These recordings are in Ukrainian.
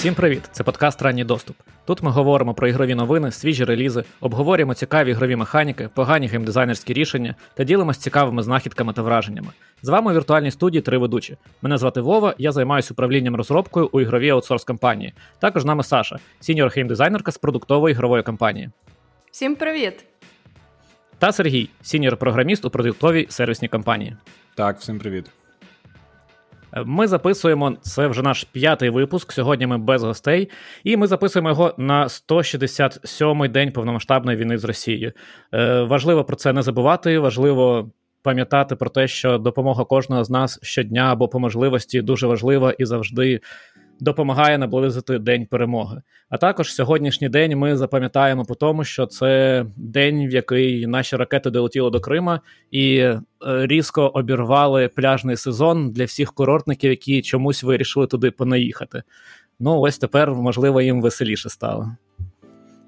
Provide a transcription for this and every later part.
Всім привіт! Це подкаст Ранній доступ. Тут ми говоримо про ігрові новини, свіжі релізи, обговорюємо цікаві ігрові механіки, погані геймдизайнерські рішення та ділимось цікавими знахідками та враженнями. З вами у віртуальній студії три ведучі. Мене звати Вова, я займаюся управлінням розробкою у ігровій аутсорс компанії. Також з нами Саша, сіньор геймдизайнерка з продуктової ігрової компанії. Всім привіт! Та Сергій, сіньор програміст у продуктовій сервісній компанії. Так, всім привіт. Ми записуємо це вже наш п'ятий випуск. Сьогодні ми без гостей, і ми записуємо його на 167-й день повномасштабної війни з Росією. Е, Важливо про це не забувати. Важливо пам'ятати про те, що допомога кожного з нас щодня або по можливості дуже важлива і завжди допомагає наблизити день перемоги. А також сьогоднішній день ми запам'ятаємо по тому, що це день, в який наші ракети долетіли до Крима і е, різко обірвали пляжний сезон для всіх курортників, які чомусь вирішили туди понаїхати. Ну ось тепер можливо їм веселіше стало.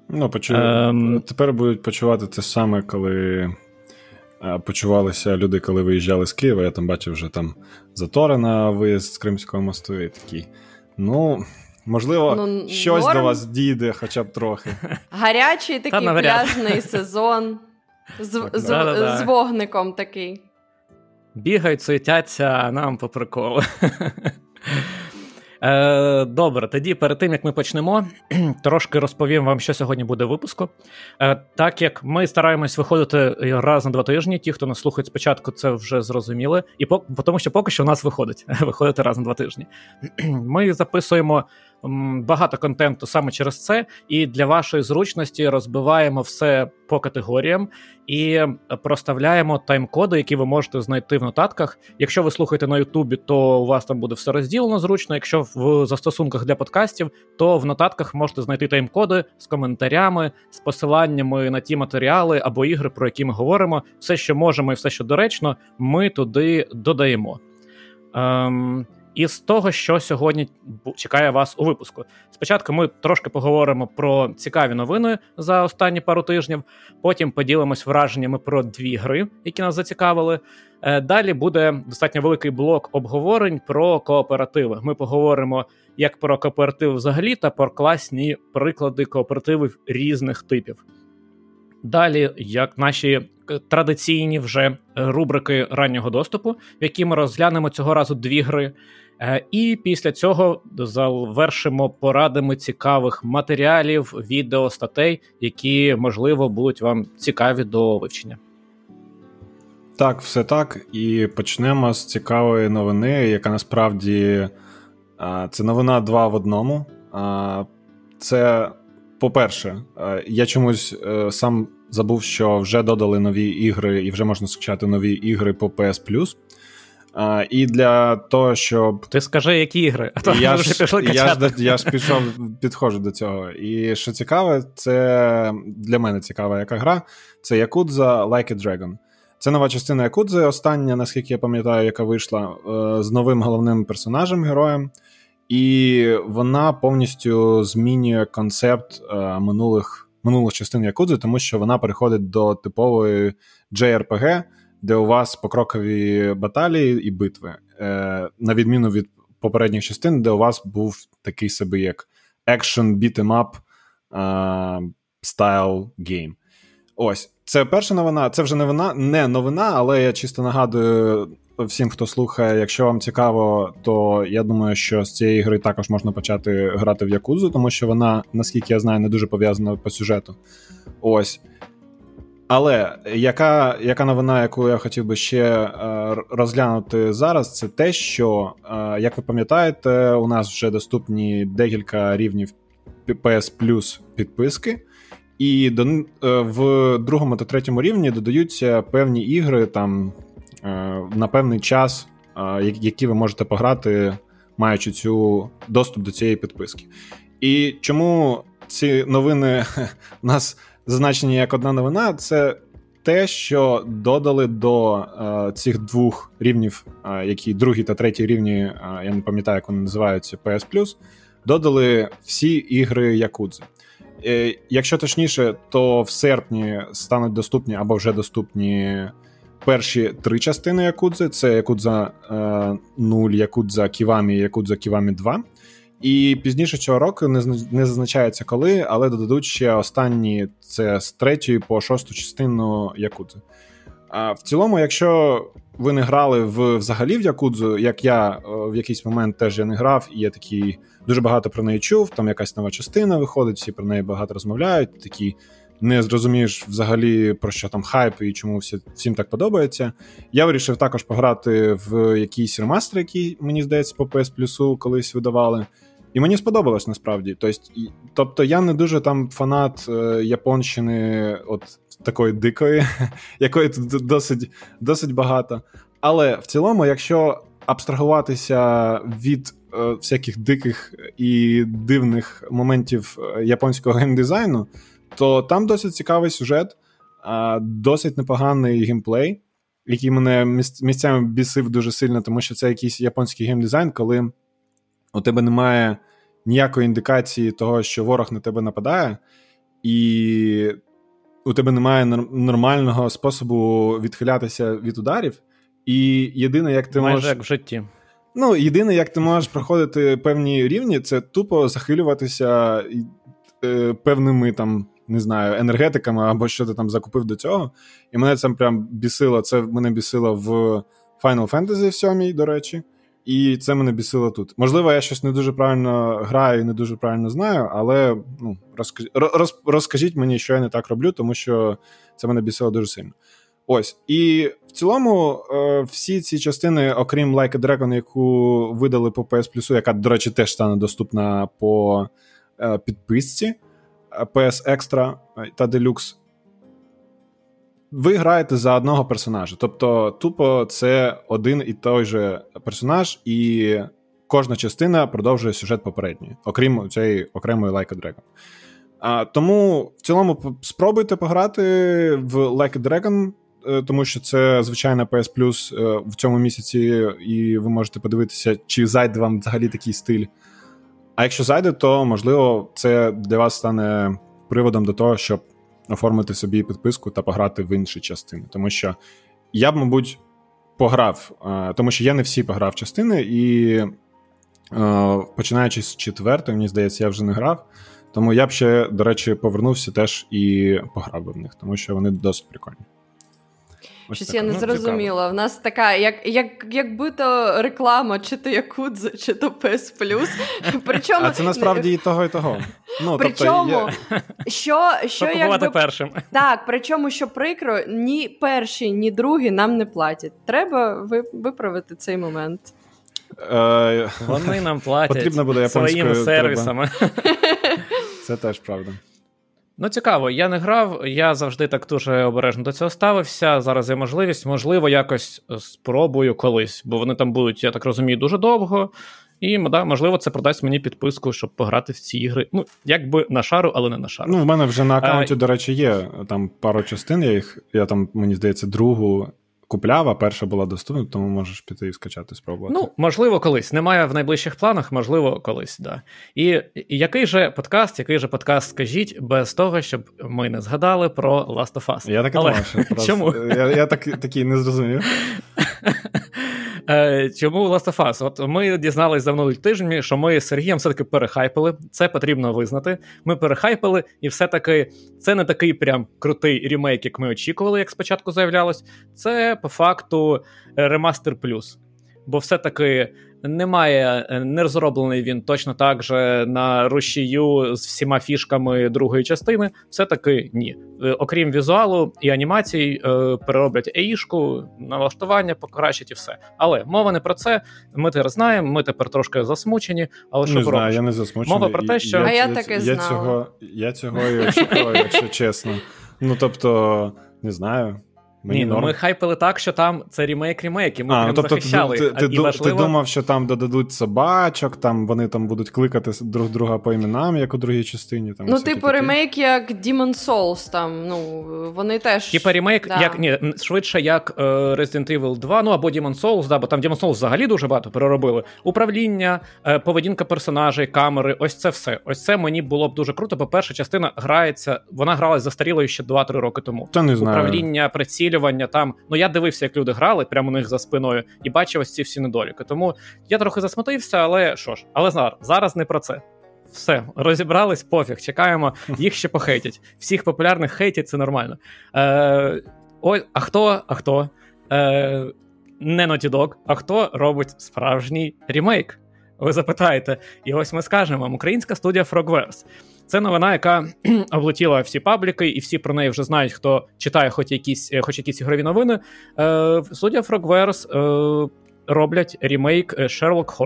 Ну, почу... ем... тепер будуть почувати те саме, коли е, почувалися люди, коли виїжджали з Києва. Я там бачив вже там затори на виїзд з Кримського мосту і такий. Ну, можливо, ну, щось норм. до вас дійде, хоча б трохи. Гарячий такий пляжний сезон з, з, з, з вогником такий. Бігають, суетяться, а нам по приколу. Е, Добре, тоді перед тим як ми почнемо, трошки розповім вам, що сьогодні буде в випуску. Е, Так як ми стараємось виходити раз на два тижні, ті, хто нас слухають спочатку, це вже зрозуміли, і по тому, що поки що у нас виходить виходити раз на два тижні. Ми записуємо багато контенту саме через це, і для вашої зручності розбиваємо все по категоріям і проставляємо тайм-коди, які ви можете знайти в нотатках. Якщо ви слухаєте на Ютубі, то у вас там буде все розділено зручно. Якщо в застосунках для подкастів, то в нотатках можете знайти тайм-коди з коментарями, з посиланнями на ті матеріали або ігри, про які ми говоримо. Все, що можемо, і все, що доречно, ми туди додаємо. Ем, і з того, що сьогодні чекає вас у випуску. Спочатку ми трошки поговоримо про цікаві новини за останні пару тижнів. Потім поділимось враженнями про дві гри, які нас зацікавили. Е, далі буде достатньо великий блок обговорень про кооперативи. Ми поговоримо як про кооперативи взагалі, та про класні приклади кооперативів різних типів. Далі, як наші е, традиційні вже рубрики раннього доступу, в які ми розглянемо цього разу дві гри. Е, і після цього завершимо порадами цікавих матеріалів, відео, статей, які можливо будуть вам цікаві до вивчення. Так, все так. І почнемо з цікавої новини, яка насправді це новина два в одному. Це, по-перше, я чомусь е, сам забув, що вже додали нові ігри, і вже можна скачати нові ігри по PS Plus. А, І для того, щоб. Ти скажи, які ігри, а то я ж, я ж я ж пішов, підходжу до цього. І що цікаве, це для мене цікава яка гра. Це Yakuza Like a Dragon. Це нова частина Якудзи, остання, наскільки я пам'ятаю, яка вийшла е, з новим головним персонажем, героєм. І вона повністю змінює концепт е, минулих минулих частин Якудзи, тому що вона переходить до типової JRPG де у вас покрокові баталії і битви, е, на відміну від попередніх частин, де у вас був такий собі як action beat'em up е, style game. Ось, це перша новина. Це вже новина, не новина, але я чисто нагадую всім, хто слухає, якщо вам цікаво, то я думаю, що з цієї гри також можна почати грати в Якузу, тому що вона, наскільки я знаю, не дуже пов'язана по сюжету. Ось. Але яка яка новина, яку я хотів би ще е, розглянути зараз, це те, що, е, як ви пам'ятаєте, у нас вже доступні декілька рівнів PS Plus підписки, і до, е, в другому та третьому рівні додаються певні ігри там на певний час, які ви можете пограти, маючи цю доступ до цієї підписки. І чому ці новини нас зазначені як одна новина, це те, що додали до е, цих двох рівнів, е, які другий та третій рівні, е, я не пам'ятаю, як вони називаються, PS Plus, додали всі ігри Якудзи. Е, якщо точніше, то в серпні стануть доступні або вже доступні перші три частини Якудзи: це Якудза 0, Якудза Ківамі і Якудза Ківамі 2. І пізніше цього року не зазначається коли, але додадуть ще останні це з третьої по шосту частину Якудзи. А в цілому, якщо ви не грали в взагалі в Якудзу, як я е, в якийсь момент теж я не грав, і я такий дуже багато про неї чув. Там якась нова частина виходить, всі про неї багато розмовляють. Такі не зрозумієш взагалі про що там хайп і чому всі, всім так подобається. Я вирішив також пограти в якийсь ремастер, який мені здається по PS Plus колись видавали. І мені сподобалось насправді. Тобто, тобто я не дуже там фанат е, Японщини, от такої дикої, якої тут досить досить багато. Але в цілому, якщо абстрагуватися від е, всяких диких і дивних моментів е, японського геймдизайну, то там досить цікавий сюжет, досить непоганий геймплей, який мене місцями бісив дуже сильно, тому що це якийсь японський геймдизайн, коли у тебе немає ніякої індикації того, що ворог на тебе нападає, і у тебе немає нормального способу відхилятися від ударів. І єдине, як ти Майже можеш... як в житті. Ну, єдине, як ти можеш проходити певні рівні, це тупо захилюватися е, певними там, не знаю, енергетиками або що ти там закупив до цього. І мене це прям бісило. Це мене бісило в Final Fantasy 7, до речі. І це мене бісило тут. Можливо, я щось не дуже правильно граю і не дуже правильно знаю, але ну, розкаж... роз... розкажіть мені, що я не так роблю, тому що це мене бісило дуже сильно. Ось. І в цілому, е, всі ці частини, окрім Like a Dragon, яку видали по PS Plus, яка, до речі, теж стане доступна по е, підписці е, PS Extra та Deluxe, ви граєте за одного персонажа. Тобто, тупо це один і той же персонаж, і кожна частина продовжує сюжет попередньої, окрім цієї окремої Like a Dragon. А, Тому в цілому спробуйте пограти в Like a Dragon, е, тому що це звичайна PS Plus е, в цьому місяці, і ви можете подивитися, чи зайде вам взагалі такий стиль. А якщо зайде, то можливо це для вас стане приводом до того, щоб оформити собі підписку та пограти в інші частини. Тому що я б, мабуть, пограв, е, тому що я не всі пограв частини, і е, починаючи з четвертої, мені здається, я вже не грав. Тому я б ще, до речі, повернувся теж і пограв би в них, тому що вони досить прикольні. Ось Щось така. я не ну, зрозуміла. В нас така, як як, якби то реклама, чи то Якудза, чи то PS Plus. Причому... А це насправді і того, і того. Ну, Причому, тобто, що, що якби... першим. Так, причому, що прикро, ні перші, ні другі нам не платять. Треба виправити цей момент. Е, Вони нам платять Потрібно буде своїми сервісами. Це теж правда. Ну, цікаво, я не грав, я завжди так дуже обережно до цього ставився. Зараз є можливість, можливо, якось спробую колись, бо вони там будуть, я так розумію, дуже довго. І да, можливо, це продасть мені підписку, щоб пограти в ці ігри. Ну, якби на шару, але не на шару. Ну, в мене вже на аккаунті, а, до речі, є там пару частин. Я їх, я там, мені здається, другу купляв, а перша була доступна, тому можеш піти і скачати, спробувати. Ну, можливо, колись. Немає в найближчих планах, можливо, колись, да. І, і який же подкаст, який же подкаст, скажіть, без того, щоб ми не згадали про Last of Us? Я так і Але... думав, що просто... Чому? Я я так, такий не зрозумів. Е, чому Last of Us? От ми дізналися за минулі тижні, що ми з Сергієм все-таки перехайпили. Це потрібно визнати. Ми перехайпили, і все-таки це не такий прям крутий ремейк, як ми очікували, як спочатку заявлялось. Це по факту ремастер плюс. Бо все-таки немає, е, не розроблений він точно так же на рушію з всіма фішками другої частини. Все-таки ні. Е, окрім візуалу і анімацій, е, перероблять еїшку, налаштування, покращать і все. Але мова не про це. Ми тепер знаємо, ми тепер трошки засмучені. Але що не знаю, я не засмучений. Мова про те, що я, а я, таке я цього я цього і очікував, якщо чесно. Ну тобто, не знаю. Мені Ні, ну ми хайпили так, що там це ремейк ремейк, і ми а, прям тобто, захищали. Ти, ти, і важливо... ти думав, що там додадуть собачок, там вони там будуть кликати друг друга по іменам, як у другій частині. Там, Ну, типу, ремейк, як Demon Souls, там, ну, вони теж. Типа ремейк, да. як ні, швидше, як е, Resident Evil 2, ну або Demon Souls, да, бо там Demon Souls взагалі дуже багато переробили. Управління, е, поведінка персонажей, камери, ось це все. Ось це мені було б дуже круто. Бо перша частина грається, вона гралась застарілою ще 2-3 роки тому. Та не знаю. Управління, приціл вистрілювання там. Ну я дивився, як люди грали прямо у них за спиною, і бачив ось ці всі недоліки. Тому я трохи засмутився, але що ж, але зараз, зараз не про це. Все, розібрались, пофіг, чекаємо, їх ще похейтять. Всіх популярних хейтять, це нормально. Е, Ой, а хто? А хто? Е, Не Naughty Dog, а хто робить справжній ремейк? Ви запитаєте, і ось ми скажемо вам: українська студія Frogwares. Це новина, яка облетіла всі пабліки, і всі про неї вже знають, хто читає хоч якісь е, хоч якісь ігрові новини. Е, Студія Frogwares е, роблять ремейк е, Sherlock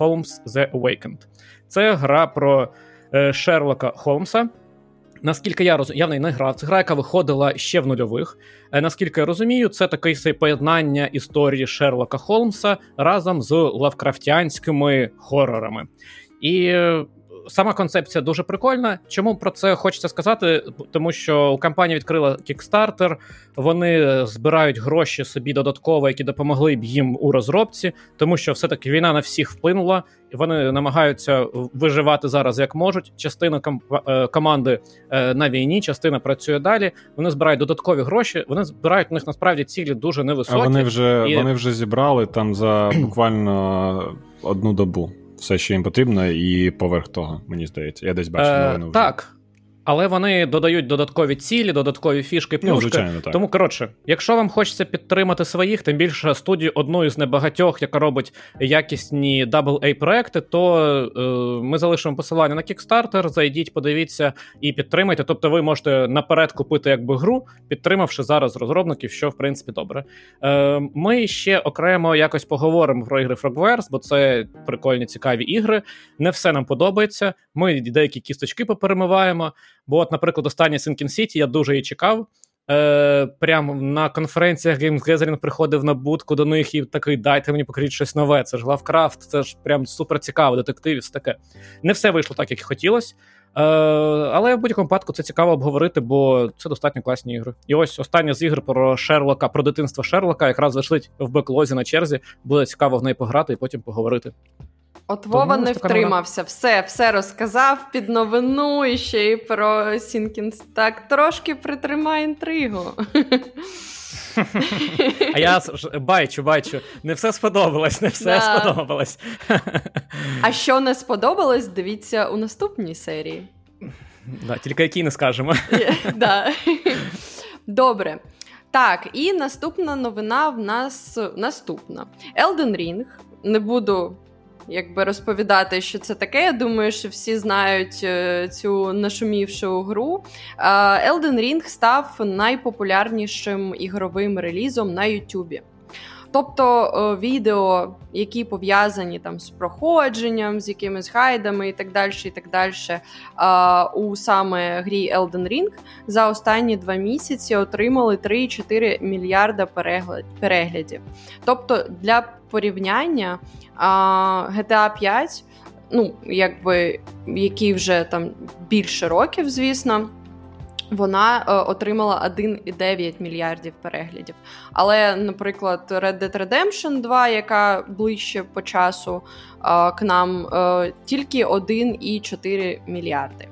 Holmes The Awakened. Це гра про е, Шерлока Холмса. Наскільки я розумію, я в неї не грав. Це гра, яка виходила ще в нульових. Наскільки я розумію, це таке поєднання історії Шерлока Холмса разом з лавкрафтянськими хорорами. І сама концепція дуже прикольна. Чому про це хочеться сказати? Тому що компанія відкрила Kickstarter, вони збирають гроші собі додатково, які допомогли б їм у розробці, тому що все-таки війна на всіх вплинула, і вони намагаються виживати зараз як можуть. Частина ком- е, команди е, на війні, частина працює далі. Вони збирають додаткові гроші. Вони збирають у них насправді цілі дуже невисокі. А вони вже і... вони вже зібрали там за буквально одну добу все, що їм потрібно, і поверх того, мені здається. Я десь бачив е, новину. Вже. Так. Але вони додають додаткові цілі, додаткові фішки, плюшки. Ну, звичайно, так. Тому коротше, якщо вам хочеться підтримати своїх, тим більше студію одну із небагатьох, яка робить якісні AA проекти, то е, ми залишимо посилання на Kickstarter, Зайдіть, подивіться і підтримайте. Тобто, ви можете наперед купити якби гру, підтримавши зараз розробників, що в принципі добре. Е, Ми ще окремо якось поговоримо про ігри Frogwares, бо це прикольні цікаві ігри. Не все нам подобається. Ми деякі кісточки поперемиваємо. Бо, от, наприклад, остання Sinking City я дуже її чекав. Е, Прямо на конференціях Games Gathering приходив на будку до них і такий, дайте мені покажіть щось нове. Це ж Лавкрафт, це ж прям супер цікаво, детектив, таке. Не все вийшло так, як і хотілося. Е, Але в будь-якому випадку це цікаво обговорити, бо це достатньо класні ігри. І ось остання з ігр про Шерлока, про дитинство Шерлока, якраз зайшли в беклозі на черзі. Буде цікаво в неї пограти і потім поговорити. От Вова не втримався, все все розказав під новину і ще й про Sinking. Так трошки притримай інтригу. А я бачу, бачу, не все сподобалось, не все да. сподобалось. А що не сподобалось, дивіться у наступній серії. Да, Тільки якій не скажемо. Да. Добре. Так, і наступна новина в нас наступна: Elden Ring. Не буду якби розповідати, що це таке. Я думаю, що всі знають е, цю нашумівшу гру. Elden Ring став найпопулярнішим ігровим релізом на Ютубі. Тобто відео, які пов'язані там з проходженням, з якимись гайдами і так далі, і так далі, у саме грі Elden Ring за останні два місяці отримали 3-4 мільярда переглядів. Тобто, для порівняння GTA 5, ну якби який вже там більше років, звісно вона е, отримала 1,9 мільярдів переглядів. Але, наприклад, Red Dead Redemption 2, яка ближче по часу е, к нам, е, тільки 1,4 мільярди.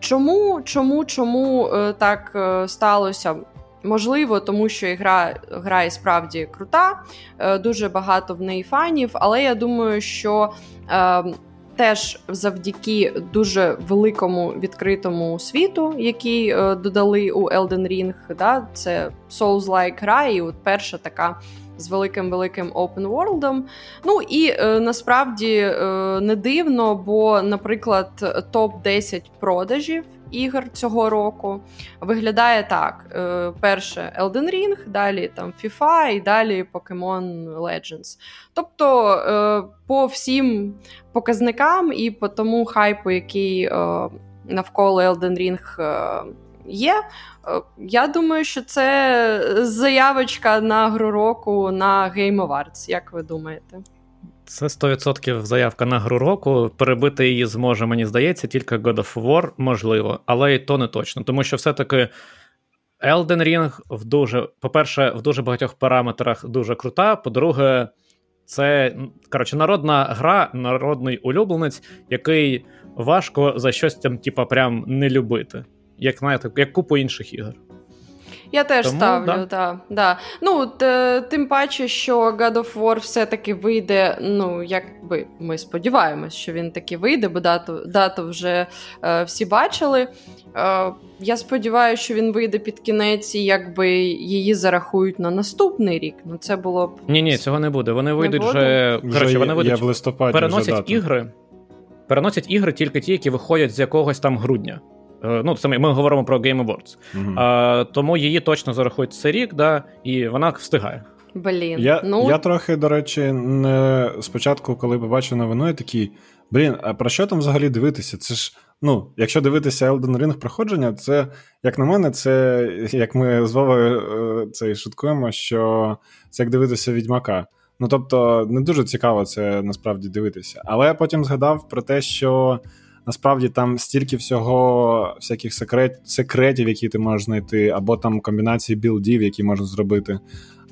Чому, чому, чому е, так е, сталося? Можливо, тому що ігра гра і справді крута, е, дуже багато в неї фанів, але я думаю, що теж завдяки дуже великому відкритому світу, який е, додали у Elden Ring, да, це Souls-like гра, і от перша така. З великим великим open world. Ну і е, насправді е, не дивно, бо, наприклад, топ 10 продажів ігор цього року виглядає так: е, перше Elden Ring, далі там FIFA і далі Pokemon Legends. Тобто е, по всім показникам і по тому хайпу, який е, навколо Elden Ring є. Я думаю, що це заявочка на гру року на Game Awards, Як ви думаєте? Це 100% заявка на гру року. Перебити її зможе, мені здається, тільки God of War, можливо, але і то не точно. Тому що все-таки Elden Ring в дуже, по-перше, в дуже багатьох параметрах дуже крута. По-друге, це коротше, народна гра, народний улюбленець, який важко за щось там, типа, прям не любити. Як знаєте, як купу інших ігор. Я теж Тому, ставлю, да. Да, да. Ну, т, тим паче, що God of War все-таки вийде. Ну, якби ми сподіваємось, що він таки вийде, бо дату дату вже е, всі бачили. Е, я сподіваюся, що він вийде під кінець, і якби її зарахують на наступний рік. Ну, це було б. Ні, ні, цього не буде. Вони вийдуть не вже. Коротше, вони вийдуть в листопаді. Переносять ігри. Переносять ігри тільки ті, які виходять з якогось там грудня. Е, ну, це ми говоримо про Game Awards. Угу. А, Тому її точно зарахують цей рік, да, і вона встигає. Блін. Я ну... я трохи, до речі, не спочатку, коли побачив новину, я такий. Блін, а про що там взагалі дивитися? Це ж, ну, якщо дивитися Elden Ring проходження, це, як на мене, це як ми з Вовою е, це шуткуємо, що це як дивитися відьмака. Ну тобто, не дуже цікаво це насправді дивитися. Але я потім згадав про те, що насправді там стільки всього, всяких секрет, секретів, які ти можеш знайти, або там комбінації білдів, які можна зробити.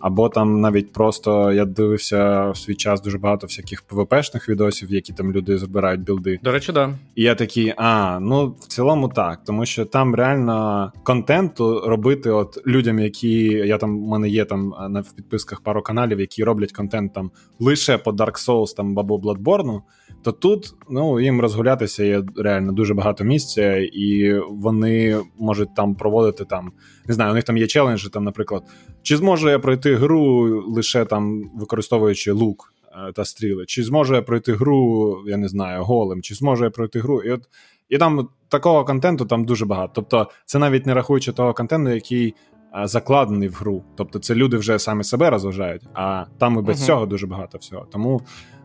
Або там навіть просто я дивився в свій час дуже багато всяких ПВПшних відосів, які там люди збирають білди. До речі, да. І я такий, а ну в цілому так, тому що там реально контенту робити от людям, які я там у мене є там на в підписках пару каналів, які роблять контент там лише по Dark Souls там або Bloodborne, то тут ну їм розгулятися є реально дуже багато місця, і вони можуть там проводити там. Не знаю, у них там є челенджі, там, наприклад, чи зможу я пройти гру лише там використовуючи лук е, та стріли, чи зможу я пройти гру, я не знаю, голим, чи зможу я пройти гру. І от і там такого контенту там дуже багато. Тобто, це навіть не рахуючи того контенту, який е, закладений в гру. Тобто, це люди вже самі себе розважають, а там і без uh цього дуже багато всього. Тому,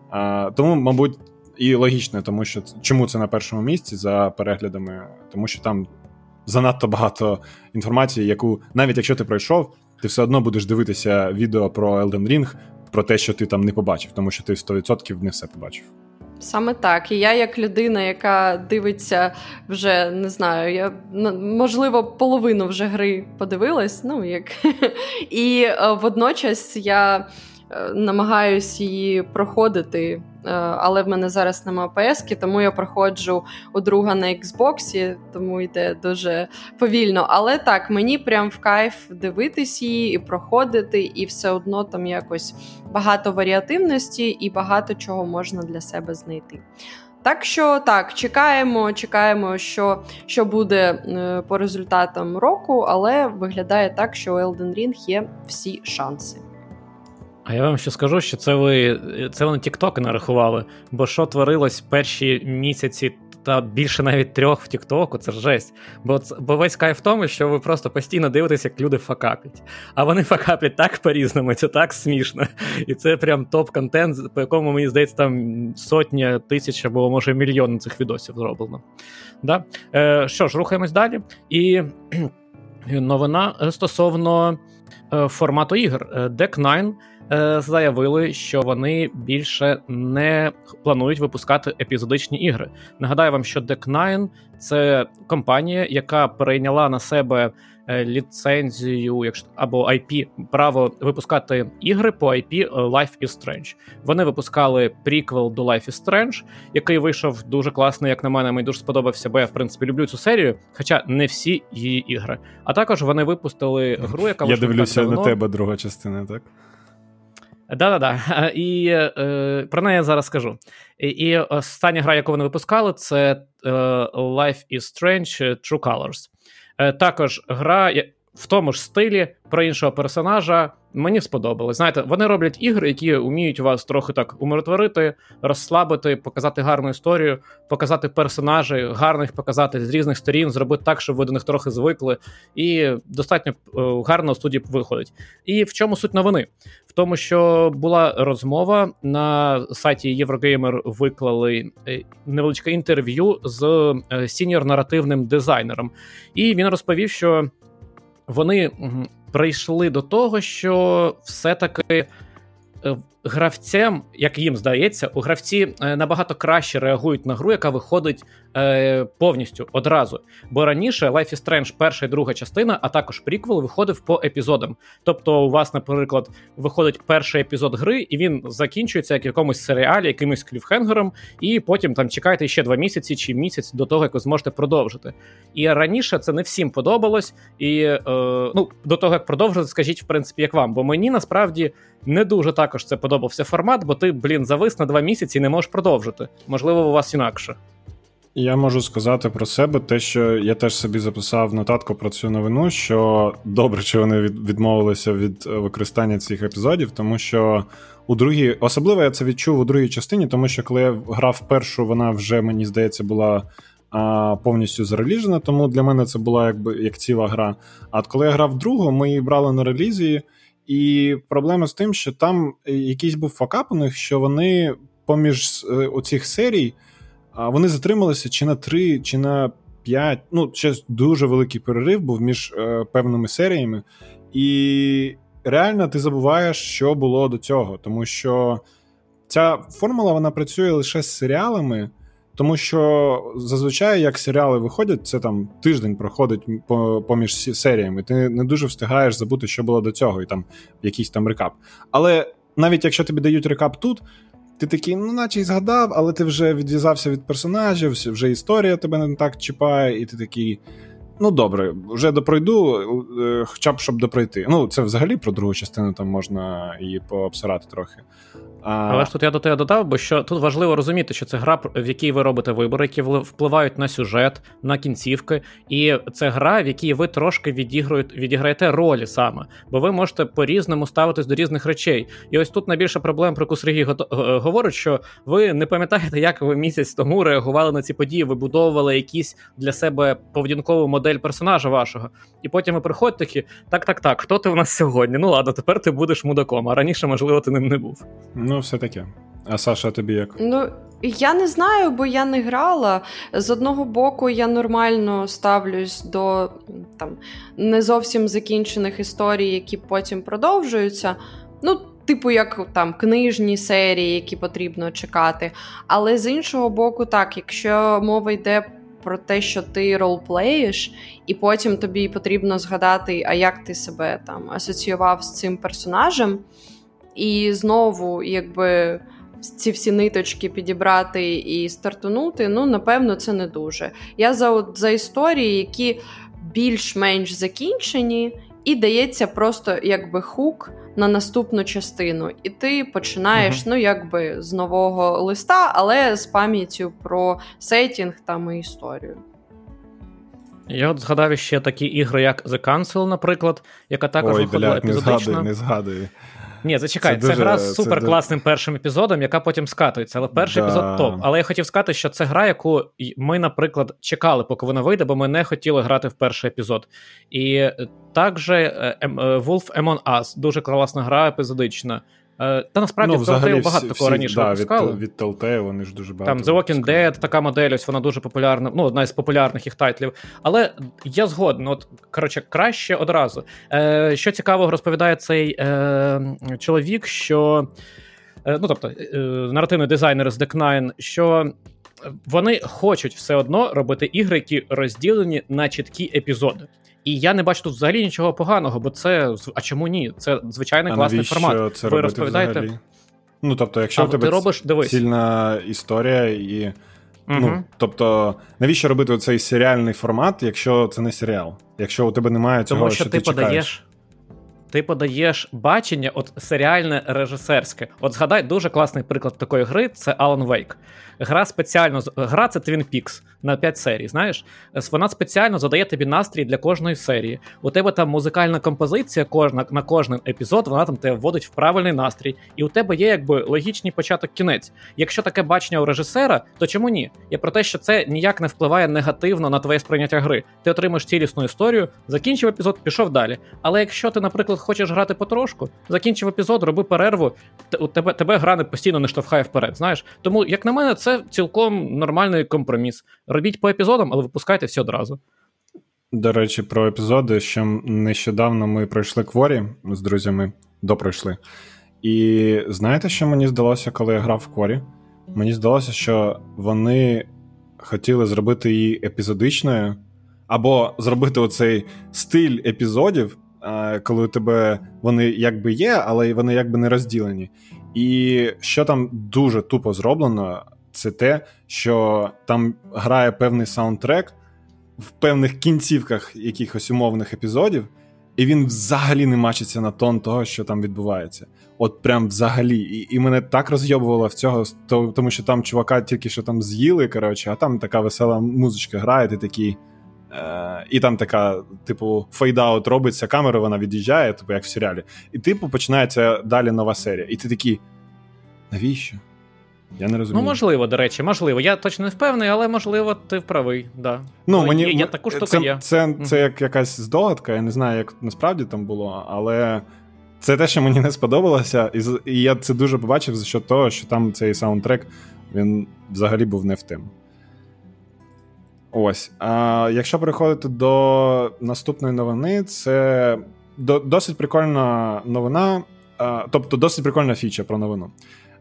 а, тому, мабуть. І логічно, тому що чому це на першому місці за переглядами, тому що там занадто багато інформації, яку навіть якщо ти пройшов, ти все одно будеш дивитися відео про Elden Ring, про те, що ти там не побачив, тому що ти 100% не все побачив. Саме так. І я, як людина, яка дивиться вже не знаю, я можливо половину вже гри подивилась. Ну як і е, водночас я намагаюсь її проходити, е, але в мене зараз нема ps тому я проходжу у друга на Xbox, тому йде дуже повільно. Але так, мені прям в кайф дивитись її і проходити, і все одно там якось багато варіативності і багато чого можна для себе знайти. Так що так, чекаємо, чекаємо, що що буде е, по результатам року, але виглядає так, що у Elden Ring є всі шанси. А я вам ще скажу, що це ви це вони Тіктоки нарахували. Бо що творилось перші місяці та більше навіть трьох в Тіктоку, це жесть. Бо бо весь кайф в тому, що ви просто постійно дивитесь, як люди факаплять. А вони факаплять так по-різному, це так смішно. І це прям топ-контент, по якому, мені здається, там сотня тисяч або може мільйон цих відосів зроблено. Да? Е, Що ж, рухаємось далі. І новина стосовно е, формату ігор. Deck 9 Е, заявили, що вони більше не планують випускати епізодичні ігри. Нагадаю вам, що Deck9 – це компанія, яка перейняла на себе е, ліцензію, якщо або IP, право випускати ігри по IP е, Life is Strange. Вони випускали приквел до Life is Strange, який вийшов дуже класний, як на мене, мені дуже сподобався, бо я в принципі люблю цю серію, хоча не всі її ігри. А також вони випустили гру, яка я дивлюся на тебе, друга частина, так. Да-да-да. І е, про неї я зараз скажу. І, і остання гра, яку вони випускали, це е, Life is Strange True Colors. Е, також гра в тому ж стилі про іншого персонажа. Мені сподобалось. Знаєте, вони роблять ігри, які вміють вас трохи так умиротворити, розслабити, показати гарну історію, показати персонажей, гарно їх показати з різних сторін, зробити так, щоб ви до них трохи звикли, і достатньо е, гарно студії виходить. І в чому суть новини? В тому, що була розмова на сайті Eurogamer виклали е, невеличке інтерв'ю з е, сіньор наративним дизайнером, і він розповів, що вони прийшли до того, що все-таки гравцям, як їм здається, у гравці е, набагато краще реагують на гру, яка виходить е, повністю одразу. Бо раніше Life is Strange перша і друга частина, а також приквел, виходив по епізодам. Тобто, у вас, наприклад, виходить перший епізод гри, і він закінчується як в якомусь серіалі, якимось кліфхенгером, і потім там чекаєте ще два місяці чи місяць до того, як ви зможете продовжити. І раніше це не всім подобалось, і е, ну до того як продовжити, скажіть, в принципі, як вам, бо мені насправді не дуже також це подобався формат, бо ти, блін, завис на два місяці і не можеш продовжити. Можливо, у вас інакше. Я можу сказати про себе те, що я теж собі записав нотатку про цю новину, що добре, що вони відмовилися від використання цих епізодів, тому що у другій, особливо я це відчув у другій частині, тому що коли я грав першу, вона вже мені здається була а, повністю зареліжена, тому для мене це була якби як ціла гра. А от коли я грав другу, ми її брали на релізі. І проблема з тим, що там якийсь був факап у них, що вони поміж е, оцих серій вони затрималися чи на три, чи на п'ять. Ну, ще дуже великий перерив був між е, певними серіями. І реально ти забуваєш, що було до цього, тому що ця формула вона працює лише з серіалами. Тому що зазвичай, як серіали виходять, це там тиждень проходить поміж серіями. Ти не дуже встигаєш забути, що було до цього, і там якийсь там рекап. Але навіть якщо тобі дають рекап тут, ти такий, ну, наче й згадав, але ти вже відв'язався від персонажів, вже історія тебе не так чіпає, і ти такий. Ну, добре, вже допройду, е, хоча б щоб допройти. Ну, це взагалі про другу частину там можна її пообсирати трохи. А... Але ж тут я до тебе додав, бо що тут важливо розуміти, що це гра, в якій ви робите вибори, які впливають на сюжет, на кінцівки, і це гра, в якій ви трошки відіграєте ролі саме, бо ви можете по-різному ставитись до різних речей. І ось тут найбільша проблема, про яку Сергій говорить, що ви не пам'ятаєте, як ви місяць тому реагували на ці події, вибудовували якісь для себе поведінкову модель персонажа вашого. І потім ви приходите такі: так, так, так, хто ти в нас сьогодні? Ну ладно, тепер ти будеш мудаком, а раніше, можливо, ти ним не був. Ну, все таке. А Саша, тобі як? Ну, я не знаю, бо я не грала. З одного боку, я нормально ставлюсь до там не зовсім закінчених історій, які потім продовжуються. Ну, типу, як там книжні серії, які потрібно чекати. Але з іншого боку, так, якщо мова йде про те, що ти ролплеєш, і потім тобі потрібно згадати, а як ти себе там асоціював з цим персонажем. І знову, якби ці всі ниточки підібрати і стартунути, ну, напевно, це не дуже. Я за от, за історії, які більш-менш закінчені, і дається просто якби хук на наступну частину. І ти починаєш, uh-huh. ну, якби з нового листа, але з пам'яттю про сетінг там і історію. Я от згадав ще такі ігри, як The Council, наприклад, яка також Ой, виходила блядь, епізодично. Не згадую, не згадую. Ні, зачекай, це, це дуже, гра з супер класним першим епізодом, яка потім скатується. Але перший да. епізод топ. Але я хотів сказати, що це гра, яку ми, наприклад, чекали, поки вона вийде, бо ми не хотіли грати в перший епізод. І також е, е, Wolf Among Us, дуже класна гра, епізодична. Е, та насправді ну, в Telltale багато такого раніше да, випускали. Від, від Telltale вони ж дуже багато. Там The Walking Dead, така модель, ось вона дуже популярна, ну, одна із популярних їх тайтлів. Але я згоден, от, коротше, краще одразу. Е, Що цікавого розповідає цей е, чоловік, що. Е, ну, тобто, е, наративний дизайнер з Deck9, що. Вони хочуть все одно робити ігри, які розділені на чіткі епізоди. І я не бачу тут взагалі нічого поганого, бо це а чому ні? Це звичайний а класний формат. Це Ви розповідаєте. Взагалі? Ну тобто, якщо а, в тебе ти робиш, дивись. цільна історія і. Угу. Ну, тобто, навіщо робити цей серіальний формат, якщо це не серіал? Якщо у тебе немає цього, Тому що, що ти, ти подаєш. Ти подаєш бачення, от серіальне режисерське. От згадай, дуже класний приклад такої гри це Alan Wake. Гра спеціально гра це Twin Peaks на 5 серій. Знаєш, вона спеціально задає тобі настрій для кожної серії. У тебе там музикальна композиція, кожна на кожен епізод, вона там тебе вводить в правильний настрій, і у тебе є якби логічний початок кінець. Якщо таке бачення у режисера, то чому ні? Я про те, що це ніяк не впливає негативно на твоє сприйняття гри. Ти отримаєш цілісну історію, закінчив епізод, пішов далі. Але якщо ти, наприклад, хочеш грати потрошку, закінчив епізод, роби перерву, у тебе тебе гра не постійно не штовхає вперед. Знаєш, тому як на мене, це цілком нормальний компроміс. Робіть по епізодам, але випускайте всі одразу. До речі, про епізоди, що нещодавно ми пройшли кворі з друзями, допройшли. І знаєте, що мені здалося, коли я грав в корі? Мені здалося, що вони хотіли зробити її епізодичною, або зробити оцей стиль епізодів, коли у тебе вони якби є, але вони якби не розділені. І що там дуже тупо зроблено, це те, що там грає певний саундтрек в певних кінцівках якихось умовних епізодів, і він взагалі не мачиться на тон того, що там відбувається. От прям взагалі. І і мене так розйобувало в цього, тому що там чувака тільки що там з'їли, коротше, а там така весела музичка грає, ти такий. Е, І там така, типу, фейдаут робиться, камера вона від'їжджає, типу, як в серіалі. І, типу, починається далі нова серія. І ти такий. Навіщо? Я не розумію. Ну, можливо, до речі, можливо. Я точно не впевнений, але можливо, ти правий. Да. Ну, мені, є, є таку штуку це, є. Це, це, це як якась здогадка, я не знаю, як насправді там було, але це те, що мені не сподобалося, і я це дуже побачив за що того, що там цей саундтрек він взагалі був не в тему. Ось. А якщо переходити до наступної новини, це до, досить прикольна новина, а, тобто досить прикольна фіча про новину.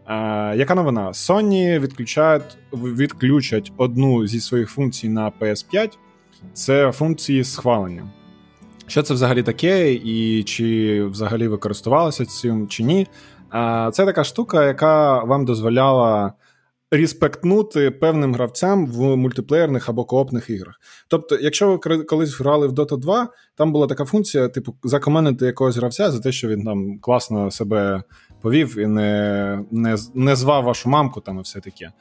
А, яка новина? Sony відключають, відключать одну зі своїх функцій на PS5. Це функції схвалення. Що це взагалі таке, і чи взагалі ви користувалися цим чи ні? Це така штука, яка вам дозволяла респектнути певним гравцям в мультиплеєрних або коопних іграх. Тобто, якщо ви колись грали в Dota 2, там була така функція, типу, закоменити якогось гравця за те, що він там класно себе повів і не не, не звав вашу мамку там і все таке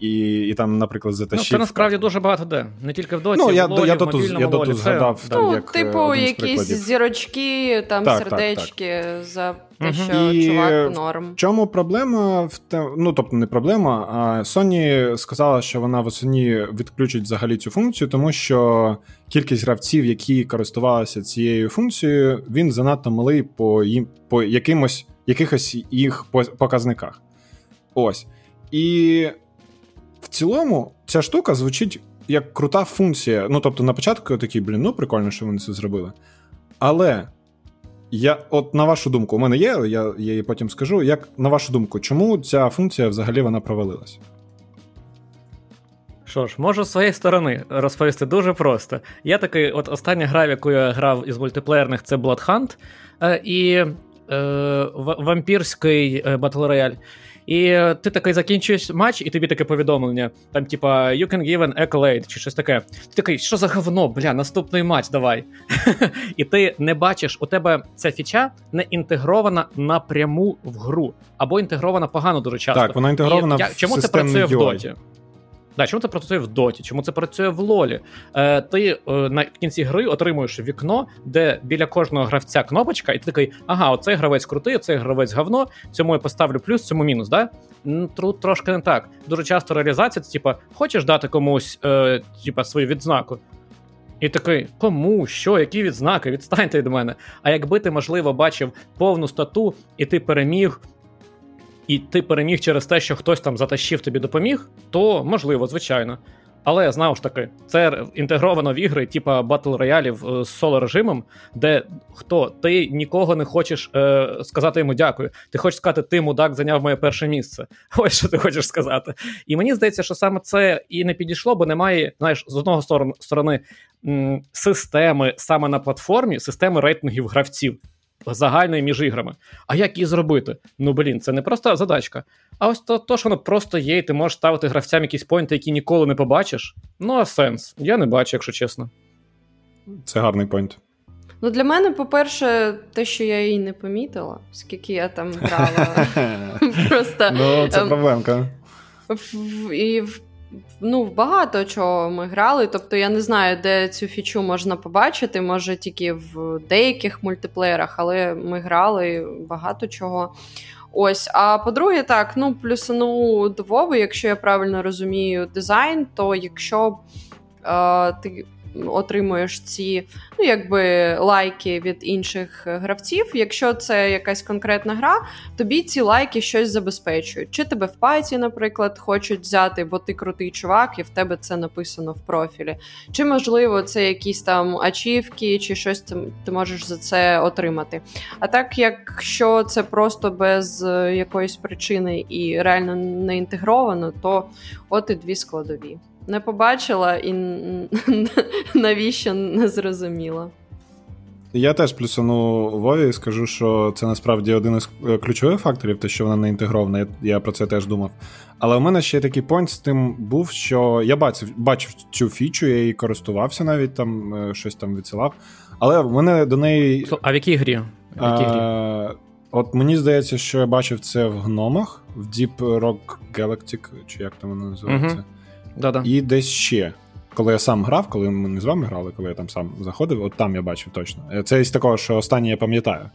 і і там, наприклад, затащив. Ну, Це насправді дуже багато де. Не тільки в доті, ну, я, в лолі, я, в доту, я лолі. доту згадав. Це... Ну, як типу, якісь зірочки, там так, сердечки так, так. за те, що і чувак норм. В чому проблема? В те... Ну, тобто не проблема, а Sony сказала, що вона восені відключить взагалі цю функцію, тому що кількість гравців, які користувалися цією функцією, він занадто малий по їм по якимось якихось їх показниках. Ось. І в цілому ця штука звучить як крута функція. Ну, тобто, на початку я такий, блін, ну прикольно, що вони це зробили. Але я, от на вашу думку, у мене є, я, я її потім скажу. Як на вашу думку, чому ця функція взагалі вона провалилась? Що ж, можу з своєї сторони розповісти дуже просто. Я такий, от остання гра, в яку я грав із мультиплеєрних, це Bloodhunt, е, і е, вампірський е, Battle Royale. І ти такий закінчуєш матч, і тобі таке повідомлення. Там, типа, you can give an accolade, чи щось таке. Ти такий, що за говно, бля, наступний матч, давай. І ти не бачиш, у тебе ця фіча не інтегрована напряму в гру, або інтегрована погано дуже часто. Так, вона інтегрована і, в Чому це працює в доті? Да, чому це працює в доті? Чому це працює в лолі? Е, Ти е, на кінці гри отримуєш вікно, де біля кожного гравця кнопочка, і ти такий, ага, оцей гравець крутий, оцей гравець говно, цьому я поставлю плюс, цьому мінус. да? Тут трошки не так. Дуже часто реалізація це типа, хочеш дати комусь е, типа, свою відзнаку. І такий, кому, що, які відзнаки? Відстаньте від мене. А якби ти, можливо, бачив повну стату, і ти переміг і ти переміг через те, що хтось там затащив тобі допоміг, то можливо, звичайно. Але знову ж таки, це інтегровано в ігри, типа батл роялів е, з соло режимом, де хто ти нікого не хочеш е, сказати йому дякую. Ти хочеш сказати, ти мудак зайняв моє перше місце. Ось що ти хочеш сказати. І мені здається, що саме це і не підійшло, бо немає, знаєш, з одного сторони м- системи саме на платформі, системи рейтингів гравців загальної між іграми. А як її зробити? Ну блін, це не просто задачка. А ось то, то що воно просто є, і ти можеш ставити гравцям якісь поінти, які ніколи не побачиш. Ну, а сенс. Я не бачу, якщо чесно. Це гарний поінт. Ну, для мене, по-перше, те, що я її не помітила, скільки я там грала. Просто Ну, це ем, проблемка. І в ну, багато чого ми грали. Тобто я не знаю, де цю фічу можна побачити, може тільки в деяких мультиплеєрах, але ми грали багато чого. Ось, а по-друге, так, ну, плюсану до якщо я правильно розумію дизайн, то якщо е, ти отримуєш ці ну, якби лайки від інших гравців. Якщо це якась конкретна гра, тобі ці лайки щось забезпечують. Чи тебе в паті, наприклад, хочуть взяти, бо ти крутий чувак, і в тебе це написано в профілі. Чи можливо це якісь там ачівки, чи щось ти можеш за це отримати. А так, якщо це просто без е, якоїсь причини і реально не інтегровано, то от і дві складові. Не побачила і навіщо не зрозуміла. Я теж плюсану Вові і скажу, що це насправді один із е, ключових факторів, те, що вона не інтегрована. Я, я про це теж думав. Але у мене ще такий понт з тим був, що я бачив бачив цю фічу, я її користувався навіть там, е, щось там відсилав. Але в мене до неї. А в якій грі? В якій грі? А, От мені здається, що я бачив це в гномах, в Deep Rock Galactic, чи як там воно називається. Угу. Да-да. І десь ще. Коли я сам грав, коли ми не з вами грали, коли я там сам заходив, от там я бачив точно. Це із такого, що останнє я пам'ятаю.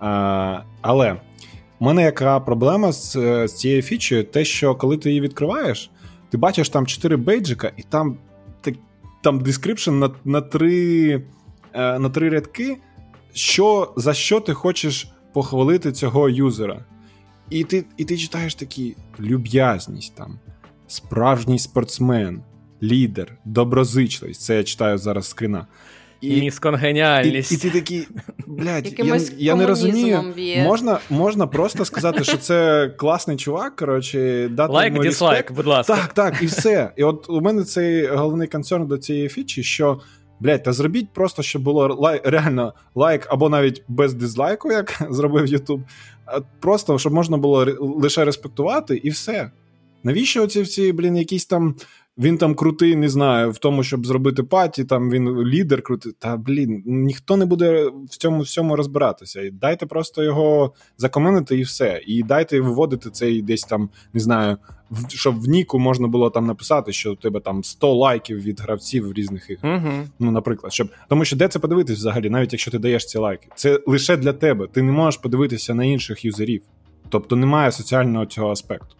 А, Але в мене яка проблема з, з цією фічею, те, що коли ти її відкриваєш, ти бачиш там 4 бейджика, і там там description на на, три е, на три рядки, що, за що ти хочеш похвалити цього юзера. І ти і ти читаєш такі люб'язність там, справжній спортсмен, лідер, доброзичливість. Це я читаю зараз скріна. І, Місконгеніальність. І, і ти такий, блядь, я, я не розумію. Можна можна просто сказати, що це класний чувак. коротше, дати Лайк, like, дізлайк, будь ласка. Так, так, і все. І от у мене цей головний концерн до цієї фічі, що. Блять, та зробіть просто, щоб було лай, реально лайк, або навіть без дизлайку, як зробив Ютуб. Просто щоб можна було лише респектувати, і все. Навіщо оці всі, блін, якісь там він там крутий, не знаю, в тому, щоб зробити паті, там він лідер крутий. Та блін, ніхто не буде в цьому всьому розбиратися. Дайте просто його закоменити і все. І дайте виводити цей десь там, не знаю, щоб в Ніку можна було там написати, що у тебе там 100 лайків від гравців різних ігор. uh Ну, наприклад, щоб тому, що де це подивитись взагалі, навіть якщо ти даєш ці лайки, це лише для тебе. Ти не можеш подивитися на інших юзерів. Тобто немає соціального цього аспекту.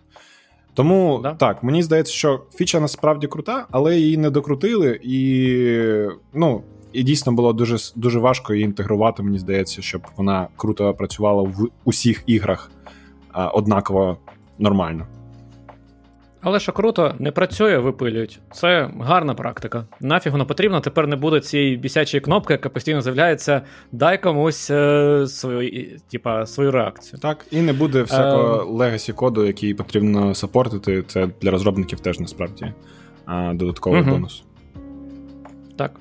Тому да? так, мені здається, що фіча насправді крута, але її не докрутили, і ну, і дійсно було дуже дуже важко її інтегрувати, мені здається, щоб вона круто працювала в усіх іграх а, однаково нормально. Але що круто, не працює, випилюють. Це гарна практика. Нафіг воно потрібно. Тепер не буде цієї бісячої кнопки, яка постійно з'являється. Дай комусь е, свою тіпа, свою реакцію. Так, і не буде всякого legacy коду, який потрібно сапортити. Це для розробників теж насправді е, додатковий угу. бонус. Так.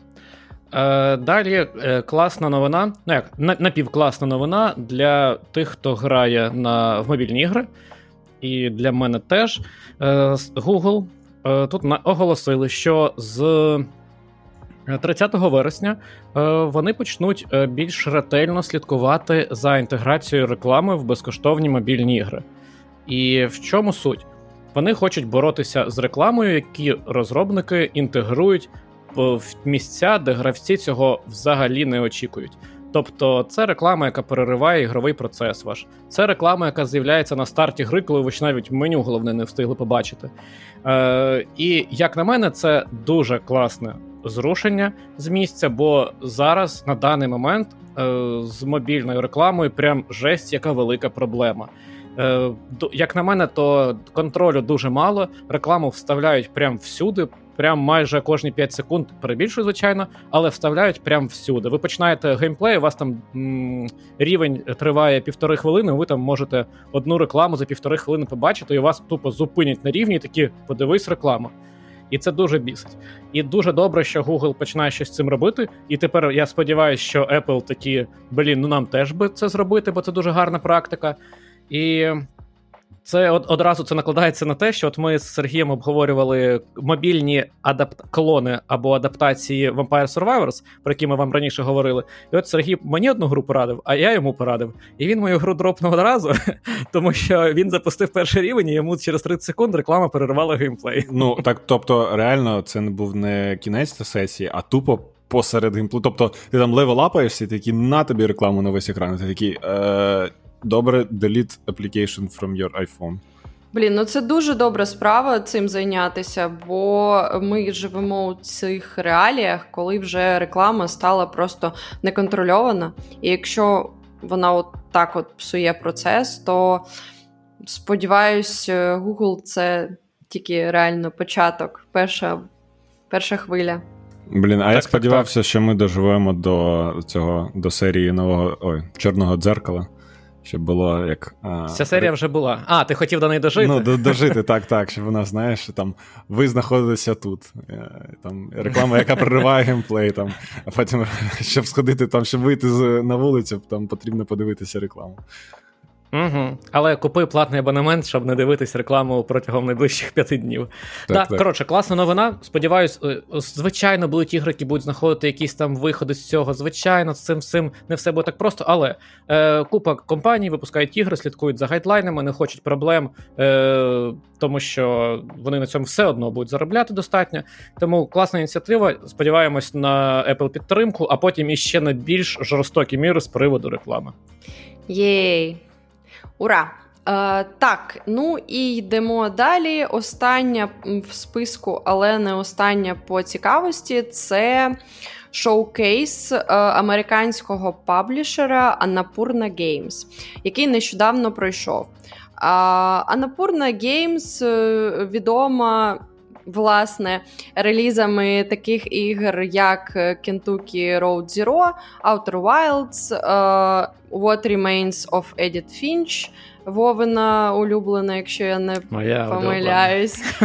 Е, Далі е, класна новина. Ну як напівкласна новина для тих, хто грає на в мобільні ігри і для мене теж. Е, Google е, тут оголосили, що з 30 вересня е, вони почнуть більш ретельно слідкувати за інтеграцією реклами в безкоштовні мобільні ігри. І в чому суть? Вони хочуть боротися з рекламою, які розробники інтегрують в місця, де гравці цього взагалі не очікують. Тобто це реклама, яка перериває ігровий процес ваш. Це реклама, яка з'являється на старті гри, коли ви ще навіть меню головне не встигли побачити. Е, І як на мене, це дуже класне зрушення з місця, бо зараз на даний момент е, з мобільною рекламою прям жесть, яка велика проблема. Е, Як на мене, то контролю дуже мало. Рекламу вставляють прям всюди прям майже кожні 5 секунд перебільшую, звичайно, але вставляють прям всюди. Ви починаєте геймплей, у вас там м- рівень триває півтори хвилини. Ви там можете одну рекламу за півтори хвилини побачити, і вас тупо зупинять на рівні. і Такі подивись реклама. І це дуже бісить. І дуже добре, що Google починає щось з цим робити. І тепер я сподіваюся, що Apple такі блін, ну нам теж би це зробити, бо це дуже гарна практика. І це одразу це накладається на те, що от ми з Сергієм обговорювали мобільні адапт... клони або адаптації Vampire Survivors, про які ми вам раніше говорили. І от Сергій мені одну гру порадив, а я йому порадив. І він мою гру дропнув одразу, тому що він запустив перший рівень, і йому через 30 секунд реклама перервала геймплей. Ну так, тобто, реально, це не був не кінець сесії, а тупо. Посеред геймплею. Тобто ти там левелапаєшся, і такі на тобі рекламу на весь екран. Ти такий. Е, Добре, delete application from your iPhone. Блін, ну це дуже добра справа цим зайнятися, бо ми живемо у цих реаліях, коли вже реклама стала просто неконтрольована. І якщо вона от так от псує процес, то сподіваюсь, Google це тільки реально початок, перша, перша хвиля. Блін, а так, я сподівався, так. що ми доживемо до цього до серії нового ой, чорного дзеркала. Щоб було як. А, Ця серія вже була. А, ти хотів до неї дожити? Ну, до, дожити, так, так. Щоб вона, знаєш, там ви знаходитеся тут. Е, там Реклама, яка прориває геймплей, там, а потім, щоб сходити, там, щоб вийти на вулицю, там потрібно подивитися рекламу. Угу. Але купи платний абонемент, щоб не дивитись рекламу протягом найближчих п'яти днів. Так, да, так. Коротше, класна новина. Сподіваюсь, е, звичайно, будуть ігри, які будуть знаходити якісь там виходи з цього. Звичайно, з цим всім не все буде так просто. Але е, купа компаній випускають ігри, слідкують за гайдлайнами, не хочуть проблем, е, тому що вони на цьому все одно будуть заробляти достатньо. Тому класна ініціатива. Сподіваємось на Apple підтримку, а потім іще на більш жорстокі міри з приводу реклами. Єй! Ура! Е, Так, ну і йдемо далі. Остання в списку, але не остання по цікавості це шоукейс е, американського паблішера Annapurna Games, який нещодавно пройшов. Анапурна Games е, відома. Власне, релізами таких ігр, як Kentucky Road Zero, Outer Wilds, uh, What Remains of Edith Finch, Вовина улюблена, якщо я не Моя помиляюсь.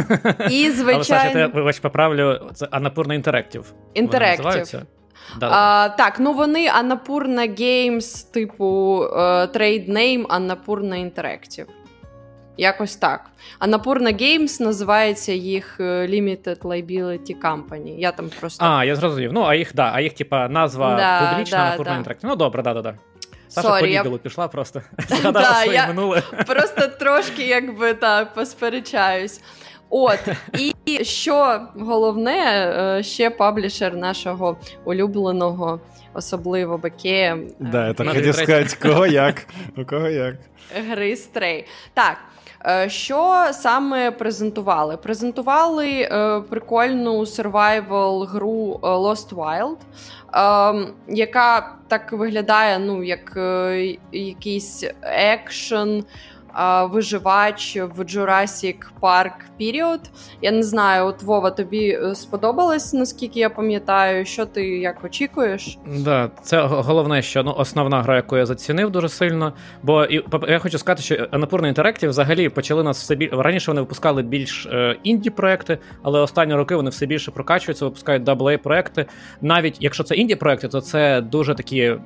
І, звичайно... Але, Саша, я вибач, поправлю, це Анапурна Інтерактив. Інтерактив. Да, так, ну вони Анапурна Games, типу трейднейм Анапурна Interactive. Якось так. А Напурна Games називається їх е, Limited Liability Company. Я там просто. А, я зрозумів. Ну, а їх, да, а їх, типа, назва да, публічна да, Напурна да. Ну, добре, да, да, да. Саша Sorry, по я... пішла просто. Згадала своє я минуле. Просто трошки, якби так, посперечаюсь. От, і що головне, е, ще паблішер нашого улюбленого, особливо Бекея. Да, я так хотів сказати, кого як. У кого як. Гри Стрей. Так. Е, що саме презентували? Презентували е, прикольну survival гру е, Lost Wild, е, яка так виглядає, ну, як якийсь екшен виживач в Jurassic Park Period. Я не знаю, от Вова, тобі е, сподобалось, наскільки я пам'ятаю, що ти як очікуєш? Да, це головне, що ну, основна гра, яку я зацінив дуже сильно. Бо і я хочу сказати, що Annapurna Interactive взагалі почали нас все більше. Раніше вони випускали більш е, інді проекти, але останні роки вони все більше прокачуються, випускають AA проекти. Навіть якщо це інді проекти, то це дуже такі е,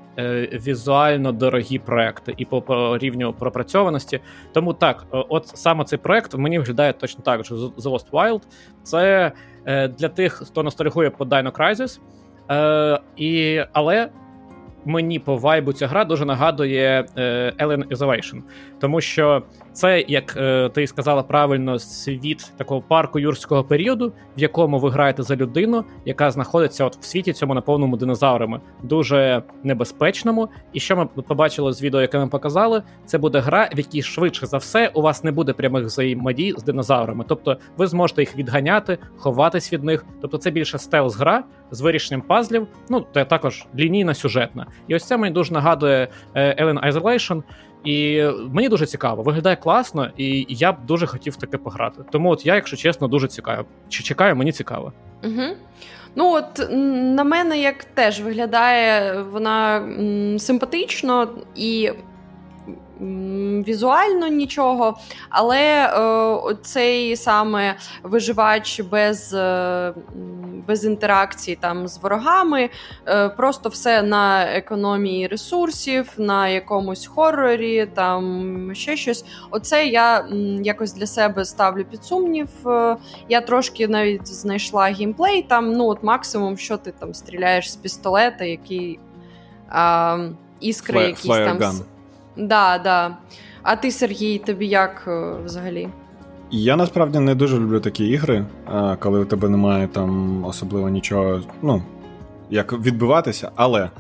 візуально дорогі проекти і по, по рівню пропрацьованості. Тому так, е, от саме цей проект мені виглядає точно так, що The Lost Wild це е, для тих, хто ностальгує по Dino Crisis, е, і, але мені по vibe у ця гра дуже нагадує Alien Isolation. Тому що це, як е, ти сказала правильно, світ такого парку юрського періоду, в якому ви граєте за людину, яка знаходиться от в світі цьому наповненому динозаврами, дуже небезпечному. І що ми побачили з відео, яке ми показали, це буде гра, в якій швидше за все у вас не буде прямих взаємодій з динозаврами. Тобто ви зможете їх відганяти, ховатись від них. Тобто, це більше stealth гра з вирішенням пазлів. Ну та також лінійна сюжетна. І ось це мені дуже нагадує е, Alien Isolation. І мені дуже цікаво, виглядає класно, і я б дуже хотів таке пограти. Тому от я, якщо чесно, дуже цікаю. Чи чекаю, мені цікаво. Угу. Ну от на мене як теж виглядає вона м, симпатично і візуально нічого, але е, цей саме виживач без е, без інтеракції там з ворогами, е, просто все на економії ресурсів, на якомусь хорорі, там ще щось. Оце я м, якось для себе ставлю під сумнів. Е, я трошки навіть знайшла геймплей. Там ну от максимум, що ти там стріляєш з пістолета, який. А, Іскри Fly, якісь там. Gun. Да, да. А ти, Сергій, тобі як е, взагалі? Я насправді не дуже люблю такі ігри, коли у тебе немає там особливо нічого, ну, як відбиватися, але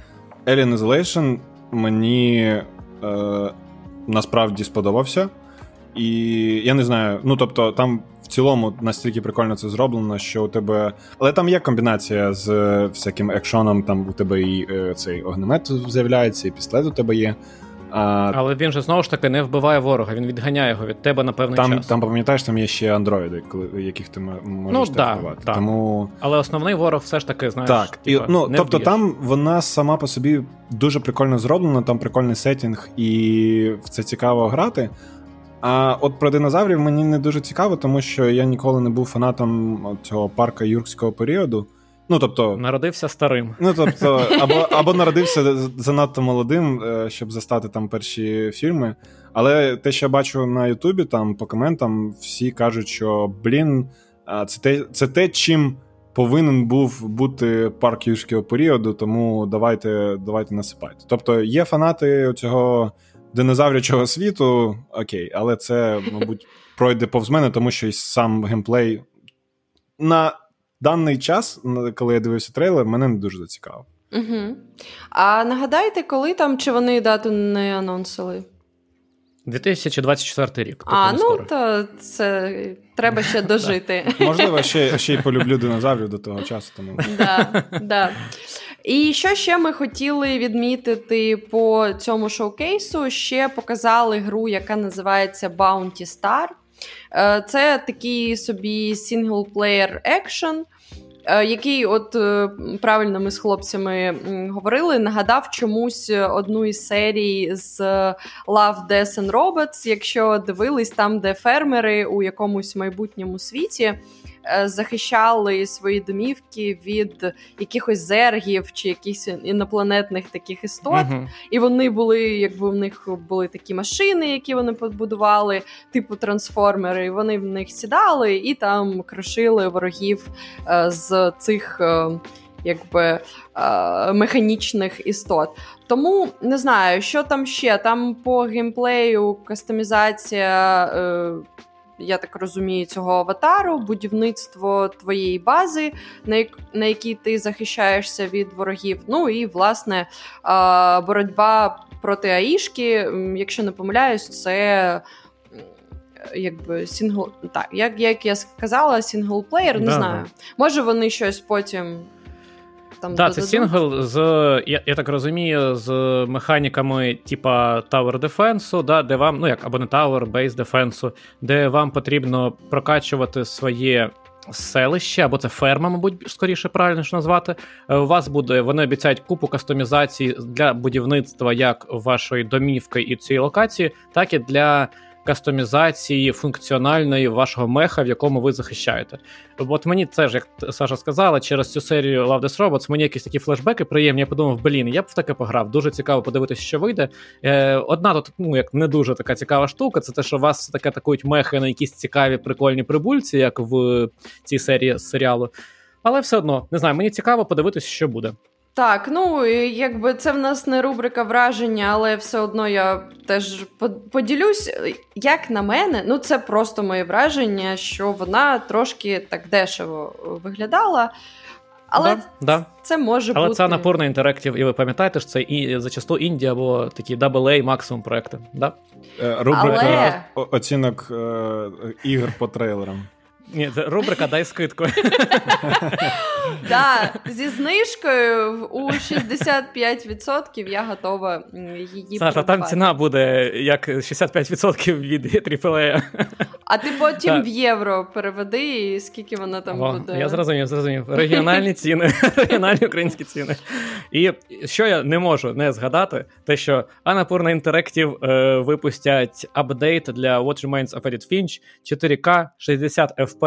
Alien Isolation мені е, насправді сподобався. І я не знаю, ну тобто, там в цілому настільки прикольно це зроблено, що у тебе. Але там є комбінація з всяким екшоном, там у тебе і е, цей огнемет з'являється, і пістолет у тебе є. А... Але він же знову ж таки не вбиває ворога, він відганяє його від тебе на певний там, час. Там пам'ятаєш, там є ще андроїди, коли яких ти можеш ну, да, вбивати. Да. Тому... Але основний ворог все ж таки, знаєш. Так, типа, і, ну, не тобто вб'єш. там вона сама по собі дуже прикольно зроблена, там прикольний сетінг, і в це цікаво грати. А от про динозаврів мені не дуже цікаво, тому що я ніколи не був фанатом цього парка юркського періоду. Ну, тобто, Народився старим. Ну, тобто, або або народився занадто молодим, е, щоб застати там перші фільми. Але те, що я бачу на Ютубі, там по коментам, всі кажуть, що блін, це те, це те, чим повинен був бути парк юрського періоду, тому давайте давайте насипайте. Тобто є фанати цього динозаврячого світу, окей, але це, мабуть, пройде повз мене, тому що і сам геймплей на даний час, коли я дивився трейлер, мене не дуже зацікавив. Угу. А нагадайте, коли там чи вони дату не анонсили? 2024 рік. А, ну то це треба ще дожити. Можливо, ще ще й полюблю динозаврів до того часу. Тому. Да, да. І що ще ми хотіли відмітити по цьому шоукейсу? Ще показали гру, яка називається Bounty Star. Це такий собі singleplayer екшен. Який, от правильно ми з хлопцями говорили, нагадав чомусь одну із серій з Love, Death and Robots, якщо дивились там, де фермери у якомусь майбутньому світі захищали свої домівки від якихось зергів чи якихось інопланетних таких істот. Uh-huh. І вони були, якби в них були такі машини, які вони побудували, типу трансформери. і Вони в них сідали і там крушили ворогів з цих. Якби механічних істот. Тому не знаю, що там ще. Там по геймплею кастомізація я так розумію, цього аватару, будівництво твоєї бази, на як, на якій ти захищаєшся від ворогів. Ну і власне боротьба проти Аїшки, якщо не помиляюсь, це. Якби сингл, так, як як я сказала, singleplayer, не да, знаю. Да. Може, вони щось потім там Так, це сингл з, я я так розумію, з механіками, типа Tower Defense, да, де вам, ну як або не Tower, Base Defense, де вам потрібно прокачувати своє. Селище, або це ферма, мабуть, скоріше правильно ж назвати. Е, у вас буде, вони обіцяють купу кастомізацій для будівництва як вашої домівки і цієї локації, так і для кастомізації функціональної вашого меха, в якому ви захищаєте. От мені це ж, як Саша сказала, через цю серію Love Death Robots мені якісь такі флешбеки приємні. Я подумав, блін, я б в таке пограв. Дуже цікаво подивитися, що вийде. Е, Одна тут, ну як не дуже така цікава штука, це те, що вас таке атакують мехи на якісь цікаві прикольні прибульці, як в цій серії серіалу. Але все одно не знаю, мені цікаво подивитися, що буде. Так, ну якби це в нас не рубрика враження, але все одно я теж поділюсь. Як на мене, ну це просто моє враження, що вона трошки так дешево виглядала. Але да, да. це може Але бути. Але це напорний інтерактив, і ви пам'ятаєте, що це і зачасту Індія або такі AA максимум проекти. Да? Е, рубрика Але... оцінок е, ігор по трейлерам. Ні, це рубрика дай скидку. Так, зі знижкою у 65% я готова її. Саша, там ціна буде як 65% від AAA. А ти потім в євро переведи, і скільки вона там буде. Я зрозумів, зрозумів. Регіональні ціни, регіональні українські ціни. І що я не можу не згадати, те, що Interactive е, випустять апдейт для What Remains of Edith Finch 4K 60 FPS.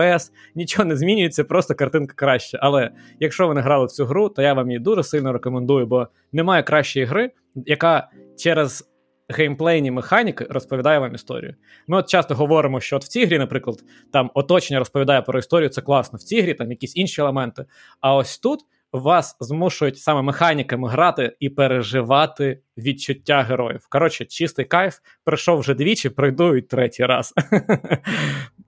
Нічого не змінюється, просто картинка краще. Але якщо ви не грали в цю гру, то я вам її дуже сильно рекомендую, бо немає кращої гри, яка через геймплейні механіки розповідає вам історію. Ми от часто говоримо, що от в цій грі, наприклад, там оточення розповідає про історію, це класно. В цій грі там якісь інші елементи. А ось тут вас змушують саме механіками грати і переживати відчуття героїв. Коротше, чистий кайф, пройшов вже двічі, пройду і третій раз.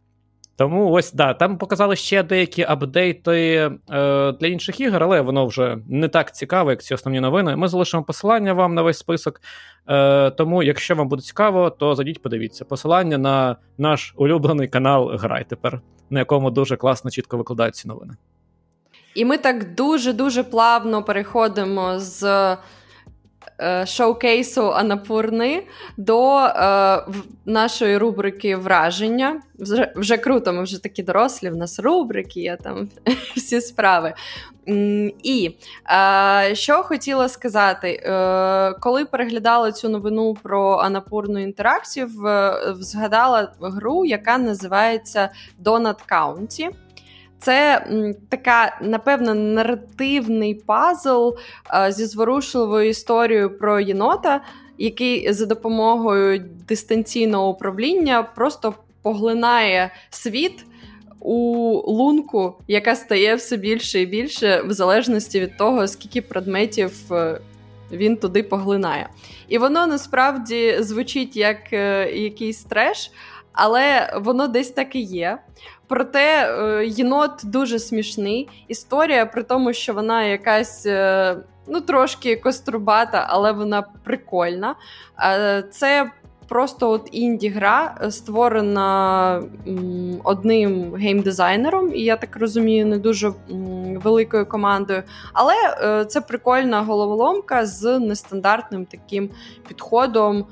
Тому ось да, там показали ще деякі апдейти е, для інших ігор, але воно вже не так цікаво, як ці основні новини. Ми залишимо посилання вам на весь список. Е, Тому, якщо вам буде цікаво, то зайдіть, подивіться. Посилання на наш улюблений канал Грай тепер, на якому дуже класно, чітко викладають ці новини. І ми так дуже-дуже плавно переходимо з шоукейсу Анапурни до е, нашої рубрики враження. Вже, вже круто, ми вже такі дорослі, в нас рубрики, є там всі справи. І е, що хотіла сказати, е, коли переглядала цю новину про анапурну інтеракцію, згадала гру, яка називається Donut County. Це така, напевно, наративний пазл зі зворушливою історією про єнота, який за допомогою дистанційного управління просто поглинає світ у лунку, яка стає все більше і більше, в залежності від того, скільки предметів. Е, він туди поглинає. І воно насправді звучить як е, якийсь треш, але воно десь так і є. Проте е, єнот дуже смішний. Історія при тому, що вона якась. Е, ну, трошки кострубата, але вона прикольна. Е, це просто от інді-гра, створена одним геймдизайнером, і я так розумію, не дуже великою командою. Але це прикольна головоломка з нестандартним таким підходом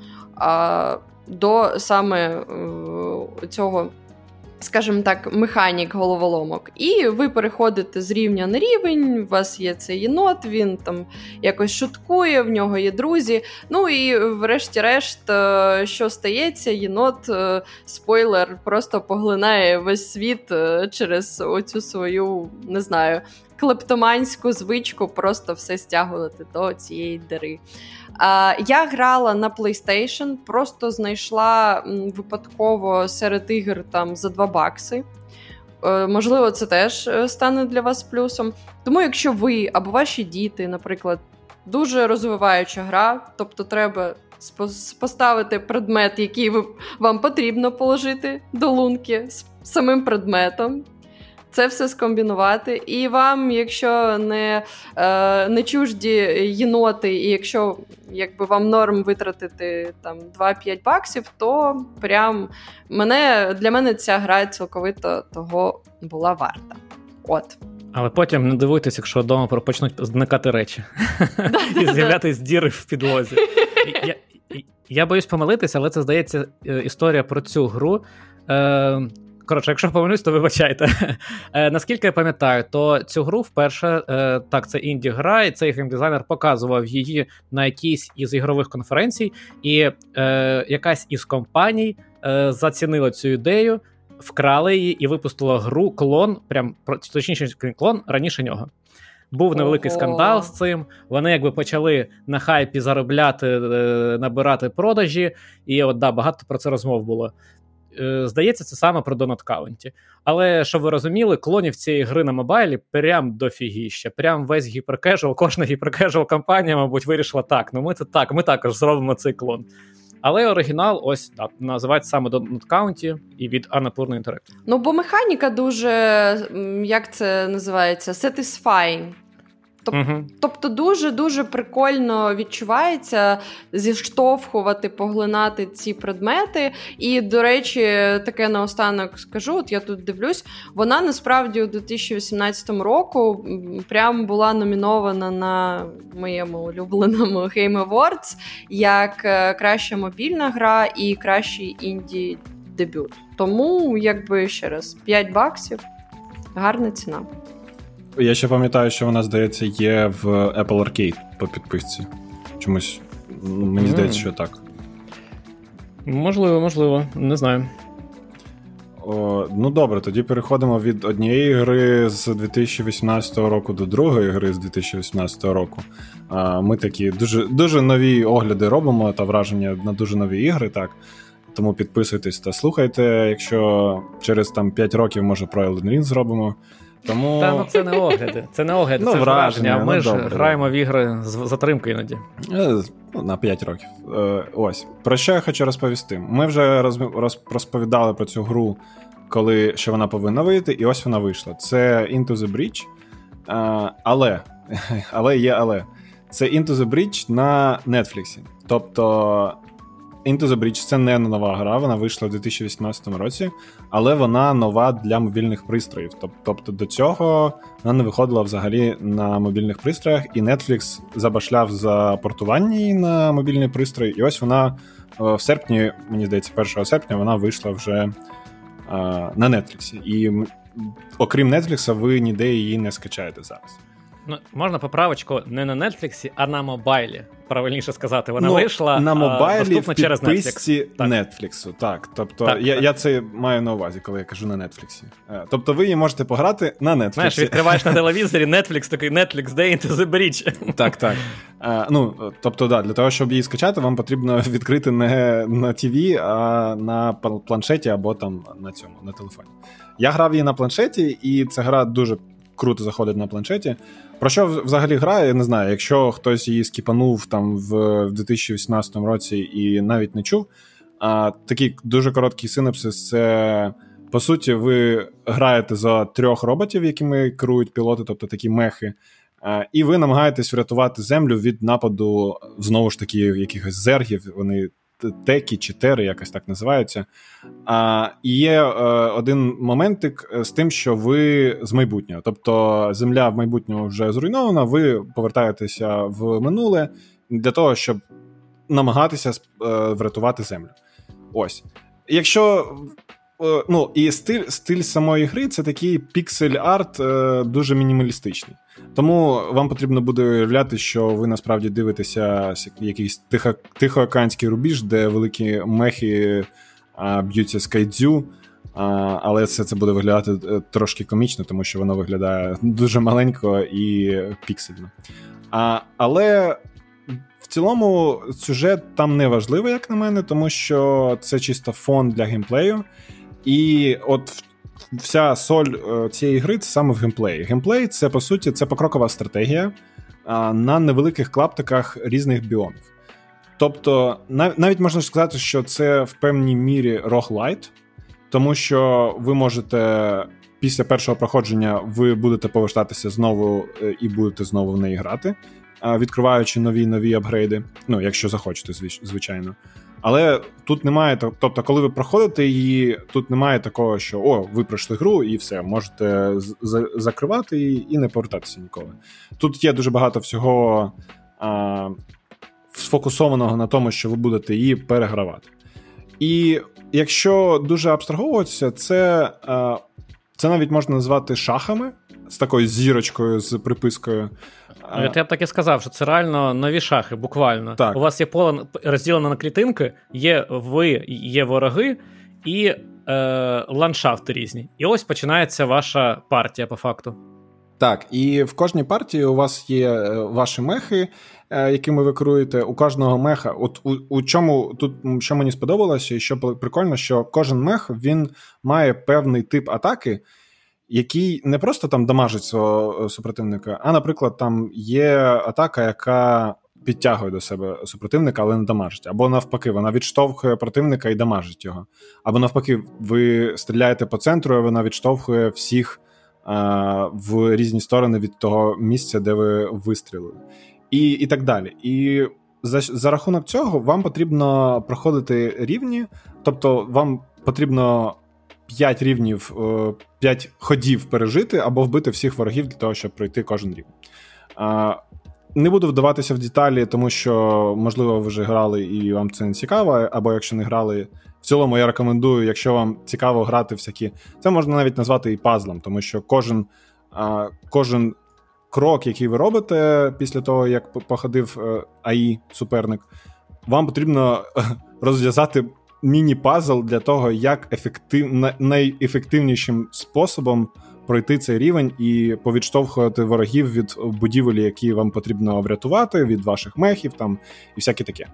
до саме цього скажімо так, механік головоломок. І ви переходите з рівня на рівень, у вас є цей єнот, він там якось шуткує, в нього є друзі. Ну і врешті-решт, е, що стається, єнот, е, спойлер, просто поглинає весь світ е, через оцю свою, не знаю, клептоманську звичку, просто все стягувати до цієї дири. Я грала на PlayStation, просто знайшла випадково серед ігор там за 2 бакси. Е, можливо, це теж е, стане для вас плюсом. Тому, якщо ви або ваші діти, наприклад, дуже розвиваюча гра, тобто треба поставити предмет, який вам потрібно положити до лунки з самим предметом, це все скомбінувати. І вам, якщо не е, не чужді єноти, і якщо якби вам норм витратити там 2-5 баксів, то прям мене для мене ця гра цілковито того була варта. От. Але потім не дивуйтесь, якщо вдома почнуть зникати речі і з'являтись діри в підлозі. Я боюсь помилитися, але це здається е, історія про цю гру. Коротше, якщо помилюсь, то вибачайте. Е, Наскільки я пам'ятаю, то цю гру вперше е, так, це інді гра, і цей геймдизайнер показував її на якійсь із ігрових конференцій, і е, якась із компаній е, зацінила цю ідею, вкрали її і випустила гру клон, прям точніше клон раніше нього. Був невеликий Ого. скандал з цим. Вони якби почали на хайпі заробляти, е, набирати продажі, і от да, багато про це розмов було. Е, здається, це саме про Donut County. Але щоб ви розуміли, клонів цієї гри на мобайлі прям дофігіща. Прям весь hypercasual, кожна hypercasual компанія, мабуть, вирішила так. Ну ми це так, ми також зробимо цей клон. Але оригінал, ось так, називається саме Donut County і від Annapurna Interactive. Ну, бо механіка дуже, як це називається, satisfying. Тоб, угу. Тобто дуже-дуже прикольно відчувається зіштовхувати, поглинати ці предмети. І, до речі, таке наостанок скажу: от я тут дивлюсь, вона насправді у 2018 року прям була номінована на моєму улюбленому Game Awards як е, краща мобільна гра і кращий інді дебют. Тому, якби ще раз, 5 баксів гарна ціна. Я ще пам'ятаю, що вона, здається, є в Apple Arcade по підписці. Чомусь мені здається, що так. Можливо, можливо, не знаю. О, Ну добре, тоді переходимо від однієї гри з 2018 року до другої гри з 2018 року. А, Ми такі дуже дуже нові огляди робимо та враження на дуже нові ігри. так. Тому підписуйтесь та слухайте. Якщо через там 5 років, може, про Elden Ring зробимо. Тому... Та ну це не огляди. Це не огляди, ну, це враження. Ми ж добре, граємо в ігри з затримкою іноді. Е, ну, на 5 років. Е, ось. Про що я хочу розповісти? Ми вже розповідали про цю гру коли що вона повинна вийти, і ось вона вийшла. Це Into the Bridge. Але але є але. Це Into the Bridge на Netflix. Тобто Into the Bridge це не нова гра, вона вийшла у 2018 році, але вона нова для мобільних пристроїв. Тобто до цього вона не виходила взагалі на мобільних пристроях, і Netflix забашляв за портування її на мобільний пристрій. І ось вона е, в серпні, мені здається, 1 серпня вона вийшла вже е, на Netflix. І окрім Netflix, ви ніде її не скачаєте зараз. Ну, можна поправочку не на Нетфліксі, а на мобайлі. Правильніше сказати, вона ну, вийшла на мобайлі в через Netflix. Так. Нетфліксу. Так, тобто так, я так. я це маю на увазі, коли я кажу на Нетфліксі. Е, тобто ви її можете пограти на Нетфліксі. Знаєш, відкриваєш на телевізорі Netflix, такий Netflix Day into the Bridge. Так, так. А, ну, Тобто, да, для того, щоб її скачати, вам потрібно відкрити не на ТВ, а на планшеті або там на цьому, на телефоні. Я грав її на планшеті, і ця гра дуже круто заходить на планшеті. Про що взагалі грає, я не знаю. Якщо хтось її скіпанув там в 2018 році і навіть не чув, а такий дуже короткий синапсис це. По суті, ви граєте за трьох роботів, якими керують пілоти, тобто такі мехи, і ви намагаєтесь врятувати землю від нападу знову ж таки якихось зергів. Вони текі чи тери, якось так називаються. А, І є е, один моментик з тим, що ви з майбутнього. Тобто земля в майбутньому вже зруйнована, ви повертаєтеся в минуле для того, щоб намагатися е, врятувати землю. Ось. Якщо. Е, ну, і стиль стиль самої гри це такий піксель-арт дуже мінімалістичний. Тому вам потрібно буде уявляти, що ви насправді дивитеся якийсь тихо, тихоокеанський рубіж, де великі мехи а, б'ються з кайдзю, а, але все це буде виглядати е, трошки комічно, тому що воно виглядає дуже маленько і піксельно. А, Але в цілому сюжет там не важливий, як на мене, тому що це чисто фон для геймплею. І от вся соль е, цієї гри це саме в геймплеї. Геймплей це по суті це покрокова стратегія на невеликих клаптиках різних біомів. Тобто, навіть можна сказати, що це в певній мірі роглайт, тому що ви можете після першого проходження ви будете повертатися знову е, і будете знову в неї грати, відкриваючи нові нові апгрейди. Ну, якщо захочете, звичайно. Але тут немає тобто, коли ви проходите її, тут немає такого, що о, ви пройшли гру і все, можете закривати її і не повертатися ніколи. Тут є дуже багато всього а, сфокусованого на тому, що ви будете її перегравати. І якщо дуже абстраговуватися, це, а, це навіть можна назвати шахами з такою зірочкою, з припискою. Ну, я б так і сказав, що це реально нові шахи, буквально. Так. У вас є поле розділено на клітинки, є ви, є вороги і е, ландшафти різні. І ось починається ваша партія по факту. Так, і в кожній партії у вас є е, ваші мехи, е, якими ви керуєте. У кожного меха, от у, у чому тут що мені сподобалося, і що прикольно, що кожен мех він має певний тип атаки який не просто там дамажить свого е, супротивника, а, наприклад, там є атака, яка підтягує до себе супротивника, але не дамажить. Або навпаки, вона відштовхує противника і дамажить його. Або навпаки, ви стріляєте по центру, і вона відштовхує всіх а, в різні сторони від того місця, де ви вистрілили. І і так далі. І за, за рахунок цього вам потрібно проходити рівні, тобто вам потрібно 5 рівнів, 5 е, ходів пережити або вбити всіх ворогів для того, щоб пройти кожен рівень. Не буду вдаватися в деталі, тому що, можливо, ви вже грали і вам це не цікаво, або якщо не грали. В цілому я рекомендую, якщо вам цікаво грати всякі. Це можна навіть назвати і пазлом, тому що кожен кожен крок, який ви робите після того, як походив е, АІ суперник, вам потрібно розв'язати міні-пазл для того, як ефектив... найефективнішим способом пройти цей рівень і повідштовхувати ворогів від будівель, які вам потрібно врятувати, від ваших мехів там і всяке таке.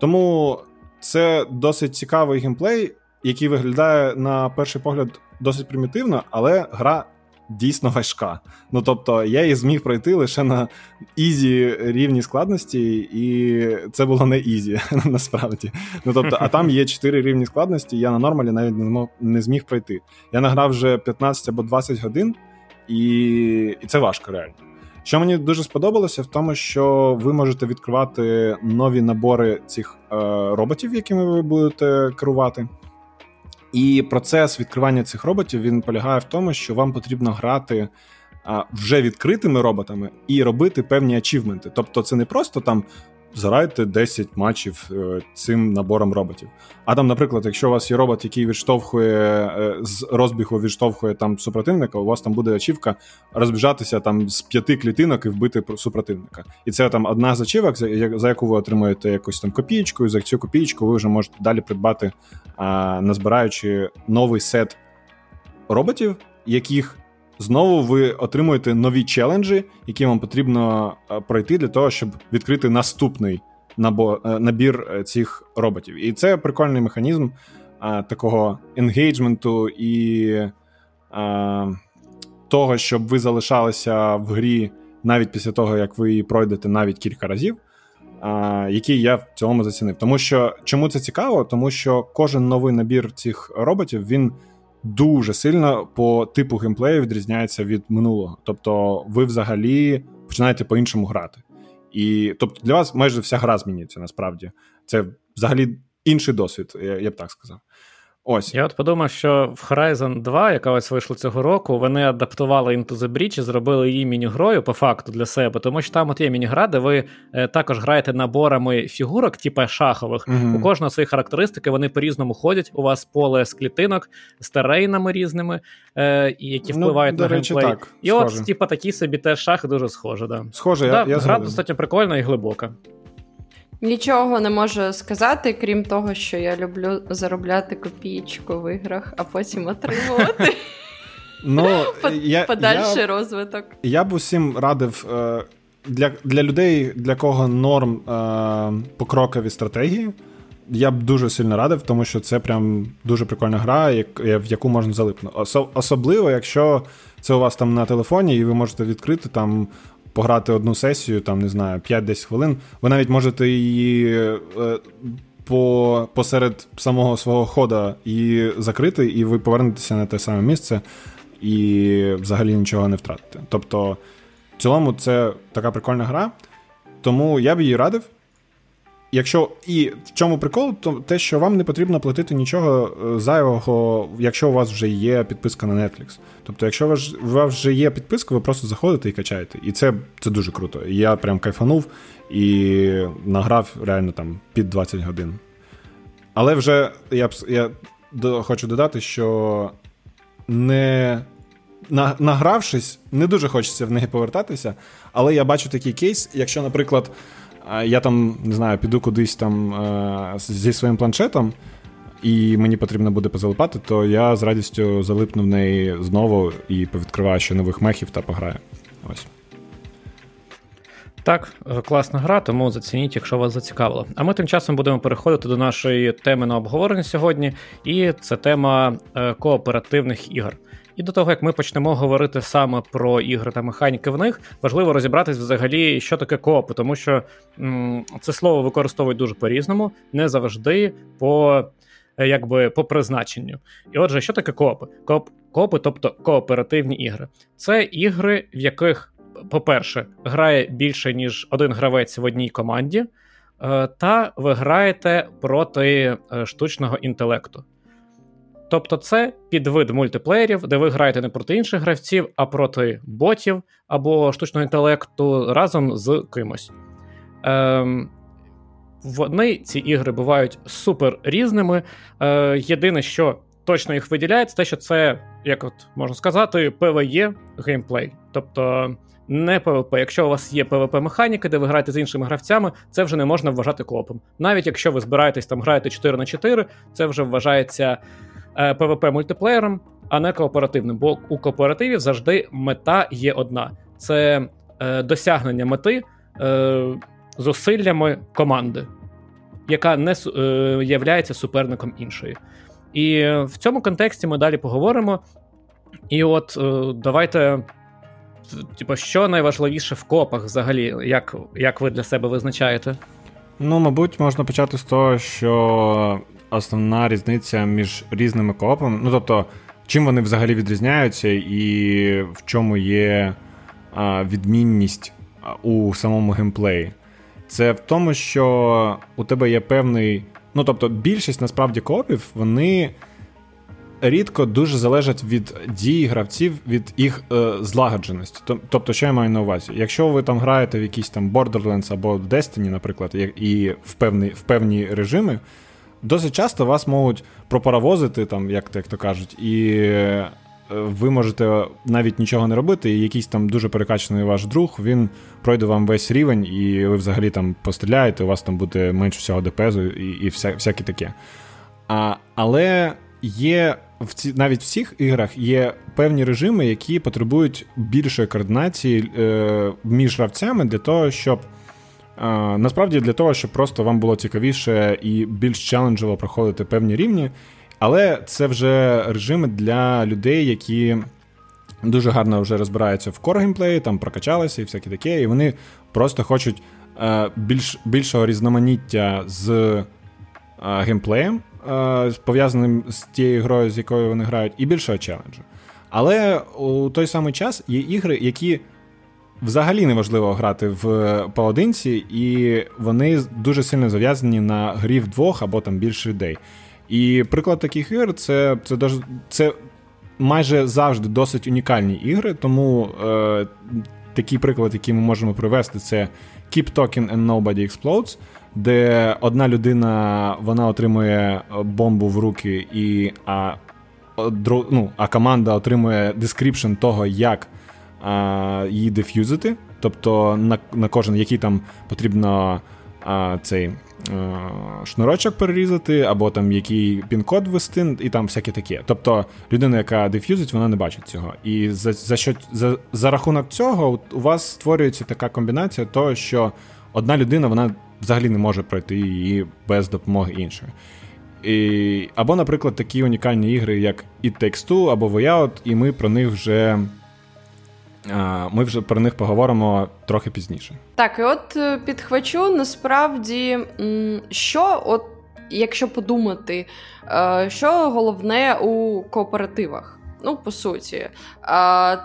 Тому це досить цікавий геймплей, який виглядає на перший погляд досить примітивно, але гра дійсно важка. Ну тобто, я її зміг пройти лише на easy рівні складності, і це було не easy, насправді. Ну тобто, а там є 4 рівні складності, я на normal і навіть не не зміг пройти. Я награв вже 15 або 20 годин, і, і це важко реально. Що мені дуже сподобалося, в тому, що ви можете відкривати нові набори цих е, роботів, якими ви будете керувати. І процес відкривання цих роботів він полягає в тому, що вам потрібно грати вже відкритими роботами і робити певні ачівменти. Тобто, це не просто там Зарайте 10 матчів е, цим набором роботів. А там, наприклад, якщо у вас є робот, який відштовхує е, з розбігу, відштовхує там супротивника, у вас там буде ачівка розбіжатися там з п'яти клітинок і вбити супротивника. І це там одна з ачівок, за яку ви отримуєте якусь там копієчку, і за цю копієчку ви вже можете далі придбати, назбираючи новий сет роботів, яких знову ви отримуєте нові челенджі, які вам потрібно е, пройти для того, щоб відкрити наступний е, набір е, цих роботів. І це прикольний механізм а, такого енгейджменту і а, того, щоб ви залишалися в грі навіть після того, як ви її пройдете навіть кілька разів. Який я в цілому зацінив. Тому що чому це цікаво? Тому що кожен новий набір цих роботів він дуже сильно по типу геймплею відрізняється від минулого. Тобто, ви взагалі починаєте по-іншому грати. І тобто для вас майже вся гра змінюється насправді. Це взагалі інший досвід, я, б так сказав. Ось. Я от подумав, що в Horizon 2, яка ось вийшла цього року, вони адаптували Into the Breach і зробили її міні-грою по факту для себе, тому що там от є міні-гра, де ви е, також граєте наборами фігурок, типу шахових. uh У кожного свої характеристики, вони по-різному ходять. У вас поле з клітинок, з терейнами різними, е, які ну, впливають ну, на речі, геймплей. Так, і схоже. от, типу, такі собі теж шахи дуже схожі. Да. Схоже, да, я, я Гра достатньо прикольна і глибока. Нічого не можу сказати, крім того, що я люблю заробляти копійку в іграх, а потім отримувати ну, я, подальший я, розвиток. Я б усім радив е, для для людей, для кого норм е, покрокові стратегії. Я б дуже сильно радив, тому що це прям дуже прикольна гра, в яку можна залипнути. Особливо, якщо це у вас там на телефоні, і ви можете відкрити там пограти одну сесію, там, не знаю, 5-10 хвилин, ви навіть можете її е, по, посеред самого свого хода її закрити, і ви повернетеся на те саме місце і взагалі нічого не втратите. Тобто, в цілому, це така прикольна гра, тому я б її радив. Якщо і в чому прикол, то те, що вам не потрібно платити нічого е, зайвого, якщо у вас вже є підписка на Netflix. Тобто, якщо у вас, у вас вже є підписка, ви просто заходите і качаєте. І це це дуже круто. Я прям кайфанув і награв реально там під 20 годин. Але вже я я хочу додати, що не награвшись, не дуже хочеться в неї повертатися. Але я бачу такий кейс, якщо, наприклад я там не знаю, піду кудись там е, зі своїм планшетом, і мені потрібно буде позалипати, то я з радістю залипну в неї знову і повідкриваю ще нових мехів та пограю. Ось. Так, е, класна гра, тому зацініть, якщо вас зацікавило. А ми тим часом будемо переходити до нашої теми на обговорення сьогодні, і це тема е, кооперативних ігор. І до того, як ми почнемо говорити саме про ігри та механіки в них, важливо розібратись взагалі, що таке кооп, тому що м- це слово використовують дуже по-різному, не завжди по е, якби по призначенню. І отже, що таке коопи? Кооп, коопи, тобто кооперативні ігри. Це ігри, в яких, по-перше, грає більше, ніж один гравець в одній команді, е, та ви граєте проти е, штучного інтелекту. Тобто це підвид мультиплеєрів, де ви граєте не проти інших гравців, а проти ботів або штучного інтелекту разом з кимось. Ем, Вони ці ігри бувають супер різними. Е, Єдине, що точно їх виділяє, це те, що це, як от можна сказати, PvE геймплей. Тобто не PvP. Якщо у вас є PvP-механіки, де ви граєте з іншими гравцями, це вже не можна вважати копом. Навіть якщо ви збираєтесь там граєте 4 на 4, це вже вважається. PvP е, мультиплеєром, а не кооперативним. Бо у кооперативів завжди мета є одна: це е, досягнення мети е, зусиллями команди, яка не являється суперником іншої. І в цьому контексті ми далі поговоримо І от давайте. Типу, що найважливіше в копах взагалі, як як ви для себе визначаєте? Ну, мабуть, можна почати з того, що основна різниця між різними коопами, ну тобто, чим вони взагалі відрізняються, і в чому є відмінність у самому геймплеї. Це в тому, що у тебе є певний. Ну, тобто, більшість насправді коопів, вони рідко дуже залежать від дій гравців, від їх е, злагодженості. Тобто, що я маю на увазі? Якщо ви там граєте в якісь там Borderlands або Destiny, наприклад, і в певні, в певні режими, досить часто вас можуть пропаровозити, там, як як то кажуть, і е, ви можете навіть нічого не робити, і якийсь там дуже перекачаний ваш друг, він пройде вам весь рівень, і ви взагалі там постріляєте, у вас там буде менше всього ДПСу і і вся, всяке таке. А, Але є в ці навіть в цих іграх є певні режими, які потребують більшої координації е, між гравцями для того, щоб. Насправді для того, щоб просто вам було цікавіше і більш челенджово проходити певні рівні. Але це вже режими для людей, які дуже гарно вже розбираються в кор геймплеї, там прокачалися і всяке таке, і вони просто хочуть е, більш, більшого різноманіття з е, геймплеєм, е, пов'язаним з тією грою, з якою вони грають, і більшого челенджу. Але у той самий час є ігри, які взагалі неможливо грати в поодинці, і вони дуже сильно зав'язані на грі в двох або там більше людей. І приклад таких ігор це це, це майже завжди досить унікальні ігри, тому е, такий приклад, який ми можемо привести, це Keep Talking and Nobody Explodes, де одна людина вона отримує бомбу в руки, і а, ну, а команда отримує description того, як а, її деф'юзити. Тобто на на кожен, який там потрібно а, цей шнурочок перерізати, або там який пін-код ввести, і там всяке таке. Тобто людина, яка деф'юзить, вона не бачить цього. І за за, що, за, за рахунок цього у вас створюється така комбінація, того, що одна людина вона взагалі не може пройти її без допомоги іншої. І, Або, наприклад, такі унікальні ігри, як It Takes або Way Out, і ми про них вже ми вже про них поговоримо трохи пізніше. Так, і от е, підхвачу насправді, що, от, якщо подумати, е, що головне у кооперативах. Ну, по суті, е,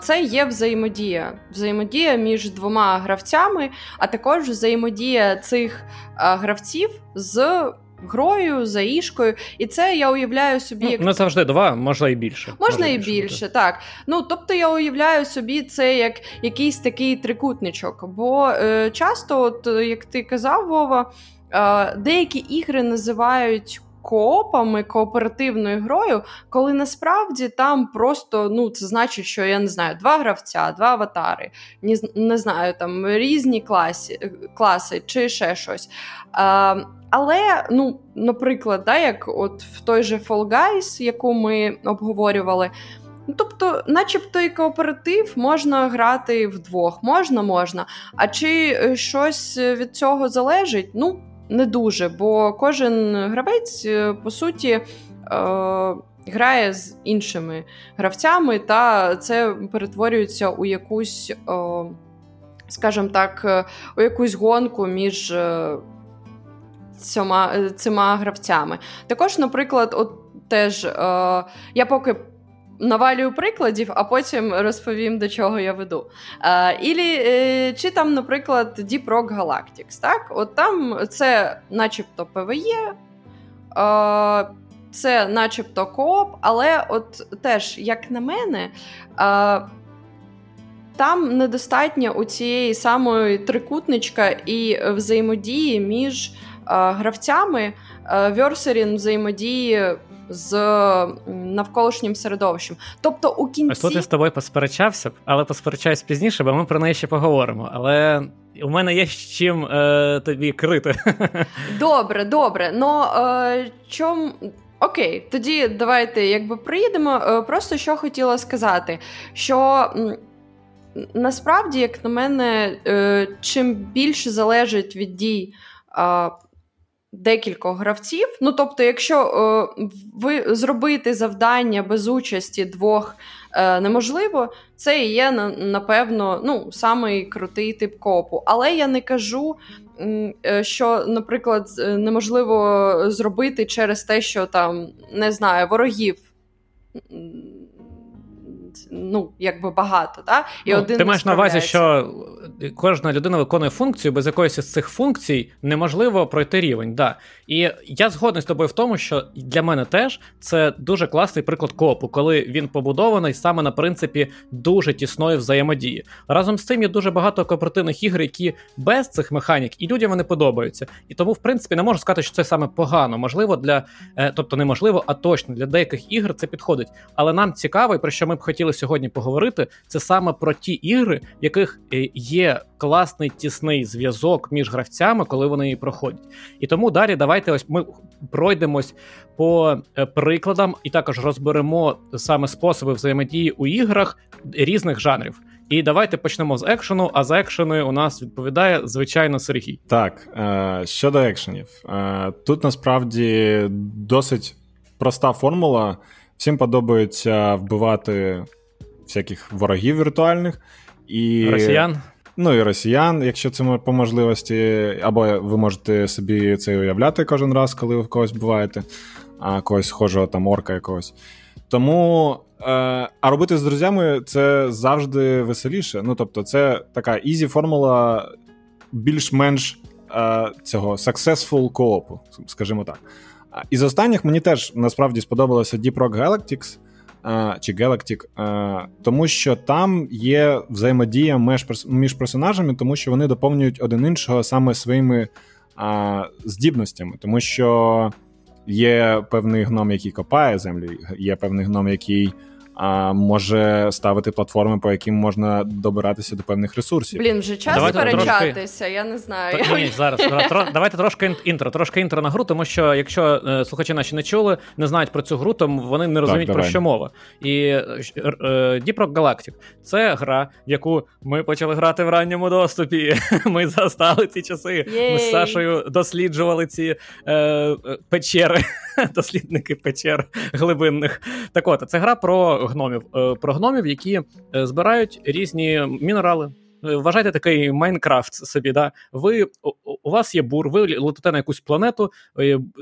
це є взаємодія. Взаємодія між двома гравцями, а також взаємодія цих гравців з грою, за ішкою. І це я уявляю собі. Ну, як... Не завжди два, можна і більше. Можна, можна і більше, більше так. Ну тобто я уявляю собі це як якийсь такий трикутничок. Бо е, часто, от як ти казав, Вова, е, деякі ігри називають. Коопами, кооперативною грою, коли насправді там просто ну це значить, що я не знаю, два гравця, два аватари, не, не знаю, там різні класи, класи чи ще щось. А, але, ну, наприклад, да, як от в той же Fall Guys, яку ми обговорювали. Ну, тобто, начебто і кооператив можна грати вдвох, можна, можна. А чи е, щось від цього залежить? Ну, не дуже, бо кожен гравець, е, по суті, е- грає з іншими гравцями, та це перетворюється у якусь, е- скажімо так, у якусь гонку між цими гравцями. Також, наприклад, от теж е, я поки. Навалюю прикладів, а потім розповім, до чого я веду. Е, ілі, е, Чи там, наприклад, Deep Rock Galactics. Так? От там це начебто ПВЕ, е, це начебто кооп, але от теж, як на мене, е, там недостатньо у цієї самої трикутничка і взаємодії між гравцями Версерін взаємодіє з навколишнім середовищем. Тобто у кінці... А тут я з тобою посперечався, але посперечаюсь пізніше, бо ми про неї ще поговоримо. Але у мене є з чим е, тобі крити. Добре, добре. Но е, чом. Окей, тоді давайте якби приїдемо. Е, просто що хотіла сказати, що. Насправді, як на мене, е, чим більше залежить від дій декількох гравців. Ну, тобто, якщо е, ви зробити завдання без участі двох е, неможливо, це і є напевно ну, самий крутий тип копу. Але я не кажу, е, що, наприклад, неможливо зробити через те, що там не знаю, ворогів ну, якби багато. Та? І ну, один Ти маєш на увазі, що кожна людина виконує функцію, без якоїсь з цих функцій неможливо пройти рівень. Да. І я згодний з тобою в тому, що для мене теж це дуже класний приклад копу, коли він побудований саме на принципі дуже тісної взаємодії. Разом з цим є дуже багато кооперативних ігор, які без цих механік і людям вони подобаються. І тому, в принципі, не можу сказати, що це саме погано. Можливо, для е, тобто неможливо, а точно для деяких ігр це підходить. Але нам цікаво, і про що ми б хотіли сьогодні поговорити, це саме про ті ігри, в яких е, є класний тісний зв'язок між гравцями, коли вони її проходять. І тому далі давайте ось ми пройдемось по е, прикладам і також розберемо саме способи взаємодії у іграх різних жанрів. І давайте почнемо з екшену. А за екшеною у нас відповідає звичайно Сергій. Так е, щодо екшенів, тут насправді досить проста формула. Всім подобається вбивати всяких ворогів віртуальних і росіян. Ну і росіян, якщо це по можливості, або ви можете собі це уявляти кожен раз, коли ви в когось буваєте, а когось схожого там орка якогось. Тому. Е, а робити з друзями це завжди веселіше. Ну тобто, це така easy формула більш-менш е, цього successful коопу, скажімо так. І з останніх мені теж насправді сподобалося Deep Rock Galactic чи Galactic, тому що там є взаємодія між персонажами, тому що вони доповнюють один іншого саме своїми здібностями, тому що є певний гном, який копає землю, є певний гном, який а може ставити платформи, по яким можна добиратися до певних ресурсів. Блін, вже час давайте сперечатися, трошки... я не знаю. Та, ні, зараз, давайте трошки інтро, трошки інтро на гру, тому що якщо е, слухачі наші не чули, не знають про цю гру, то вони не розуміють так, про що мова. І е, Deep Rock Galactic — це гра, в яку ми почали грати в ранньому доступі. Ми застали ці часи. Єй. Ми з Сашою досліджували ці е, печери, дослідники печер глибинних. Так от, це гра про гномів, е, про гномів, які е, збирають різні мінерали. Е, вважайте такий Майнкрафт собі. да? Ви у вас є бур, ви летите на якусь планету,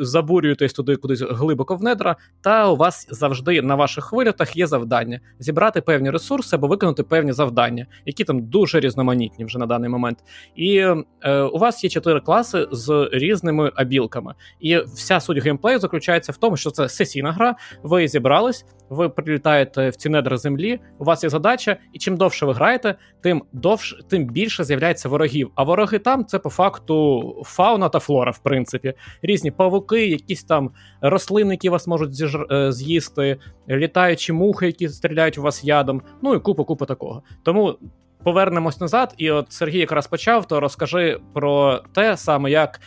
забурюєтесь туди кудись глибоко в недра, та у вас завжди на ваших вилітах є завдання зібрати певні ресурси або виконати певні завдання, які там дуже різноманітні вже на даний момент. І е, у вас є чотири класи з різними абілками. І вся суть геймплею заключається в тому, що це сесійна гра. Ви зібрались ви прилітаєте в ці недра землі, у вас є задача, і чим довше ви граєте, тим довше, тим більше з'являється ворогів. А вороги там це по факту фауна та флора, в принципі. Різні павуки, якісь там рослини, які вас можуть е, з'їсти, літаючі мухи, які стріляють у вас ядом. Ну і купа купа такого. Тому. Повернемось назад, і от Сергій якраз почав, то розкажи про те саме, як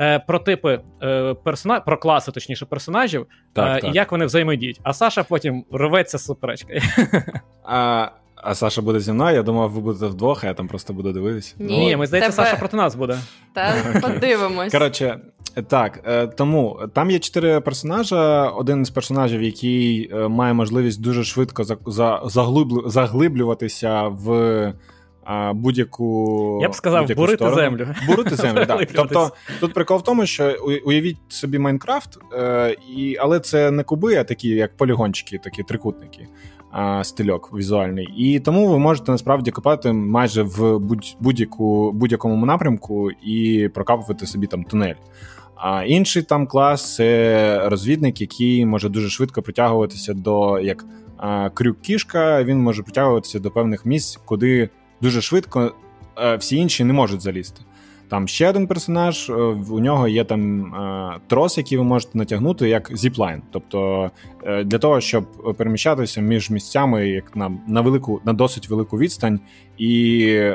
е, про типи е, персона... про класи, точніше, персонажів, так, е, так. і як вони взаємодіють. А Саша потім рветься з суперечкою. А а Саша буде зі мною, я думав, ви будете вдвох, а я там просто буду дивитися. Ні, Ні ми здається, тебе... Саша проти нас буде. Та подивимось. Коротше, так, е, тому там є чотири персонажа. Один з персонажів, який е, має можливість дуже швидко заглиблюватися в будь-яку Я б сказав, будь-яку бурити сторону. землю. Бурити землю, так. Тобто тут прикол в тому, що уявіть собі Майнкрафт, е, і, але це не куби, а такі, як полігончики, такі трикутники. Стильок візуальний, і тому ви можете насправді копати майже в будь-яку будь-якому напрямку і прокапувати собі там тунель. А інший там клас це розвідник, який може дуже швидко притягуватися до як крюк кішка. Він може притягуватися до певних місць, куди дуже швидко всі інші не можуть залізти. Там ще один персонаж, е, у нього є там е, трос, який ви можете натягнути як зіплайн. Тобто для того, щоб переміщатися між місцями як на на велику, на досить велику відстань і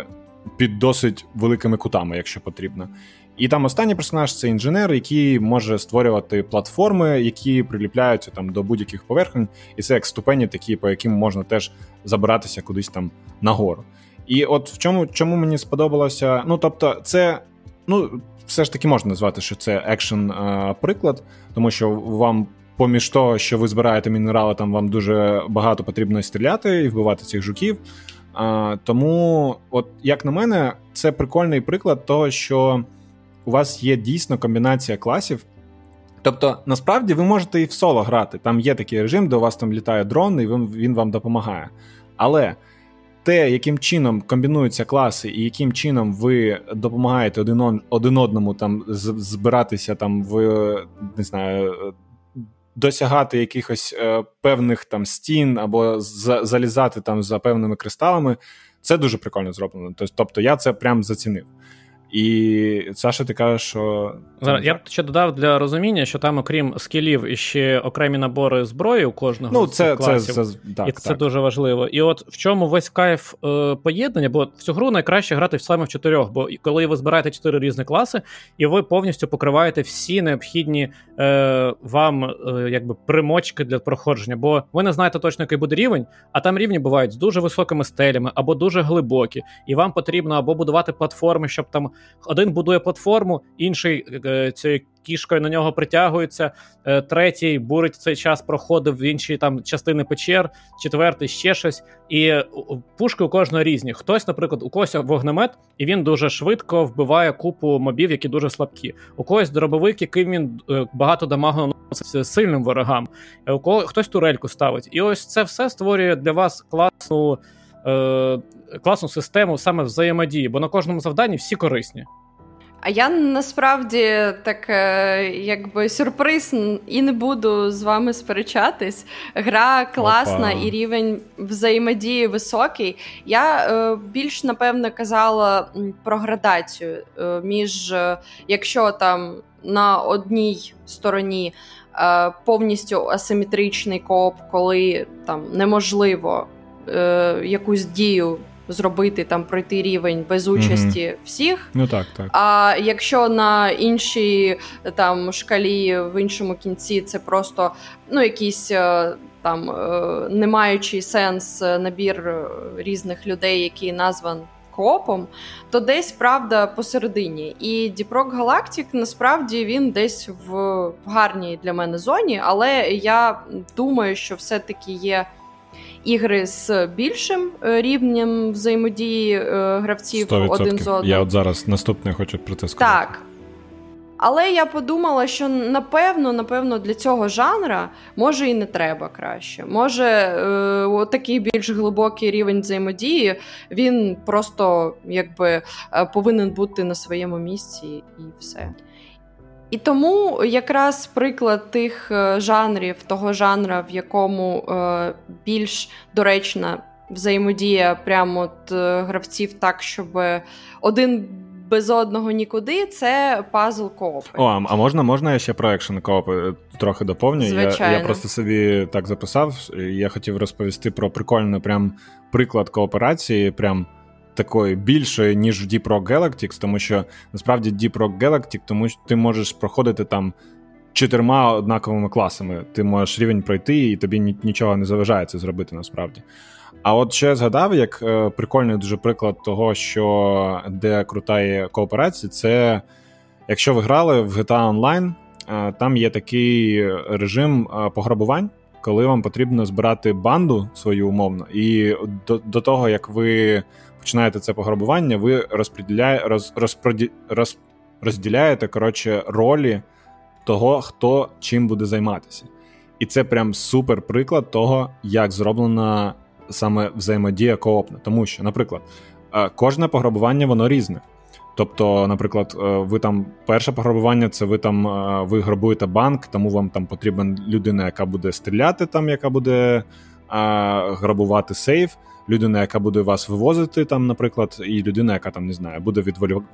під досить великими кутами, якщо потрібно. І там останній персонаж це інженер, який може створювати платформи, які приліпляються там до будь-яких поверхень, і це як ступені, такі, по яким можна теж забиратися кудись там нагору. І от в чому чому мені сподобалося, ну тобто, це. Ну, все ж таки можна назвати, що це екшен приклад, тому що вам. Поміж того, що ви збираєте мінерали, там вам дуже багато потрібно стріляти і вбивати цих жуків. А, Тому, от як на мене, це прикольний приклад того, що у вас є дійсно комбінація класів. Тобто, насправді ви можете і в соло грати. Там є такий режим, де у вас там літає дрон, і він, він вам допомагає. Але те, яким чином комбінуються класи, і яким чином ви допомагаєте один один одному там збиратися там в не знаю, досягати якихось е, певних там стін або за, залізати там за певними кристалами, це дуже прикольно зроблено. Тобто я це прям зацінив. І Саша, ти кажеш, що. Зараз я б ще додав для розуміння, що там, окрім скілів, іще окремі набори зброї у кожного ну, з це, класів. Це, це, так, і так. дуже важливо. І от в чому весь кайф е, поєднання, бо в цю гру найкраще грати саме в чотирьох, бо коли ви збираєте чотири різні класи, і ви повністю покриваєте всі необхідні е, вам е, якби примочки для проходження. Бо ви не знаєте точно, який буде рівень, а там рівні бувають з дуже високими стелями або дуже глибокі, і вам потрібно або будувати платформи, щоб там один будує платформу, інший е, цією кішкою на нього притягується, е, третій бурить цей час проходив в інші там частини печер, четвертий ще щось. І пушки у кожного різні. Хтось, наприклад, у когось вогнемет, і він дуже швидко вбиває купу мобів, які дуже слабкі. У когось дробовик, який він е, багато дамагу наносить сильним ворогам. У кого хтось турельку ставить. І ось це все створює для вас класну. Класну систему саме взаємодії, бо на кожному завданні всі корисні. А я насправді так е, якби сюрприз і не буду з вами сперечатись. Гра класна Опа. і рівень взаємодії високий. Я е, більш напевно казала про градацію е, між е, якщо там на одній стороні е, повністю асиметричний коп, коли там неможливо е, якусь дію зробити там пройти рівень без участі mm всіх. Ну так, так. А якщо на іншій там шкалі в іншому кінці це просто ну якийсь е, там е, не маючий сенс набір різних людей, які назван. Коопом, то десь правда посередині. І Діпрок Галактик насправді він десь в гарній для мене зоні, але я думаю, що все-таки є ігри з більшим е, рівнем взаємодії е, гравців 100%. один з одним. Я от зараз наступне хочу про це сказати. Так. Але я подумала, що напевно, напевно, для цього жанра може і не треба краще. Може, е, такий більш глибокий рівень взаємодії, він просто якби е, повинен бути на своєму місці і все. І тому якраз приклад тих е, жанрів, того жанра, в якому е, більш доречна взаємодія прямо от е, гравців так, щоб один. Без одного нікуди це пазл коопи. О, а можна можна я ще про екшен коопи трохи доповню? Звичайно. Я я просто собі так записав. Я хотів розповісти про прикольний прям приклад кооперації. Прям такої більшої, ніж в Deep Rock Galactics, тому що насправді Deep Rock Galactic, тому що ти можеш проходити там чотирма однаковими класами. Ти можеш рівень пройти, і тобі нічого не заважає це зробити насправді. А от ще згадав, як е, прикольний дуже приклад того, що де крута є кооперація, це якщо ви грали в GTA Online, е, там є такий режим е, пограбувань. Коли вам потрібно збирати банду свою умовно, і до до того як ви починаєте це пограбування, ви розподіляє, роз, розпроді, роз, розділяєте коротше, ролі того, хто чим буде займатися. І це прям супер приклад того, як зроблена саме взаємодія коопна. Тому що, наприклад, е, кожне пограбування воно різне. Тобто, наприклад, е, ви там перше пограбування, це ви там е, ви грабуєте банк, тому вам там потрібна людина, яка буде стріляти, там, яка буде а, грабувати сейф людина, яка буде вас вивозити, там, наприклад, і людина, яка там не знаю, буде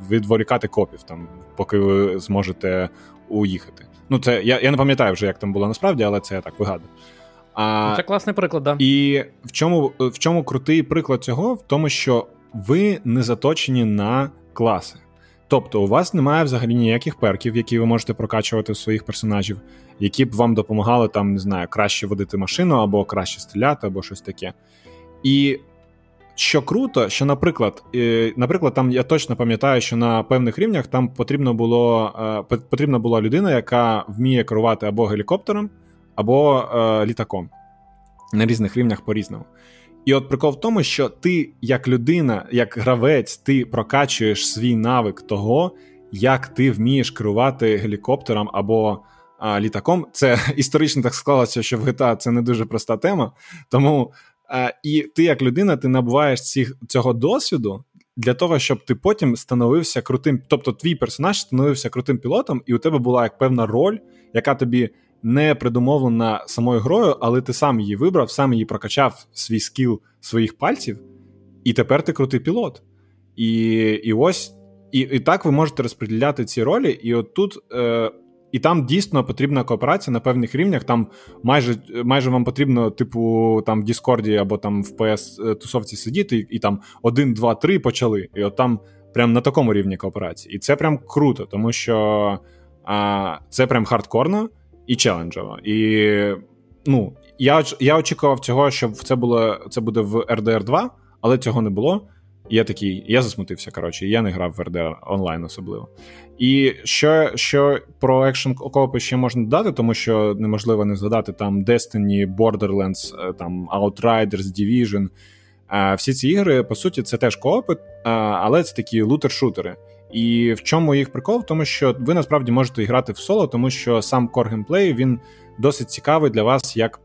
відволікати копів, там, поки ви зможете уїхати. Ну, це я я не пам'ятаю вже, як там було насправді, але це я так вигадую. А, Це класний приклад, да. І в чому в чому крутий приклад цього? В тому, що ви не заточені на класи. Тобто, у вас немає взагалі ніяких перків, які ви можете прокачувати у своїх персонажів, які б вам допомагали там, не знаю, краще водити машину, або краще стріляти, або щось таке. І що круто, що, наприклад, наприклад, там я точно пам'ятаю, що на певних рівнях там потрібно було е, потрібна була людина, яка вміє керувати або гелікоптером, або е, літаком на різних рівнях по-різному. І от прикол в тому, що ти, як людина, як гравець, ти прокачуєш свій навик того, як ти вмієш керувати гелікоптером або а, літаком. Це історично так склалося, що в GTA це не дуже проста тема. Тому і ти, як людина, ти набуваєш цих, цього досвіду для того, щоб ти потім становився крутим. Тобто, твій персонаж становився крутим пілотом, і у тебе була як певна роль, яка тобі не придумовлена самою грою, але ти сам її вибрав, сам її прокачав свій скіл своїх пальців, і тепер ти крутий пілот. І і ось і і так ви можете розподіляти ці ролі, і от тут. Е, і там дійсно потрібна кооперація на певних рівнях. Там майже майже вам потрібно, типу, там в Діскорді або там в ps тусовці сидіти, і, і там один, два, три почали. І от там прям на такому рівні кооперації. І це прям круто, тому що а, це прям хардкорно і челенджово. І ну, я я очікував цього, щоб це було це буде в RDR 2, але цього не було. Я такий, я засмутився. Коротше, я не грав в RDR онлайн особливо. І що що про екшн окопи ще можна додати, тому що неможливо не згадати там Destiny, Borderlands, е, там Outriders, Division. Всі ці ігри, по суті, це теж коопи, але це такі лутер-шутери. І в чому їх прикол? В тому, що ви насправді можете грати в соло, тому що сам кор геймплей, він досить цікавий для вас як.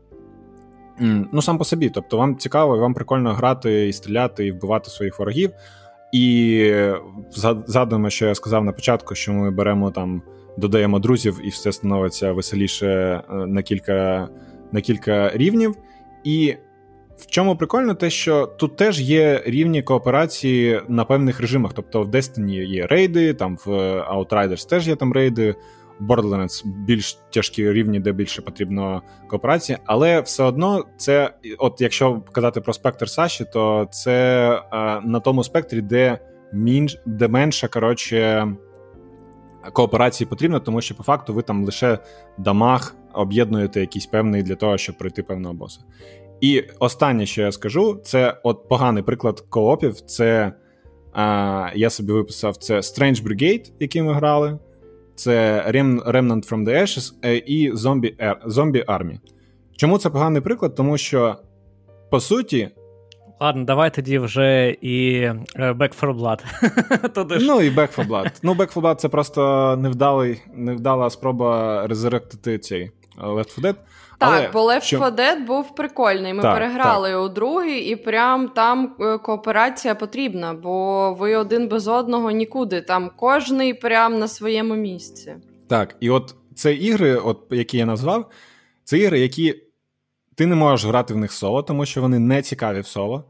Ну, сам по собі. Тобто, вам цікаво, вам прикольно грати і стріляти, і вбивати своїх ворогів. І згадуємо, що я сказав на початку, що ми беремо там, додаємо друзів, і все становиться веселіше е, на кілька на кілька рівнів. І в чому прикольно, те, що тут теж є рівні кооперації на певних режимах. Тобто в Destiny є рейди, там в Outriders теж є там рейди, Borderlands більш тяжкі рівні, де більше потрібно кооперації. Але все одно, це, от якщо казати про спектр Саші, то це е, на тому спектрі, де мінш, де менше коротше, кооперації потрібно, тому що по факту ви там лише дамаг об'єднуєте якийсь певний для того, щоб пройти певного боса. І останнє, що я скажу, це от поганий приклад коопів. Це а, я собі виписав це Strange Brigade, який ми грали, це Remnant from the Ashes е, і Zombie, Zombie Army. Чому це поганий приклад? Тому що, по суті. Ладно, давай тоді вже і е, Back for Blood. Ну, і Back for Blood. Ну, Back for Blood це просто невдалий, невдала спроба резеректити цей Left 4 Dead. Так, Але бо Left що... 4 Dead був прикольний. Ми так, переграли так. у другий, і прям там е, кооперація потрібна, бо ви один без одного нікуди. Там кожний прям на своєму місці. Так, і от це ігри, от які я назвав, це ігри, які ти не можеш грати в них соло, тому що вони не цікаві в соло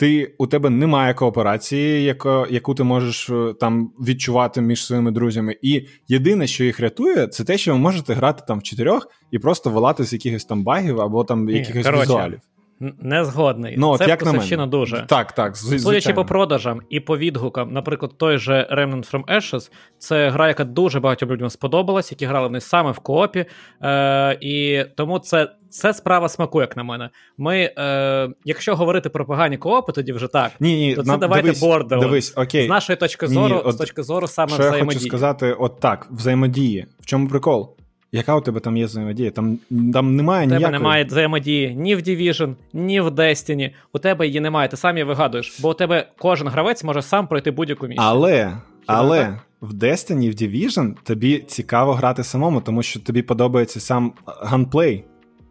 ти у тебе немає кооперації, яко, яку ти можеш е, там відчувати між своїми друзями. І єдине, що їх рятує, це те, що ви можете грати там в чотирьох і просто вилати з якихось там багів або там Ні, якихось коротше, візуалів. Не згодний. Ну, Це як на дуже. Так, так. Судячи по продажам і по відгукам, наприклад, той же Remnant from Ashes, це гра, яка дуже багатьом людям сподобалась, які грали в неї саме в коопі. Е, І тому це це справа смаку, як на мене. Ми, е, Якщо говорити про погані коопи, тоді вже так. Ні, ні, то це нам, давайте дивись. Дивись, окей. З нашої точки зору, ні, ні, от, з точки зору саме що взаємодії. Я хочу сказати, от так, взаємодії. В чому прикол? Яка у тебе там є взаємодія? Там там немає ніякої... У тебе немає взаємодії ні в Division, ні в Destiny. У тебе її немає, ти сам її вигадуєш, бо у тебе кожен гравець може сам пройти будь-яку місію. Але але в Destiny, в Division тобі цікаво грати самому, тому що тобі подобається сам gunplay.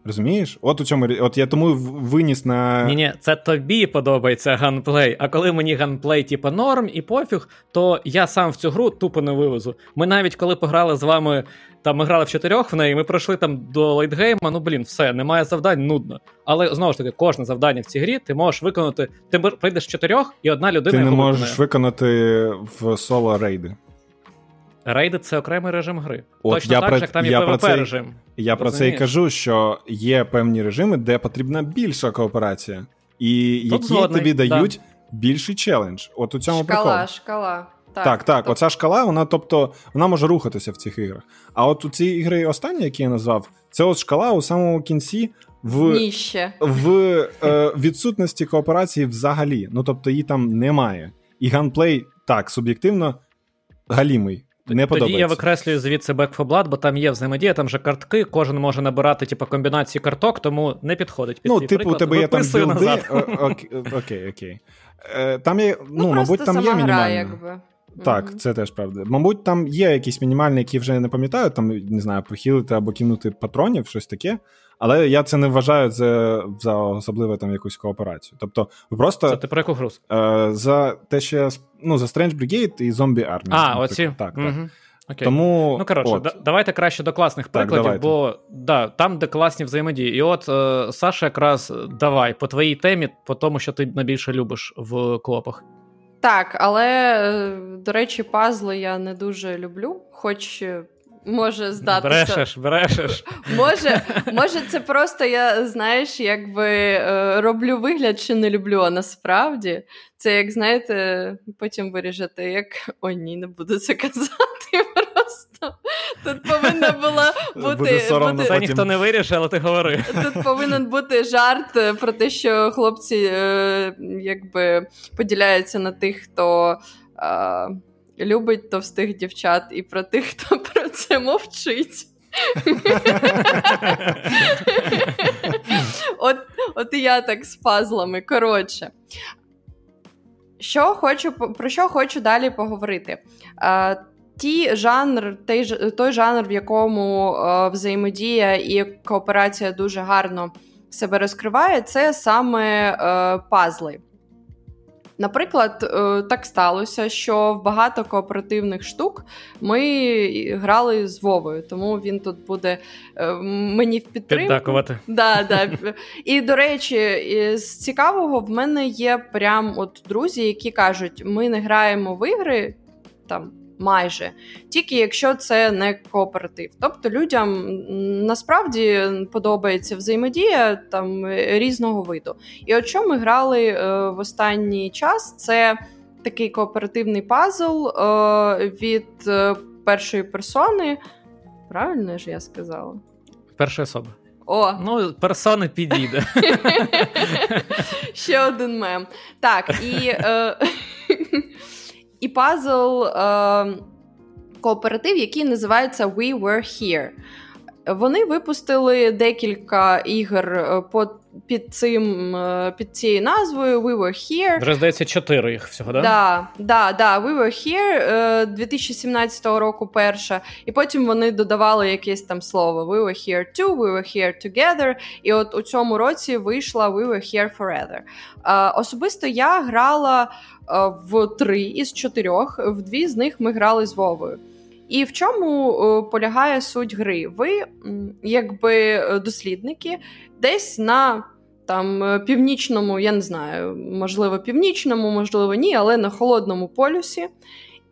Розумієш? От у чому от я тому виніс на. Ні, ні, це тобі подобається gunplay. А коли мені gunplay, типу, норм і пофіг, то я сам в цю гру тупо не вивезу. Ми навіть коли пограли з вами, там ми грали в чотирьох в неї, ми пройшли там до late game а, ну блін, все, немає завдань, нудно. Але знову ж таки, кожне завдання в цій грі ти можеш виконати. Ти прийдеш чотирьох, і одна людина. Ти не можеш виконати в соло рейди. Рейди це окремий режим гри. От Точно я так, про, як там є ПВП режим. Я про це і кажу, що є певні режими, де потрібна більша кооперація, і Тут які згодний, тобі дають да. більший челендж. От у цьому шкала, прикол. шкала. Так, так, так. Тоб... оця шкала, вона, тобто, вона може рухатися в цих іграх. А от у ці ігри останні, які я назвав, це от шкала у самому кінці, в Ніще. в е, відсутності кооперації взагалі. Ну тобто її там немає. І gunplay так, суб'єктивно галімий. Не Тоді я викреслюю звідси Back 4 Blood, бо там є взаємодія, там же картки, кожен може набирати типу, комбінації карток, тому не підходить під Ну, типу, приклад. у тебе є там білди. Окей, окей. окей. Е, Там є, ну, Ну, мабуть, там є якби. Так, Мгм. це теж правда. Мабуть, там є якісь мінімальні, які вже не пам'ятаю, там, не знаю, похилити або кинути патронів, щось таке. Але я це не вважаю за, за особливо там якусь кооперацію. Тобто, ви просто Це ти про яку гру? е, за те, що я, ну, за Strange Brigade і Zombie Army. А, наприклад. оці. Так, так. Окей. Тому, Ну, коротше, от. да, давайте краще до класних Так, прикладів, давайте. бо да, там, де класні взаємодії. І от е, Саша, якраз давай по твоїй темі, по тому, що ти найбільше любиш в коопах. Так, але, е, до речі, пазли я не дуже люблю, хоч е, може здатися. Брешеш, брешеш. Може, може, це просто я, знаєш, якби е, роблю вигляд, що не люблю, а насправді це, як знаєте, потім виріжете, як ой, ні, не буду це казати. Просто тут повинна була бути, Буде соромно бути Це ніхто не вирішив, але ти говори. Тут повинен бути жарт е, про те, що хлопці е, якби поділяються на тих, хто е, любить товстих дівчат, і про тих, хто про це мовчить. От, от і я так з пазлами. Коротше. Що хочу, про що хочу далі поговорити? Е, ті жанр, той, той жанр, в якому е, взаємодія і кооперація дуже гарно себе розкриває, це саме е, пазли. Наприклад, е, так сталося, що в багато кооперативних штук ми грали з Вовою, тому він тут буде е, мені в підтримку. Піддакувати. Да, да. І до речі, з цікавого в мене є прям от друзі, які кажуть: ми не граємо в ігри там. Майже тільки якщо це не кооператив. Тобто людям насправді подобається взаємодія там е, різного виду. І от що ми грали е, в останній час, це такий кооперативний пазл е, від першої персони. Правильно ж я сказала? Перша особа. О, Ну, персони підійде. Ще один мем. Так, і, е, і пазл е, кооператив, який називається We Were Here. Вони випустили декілька ігор е, по, під, цим, е, під цією назвою We Were Here. Вже здається, чотири їх всього, да? Да, да, да, We Were Here е, 2017 року перша, і потім вони додавали якесь там слово We Were Here Too, We Were Here Together, і от у цьому році вийшла We Were Here Forever. Е, особисто я грала е, в три із чотирьох, в дві з них ми грали з Вовою. І в чому е, полягає суть гри? Ви, якби е, дослідники, десь на там е, північному, я не знаю, можливо, північному, можливо, ні, але на холодному полюсі.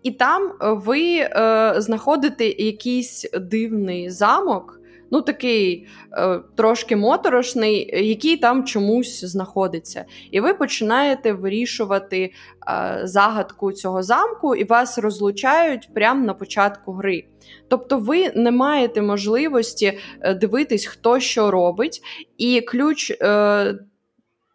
І там ви е, знаходите якийсь дивний замок, ну такий е, трошки моторошний, який там чомусь знаходиться. І ви починаєте вирішувати е, загадку цього замку, і вас розлучають прямо на початку гри. Тобто ви не маєте можливості е, дивитись, хто що робить, і ключ. Е,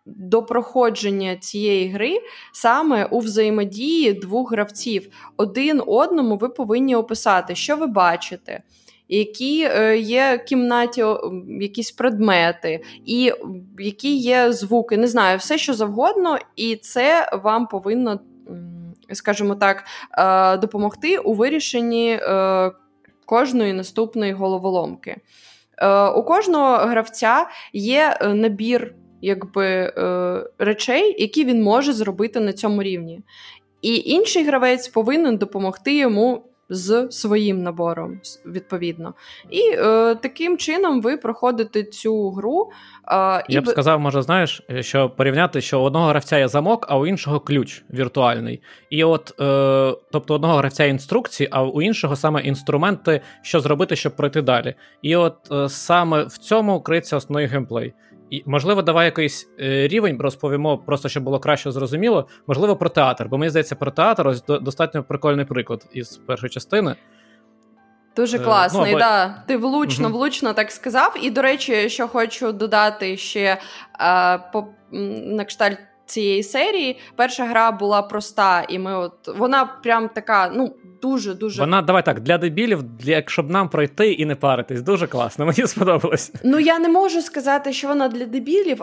до проходження цієї гри саме у взаємодії двох гравців. Один одному ви повинні описати, що ви бачите, які е, є в кімнаті якісь предмети, і які є звуки. Не знаю, все що завгодно, і це вам повинно, скажімо так, е, допомогти у вирішенні е, кожної наступної головоломки. У кожного гравця є набір якби, речей, які він може зробити на цьому рівні. І інший гравець повинен допомогти йому з своїм набором, відповідно. І е, таким чином ви проходите цю гру. Е, і Я б сказав, може, знаєш, що порівняти, що у одного гравця є замок, а у іншого ключ віртуальний. І от, е, тобто, у одного гравця інструкції, а у іншого саме інструменти, що зробити, щоб пройти далі. І от е, саме в цьому криється основний геймплей. І, можливо, давай якийсь е, рівень розповімо, просто щоб було краще зрозуміло. Можливо, про театр. Бо мені здається, про театр ось до- достатньо прикольний приклад із першої частини. Дуже е, класний, е, ну, да. Ти влучно, угу. влучно так сказав. І, до речі, що хочу додати ще е, по на кшталт цієї серії. Перша гра була проста, і ми от вона прям така, ну. Дуже дуже вона давай так для дебілів, для щоб нам пройти і не паритись. Дуже класно. Мені сподобалось. Ну я не можу сказати, що вона для дебілів,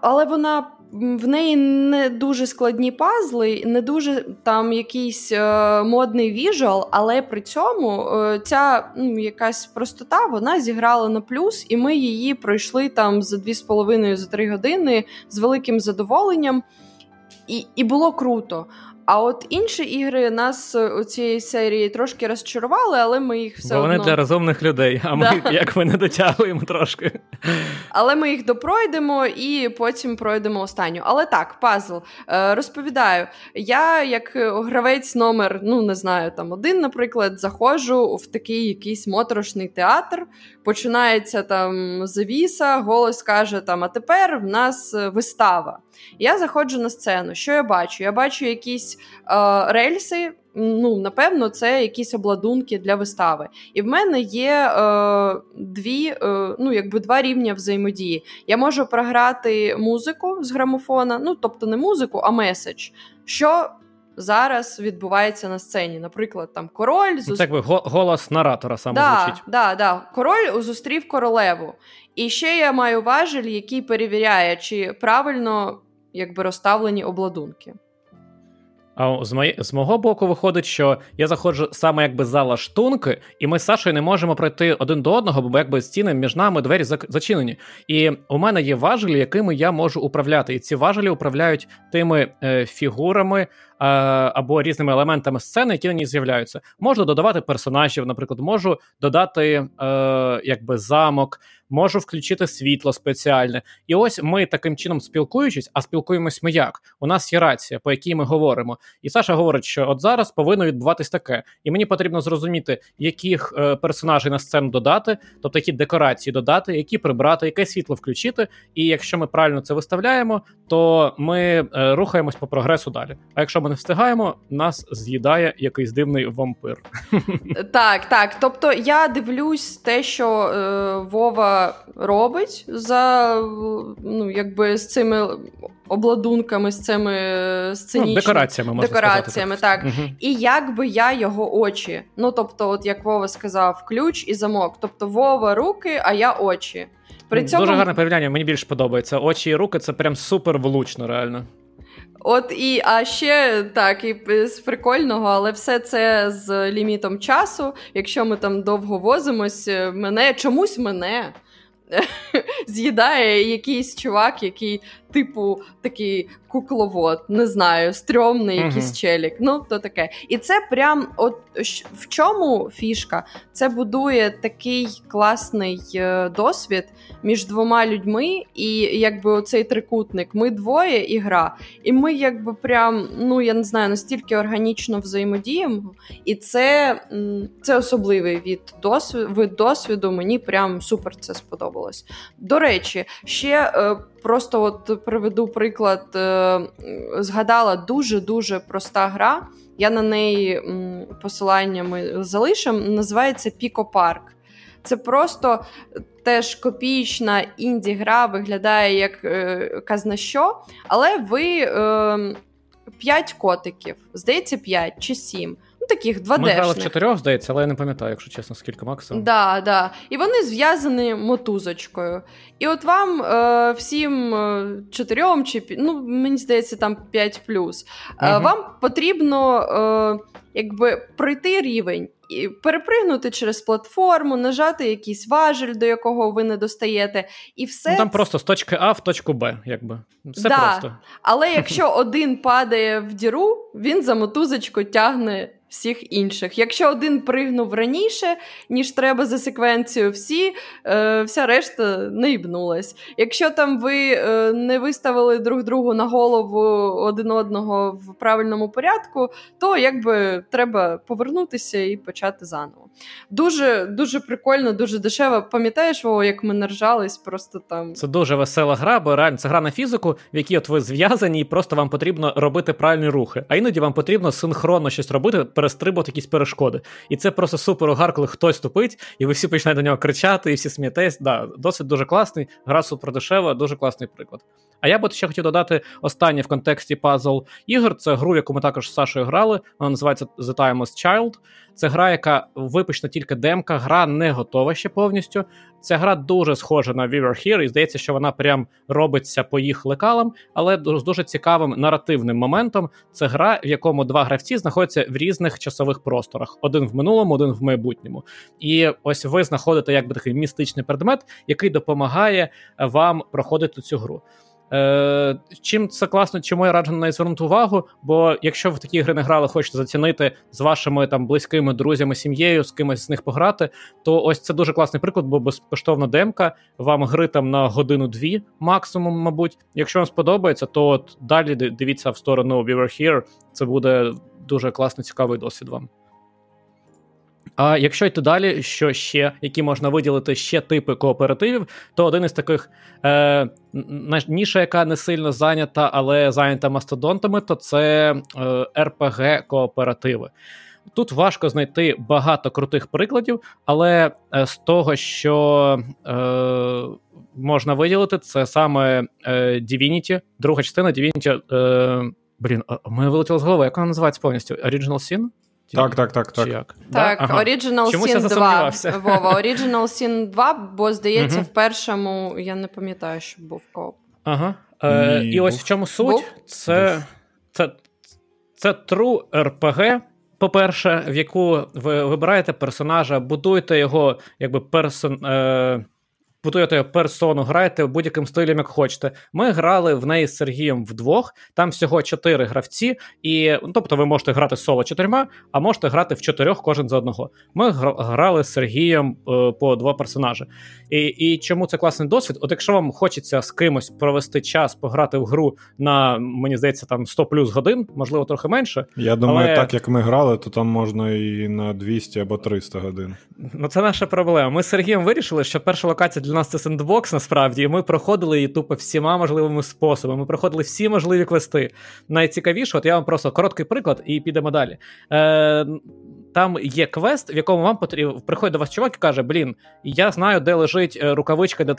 але вона в неї не дуже складні пазли, не дуже там якийсь е, модний віжуал, але при цьому е, ця ну, якась простота вона зіграла на плюс, і ми її пройшли там за 2,5-3 години з великим задоволенням. І і було круто. А от інші ігри нас е, у цієї серії трошки розчарували, але ми їх все Бо вони одно... для розумних людей, а ми да. як ми не дотягуємо трошки. Але ми їх допройдемо і потім пройдемо останню. Але так, пазл. Е, розповідаю, я як гравець номер, ну не знаю, там один, наприклад, заходжу в такий якийсь моторошний театр. Починається там завіса, голос каже: там, а тепер в нас е, вистава. Я заходжу на сцену. Що я бачу? Я бачу якісь е, рельси. Ну, напевно, це якісь обладунки для вистави. І в мене є е, дві, е, ну, якби два рівня взаємодії. Я можу програти музику з грамофона, ну тобто не музику, а меседж. Що зараз відбувається на сцені? Наприклад, там король зуст... Так би голос наратора саме да, звучить. Да, да. Король зустрів королеву. І ще я маю важель, який перевіряє, чи правильно якби розставлені обладунки. А з моє, з мого боку виходить, що я заходжу саме якби за лаштунки, і ми з Сашою не можемо пройти один до одного, бо якби стіни між нами двері зачинені. І у мене є важелі, якими я можу управляти. І ці важелі управляють тими е, фігурами е, або різними елементами сцени, які на ній з'являються. Можу додавати персонажів, наприклад, можу додати е, якби замок можу включити світло спеціальне. І ось ми таким чином спілкуючись, а спілкуємось ми як? У нас є рація, по якій ми говоримо. І Саша говорить, що от зараз повинно відбуватись таке, і мені потрібно зрозуміти, яких е, персонажей на сцену додати, тобто які декорації додати, які прибрати, яке світло включити. І якщо ми правильно це виставляємо, то ми е, рухаємось по прогресу далі. А якщо ми не встигаємо, нас з'їдає якийсь дивний вампир. Так, так. Тобто я дивлюсь те, що е, Вова робить за ну, якби з цими обладунками, з цими сценічними ну, декораціями, можна декораціями сказати, так. Угу. І як би я його очі. Ну тобто, от як Вова сказав, ключ і замок. Тобто Вова руки, а я очі. При цьому... Дуже гарне порівняння, мені більше подобається. Очі і руки це прям супер влучно, реально. От і а ще так, і з прикольного, але все це з лімітом часу. Якщо ми там довго возимось, мене чомусь мене з'їдає якийсь чувак, який, типу, такий кукловод, не знаю, стрьомний uh-huh. якийсь челік. Ну, то таке. І це прям от в чому фішка? Це будує такий класний е, досвід між двома людьми, і якби оцей трикутник. Ми двоє і гра. І ми, якби прям, ну я не знаю, настільки органічно взаємодіємо. І це це особливий від досвід, вид досвіду. Мені прям супер це сподобалось. До речі, ще. Просто от приведу приклад, е, згадала дуже-дуже проста гра. Я на неї посиланнями залишим. Називається Піко Парк. Це просто теж копієчна інді-гра, виглядає як е, казна що, але ви е, 5 котиків, здається, 5 чи 7 таких 2 d Ми грали в чотирьох, здається, але я не пам'ятаю, якщо чесно, скільки максимум. Да, да. І вони зв'язані мотузочкою. І от вам е, всім е, чотирьом, чи ну, мені здається, там 5 плюс, е, угу. вам потрібно е, якби пройти рівень. І перепригнути через платформу, нажати якийсь важель, до якого ви не достаєте, і все Ну, там просто з точки А в точку Б, якби все да. просто. Але якщо один падає в діру, він за мотузочку тягне всіх інших. Якщо один пригнув раніше, ніж треба за секвенцію, всі, е, вся решта не їбнулась. Якщо там ви е, не виставили друг другу на голову один одного в правильному порядку, то якби треба повернутися і почати заново. Дуже дуже прикольно, дуже дешево. Пам'ятаєш, Вова, як ми наржались, просто там. Це дуже весела гра, бо реально це гра на фізику, в якій от ви зв'язані, і просто вам потрібно робити правильні рухи. А іноді вам потрібно синхронно щось робити перестрибувати якісь перешкоди. І це просто супер угар, коли хтось тупить, і ви всі починаєте до нього кричати, і всі смієтесь. Да, Досить дуже класний, гра супер дешева, дуже класний приклад. А я би ще хотів додати останнє в контексті пазл ігор. Це гру, яку ми також з Сашою грали. Вона називається The Timeless Child. Це гра, яка випущена тільки демка, гра не готова ще повністю. Ця гра дуже схожа на We Were Here, і здається, що вона прям робиться по їх лекалам, але з дуже цікавим наративним моментом. Це гра, в якому два гравці знаходяться в різних часових просторах: один в минулому, один в майбутньому. І ось ви знаходите якби такий містичний предмет, який допомагає вам проходити цю гру. Е, Чим це класно, чому я раджу на неї звернути увагу? Бо якщо ви в такі ігри не грали, хочете зацінити з вашими там близькими друзями, сім'єю, з кимось з них пограти, то ось це дуже класний приклад, бо безкоштовна демка, вам гри там на годину-дві, максимум, мабуть. Якщо вам сподобається, то от далі дивіться в сторону We Were Here, це буде дуже класний, цікавий досвід вам. А якщо йти далі, що ще, які можна виділити ще типи кооперативів, то один із таких е, ніша, яка не сильно зайнята, але зайнята мастодонтами, то це е, rpg кооперативи. Тут важко знайти багато крутих прикладів, але е, з того, що е, можна виділити, це саме е, Divinity, друга частина Divinity. Е, Блін, ми вилетіли з голови. Як вона називається повністю? Original Sin? Так, так, так, так. як? Так, да? ага. Original Чомусь Sin 2. Вова, Original Sin 2, бо здається, в першому я не пам'ятаю, що був коп. Ага. Е, І ось в чому суть? Був? Це, це, це true RPG. По-перше, в яку ви вибираєте персонажа, будуєте його якби персон. Е, будуєте персону, граєте будь-яким стилем, як хочете. Ми грали в неї з Сергієм вдвох. Там всього чотири гравці, і ну, тобто ви можете грати соло чотирма, а можете грати в чотирьох кожен за одного. Ми грали з Сергієм е, по два персонажі. І і чому це класний досвід? От якщо вам хочеться з кимось провести час, пограти в гру на мені здається, там 100 плюс годин, можливо, трохи менше. Я думаю, але... так як ми грали, то там можна і на 200 або 300 годин. Ну це наша проблема. Ми з Сергієм вирішили, що перша локація для нас це сендбокс, насправді, і ми проходили її тупо всіма можливими способами. Ми проходили всі можливі квести. Найцікавіше, от я вам просто короткий приклад, і підемо далі. Е, Там є квест, в якому вам потрібно приходить до вас чувак і каже: Блін, я знаю, де лежить е, рукавичка для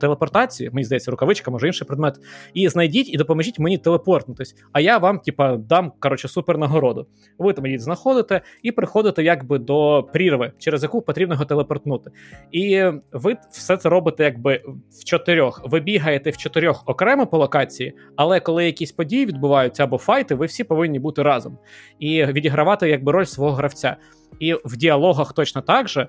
телепортації. Мені здається, рукавичка, може інший предмет. І знайдіть і допоможіть мені телепортнутись. А я вам, типа, дам коротше, супер нагороду. Ви там її знаходите і приходите якби до прірви, через яку потрібно його телепортнути. І ви все це робите якби в чотирьох. Ви бігаєте в чотирьох окремо по локації, але коли якісь події відбуваються або файти, ви всі повинні бути разом і відігравати якби роль свого гравця. І в діалогах точно так же е,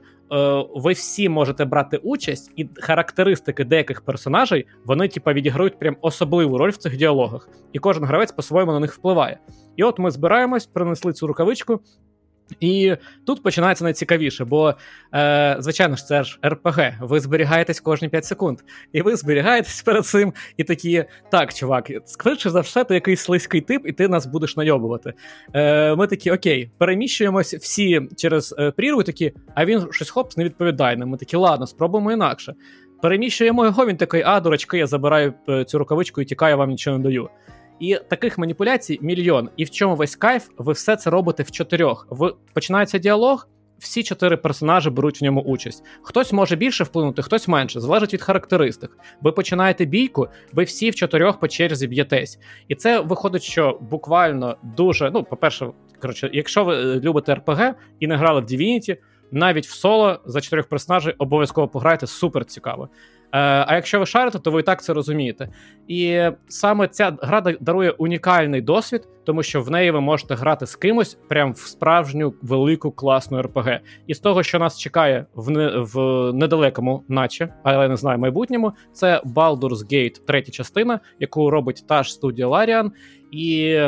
ви всі можете брати участь, і характеристики деяких персонажей вони, типа, відіграють прям особливу роль в цих діалогах, і кожен гравець по-своєму на них впливає. І от ми збираємось, принесли цю рукавичку, і тут починається найцікавіше, бо, е, звичайно ж, це ж РПГ. Ви зберігаєтесь кожні 5 секунд. І ви зберігаєтесь перед цим і такі: так, чувак, скоріше за все, ти якийсь слизький тип, і ти нас будеш найобувати. Е, Ми такі, окей, переміщуємось всі через е, прірву, такі, а він щось хопс не відповідає. Ми такі, ладно, спробуємо інакше. Переміщуємо його, він такий, а, дурачки, я забираю е, цю рукавичку і тікаю, вам нічого не даю. І таких маніпуляцій мільйон. І в чому весь кайф? Ви все це робите в чотирьох. Ви починається діалог. Всі чотири персонажі беруть в ньому участь. Хтось може більше вплинути, хтось менше, залежить від характеристик. Ви починаєте бійку, ви всі в чотирьох по черзі б'єтесь. І це виходить, що буквально дуже. Ну, по-перше, коротше, якщо ви е, любите РПГ і не грали в Divinity, навіть в соло за чотирьох персонажей обов'язково пограйте супер цікаво. Е, а якщо ви шарите, то ви і так це розумієте. І саме ця гра дарує унікальний досвід, тому що в неї ви можете грати з кимось прям в справжню велику класну РПГ. І з того, що нас чекає в не, в недалекому, наче, але я не знаю, майбутньому, це Baldur's Gate, третя частина, яку робить та ж студія Larian. І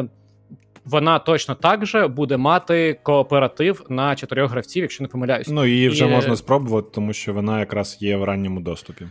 вона точно так же буде мати кооператив на чотирьох гравців, якщо не помиляюсь. Ну її вже і... можна спробувати, тому що вона якраз є в ранньому доступі.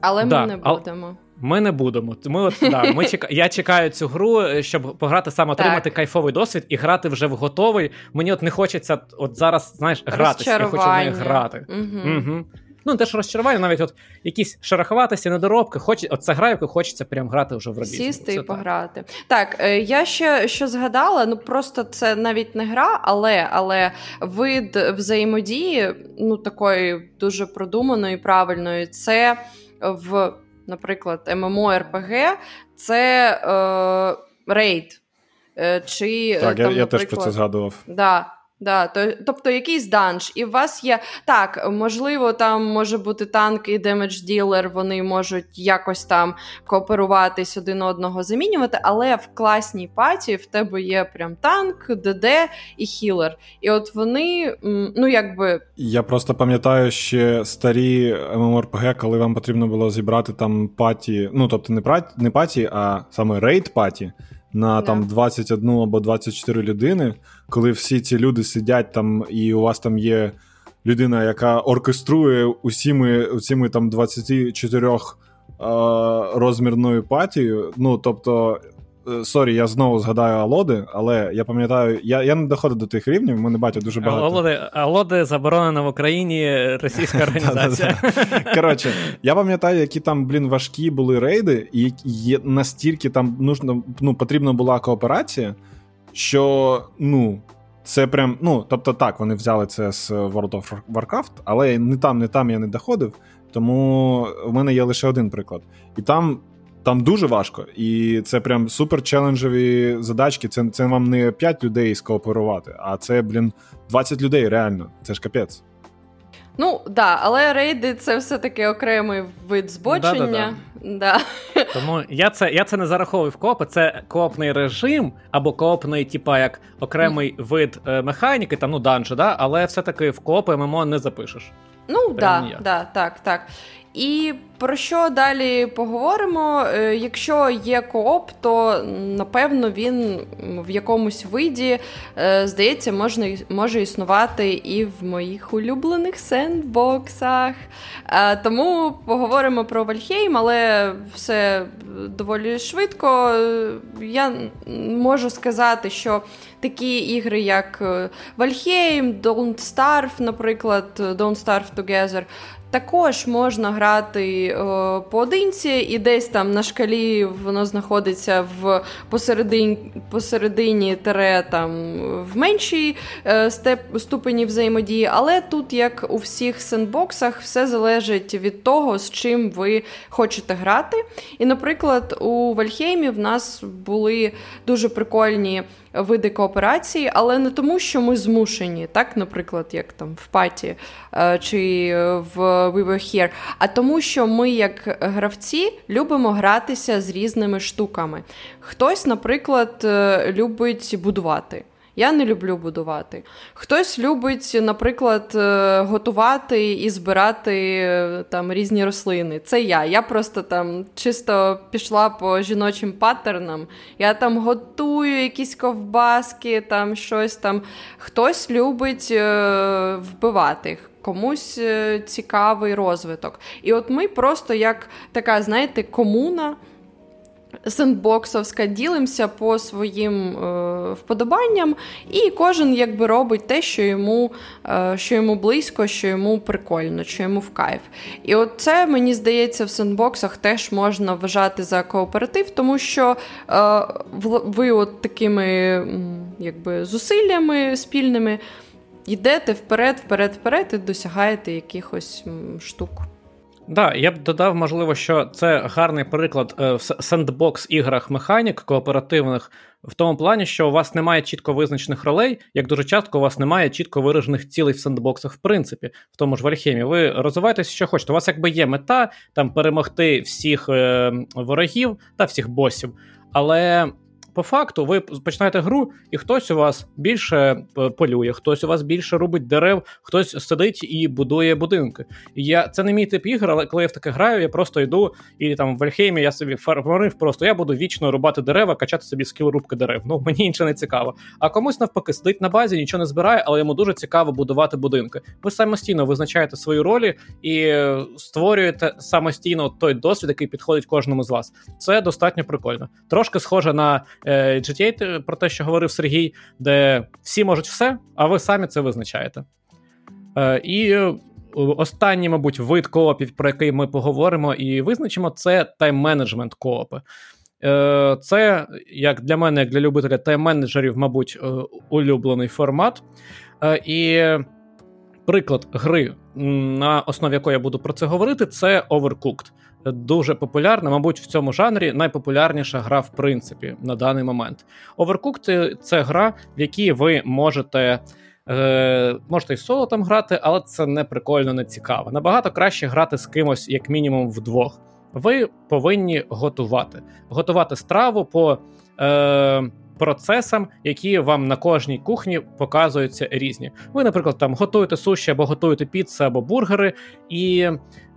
Але да, ми не будемо. Ми не будемо. Ми от да, ми чека... Я чекаю цю гру, щоб пограти саме отримати кайфовий досвід і грати вже в готовий. Мені от не хочеться от зараз, знаєш, гратися. Я хочу в неї грати. Угу. Угу. Ну, теж розчарування, навіть от якісь шероховатості, недоробки, хоч от це гра, яку хочеться прям грати вже в робіт. Сісти і пограти. Так, е, я ще що згадала, ну просто це навіть не гра, але але вид взаємодії, ну такої дуже продуманої, правильної, це в, наприклад, MMORPG, це е, рейд. Е, чи, Так, там, я, я теж про це згадував. Да. Да, то, Тобто якийсь данж, і у вас є. Так, можливо, там може бути танк і damage dealer, вони можуть якось там кооперуватись один одного замінювати, але в класній паті в тебе є прям танк, ДД і хілер. І от вони, ну якби. Я просто пам'ятаю ще старі MMORPG, коли вам потрібно було зібрати там паті, ну тобто не паті, не паті, а саме рейд паті на там 21 або 24 людини, коли всі ці люди сидять там, і у вас там є людина, яка оркеструє усіми, усіми там 24 е, розмірною патією. Ну, тобто, sorry, я знову згадаю Алоди, але я пам'ятаю, я я не доходив до тих рівнів, мене батя дуже багато. Алоди Алоди заборонена в Україні російська організація. Коротше, я пам'ятаю, які там, блін, важкі були рейди, і є настільки там нужно, ну, потрібна була кооперація, що, ну. Це прям, ну, тобто так, вони взяли це з World of Warcraft, але не там, не там я не доходив, тому в мене є лише один приклад. І там там дуже важко, і це прям супер челенджові задачки. Це це вам не 5 людей скооперувати, а це, блін, 20 людей реально. Це ж капець. Ну, да, але рейди це все-таки окремий вид збочення. Да. Тому я це я це не зараховую в коопи, це коопний режим або коопний, типа як окремий mm. вид е, механіки, там ну данжі, да, але все-таки в коопи ММО не запишеш. Ну, да, да, так, так. І про що далі поговоримо? Е, якщо є кооп, то напевно він в якомусь виді, е, здається, можна, може існувати і в моїх улюблених sandbox ах. Е, тому поговоримо про Вальхейм, але все доволі швидко. Я можу сказати, що такі ігри, як Вальхейм, Don't Starve, наприклад, Don't Starve Together, також можна грати о, е, поодинці, і десь там на шкалі воно знаходиться в посередині посередині тере там в меншій е, степ, ступені взаємодії. Але тут, як у всіх sandbox ах, все залежить від того, з чим ви хочете грати. І, наприклад, у Вальхеймі в нас були дуже прикольні види кооперації, але не тому, що ми змушені, так, наприклад, як там в паті е, чи в We Were Here, а тому, що ми, як гравці, любимо гратися з різними штуками. Хтось, наприклад, е, любить будувати. Я не люблю будувати. Хтось любить, наприклад, е, готувати і збирати е, там різні рослини. Це я. Я просто там чисто пішла по жіночим паттернам. Я там готую якісь ковбаски, там щось там. Хтось любить е, вбивати. Комусь цікавий розвиток. І от ми просто як така, знаєте, комуна сендбоксовська, ділимося по своїм е, вподобанням, і кожен якби робить те, що йому е, що йому близько, що йому прикольно, що йому в кайф. І от це, мені здається, в сендбоксах теж можна вважати за кооператив, тому що е, ви от такими якби, зусиллями спільними йдете вперед, вперед, вперед і досягаєте якихось штук. Да, я б додав, можливо, що це гарний приклад е, в сендбокс іграх механік кооперативних, в тому плані, що у вас немає чітко визначених ролей, як дуже часто у вас немає чітко виражених цілей в сендбоксах, в принципі, в тому ж Вальхемі. Ви розвиваєтеся, що хочете. У вас якби є мета там перемогти всіх е, ворогів та всіх босів. Але по факту ви починаєте гру, і хтось у вас більше е, полює, хтось у вас більше робить дерев, хтось сидить і будує будинки. І я це не мій тип ігор, але коли я в таке граю, я просто йду і там в Альхеймі я собі фармарив просто я буду вічно рубати дерева, качати собі скіл рубки дерев. Ну мені інше не цікаво. А комусь навпаки сидить на базі, нічого не збирає, але йому дуже цікаво будувати будинки. Ви самостійно визначаєте свої ролі і е, створюєте самостійно той досвід, який підходить кожному з вас. Це достатньо прикольно. Трошки схоже на GTA, про те, що говорив Сергій, де всі можуть все, а ви самі це визначаєте. Е, і останній, мабуть, вид коопів, про який ми поговоримо і визначимо, це тайм-менеджмент коопи. Е, це, як для мене, як для любителя тайм-менеджерів, мабуть, е, улюблений формат. Е, і приклад гри, на основі якої я буду про це говорити, це Overcooked. Дуже популярна, мабуть, в цьому жанрі найпопулярніша гра, в принципі, на даний момент. Overcooked – це гра, в якій ви можете. Е, Можете і соло там грати, але це не прикольно, не цікаво. Набагато краще грати з кимось, як мінімум, вдвох. Ви повинні готувати. Готувати страву по е, процесам, які вам на кожній кухні показуються різні. Ви, наприклад, там готуєте суші або готуєте піци або бургери, і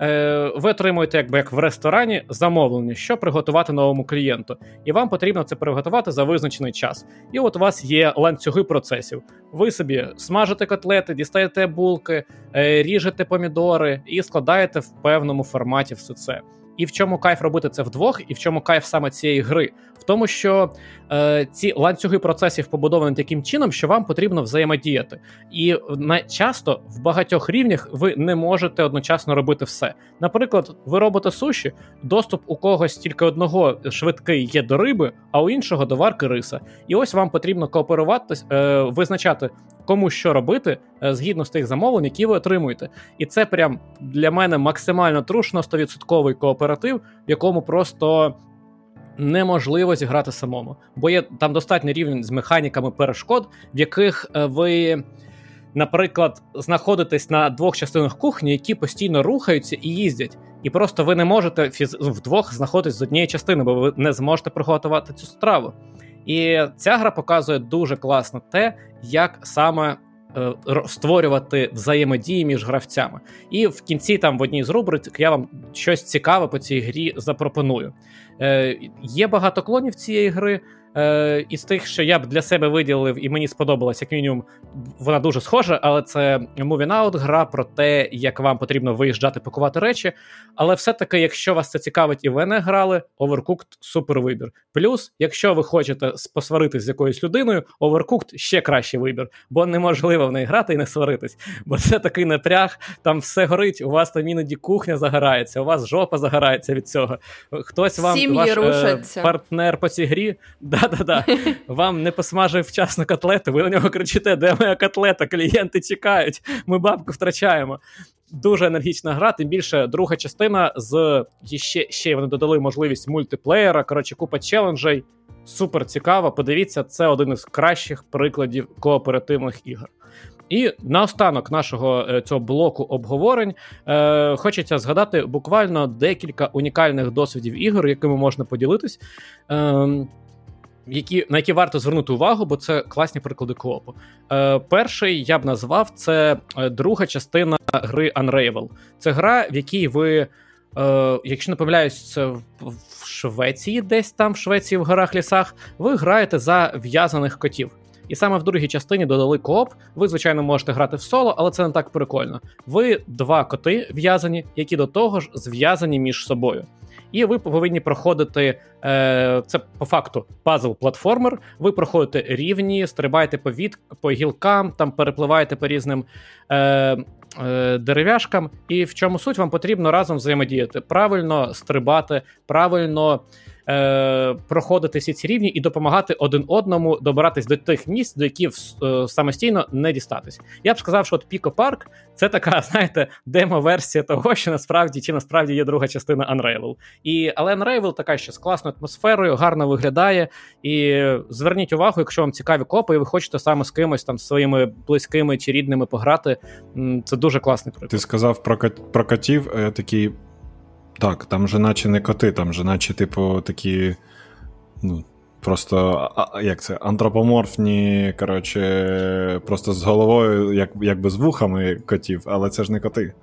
е, ви отримуєте, якби як в ресторані, замовлення, що приготувати новому клієнту. І вам потрібно це приготувати за визначений час. І от у вас є ланцюги процесів. Ви собі смажите котлети, дістаєте булки, е, ріжете помідори і складаєте в певному форматі все це. І в чому кайф робити це вдвох, і в чому кайф саме цієї гри? В тому, що е, ці ланцюги процесів побудовані таким чином, що вам потрібно взаємодіяти. І на часто в багатьох рівнях ви не можете одночасно робити все. Наприклад, ви робите суші, доступ у когось тільки одного швидкий є до риби, а у іншого до варки риса. І ось вам потрібно кооперуватись, е, визначати. Кому що робити е, згідно з тих замовлень, які ви отримуєте, і це прям для мене максимально трушно 100% кооператив, в якому просто неможливо зіграти самому, бо є там достатньо рівень з механіками перешкод, в яких е, ви, наприклад, знаходитесь на двох частинах кухні, які постійно рухаються і їздять. І просто ви не можете фіз... вдвох знаходитись з однієї частини, бо ви не зможете приготувати цю страву. І ця гра показує дуже класно те, як саме Е, створювати взаємодії між гравцями. І в кінці, там в одній з рубрик, я вам щось цікаве по цій грі запропоную. Е, Є багато клонів цієї гри. Е, Із тих, що я б для себе виділив, і мені сподобалось, як мінімум, вона дуже схожа, але це Moving Out, гра про те, як вам потрібно виїжджати, пакувати речі. Але все-таки, якщо вас це цікавить і ви не грали, Overcooked – супер вибір. Плюс, якщо ви хочете посваритись з якоюсь людиною, Overcooked – ще кращий вибір, бо неможливо в неї грати і не сваритись. Бо це такий напряг, там все горить, у вас там іноді кухня загорається, у вас жопа загорається від цього. Хтось вам ваш е, партнер по цій грі. Да-да-да, Вам не посмажив вчасно котлету, ви на нього кричите, де моя котлета? Клієнти чекають, ми бабку втрачаємо. Дуже енергічна гра, тим більше друга частина з ще ще вони додали можливість мультиплеєра. Коротше, купа челенджей. Супер цікаво. Подивіться, це один із кращих прикладів кооперативних ігор. І наостанок нашого е, цього блоку обговорень е, хочеться згадати буквально декілька унікальних досвідів ігор, якими можна поділитись. Е, які, На які варто звернути увагу, бо це класні приклади коопу. Е, Перший я б назвав це е, друга частина гри Unravel. Це гра, в якій ви, е, якщо не помиляюсь, це в Швеції, десь там, в Швеції, в горах лісах, ви граєте за в'язаних котів. І саме в другій частині додали кооп. Ви, звичайно, можете грати в соло, але це не так прикольно. Ви два коти в'язані, які до того ж зв'язані між собою і ви повинні проходити е, це по факту пазл-платформер. Ви проходите рівні, стрибаєте по від, по гілкам, там перепливаєте по різним е, е, дерев'яшкам. І в чому суть вам потрібно разом взаємодіяти, правильно стрибати, правильно е, проходити всі ці рівні і допомагати один одному добиратись до тих місць, до яких е, самостійно не дістатись. Я б сказав, що от Піко Парк це така, знаєте, демо-версія того, що насправді чи насправді є друга частина Unravel. І, Але Unravel така ще з класною атмосферою, гарно виглядає. І зверніть увагу, якщо вам цікаві копи, і ви хочете саме з кимось там своїми близькими чи рідними пограти. Це дуже класний приклад. Ти сказав про про котів, я такий. Так, там же наче не коти, там же наче, типу, такі. ну, Просто а, як це, антропоморфні, коротше, просто з головою, як, якби з вухами котів, але це ж не коти.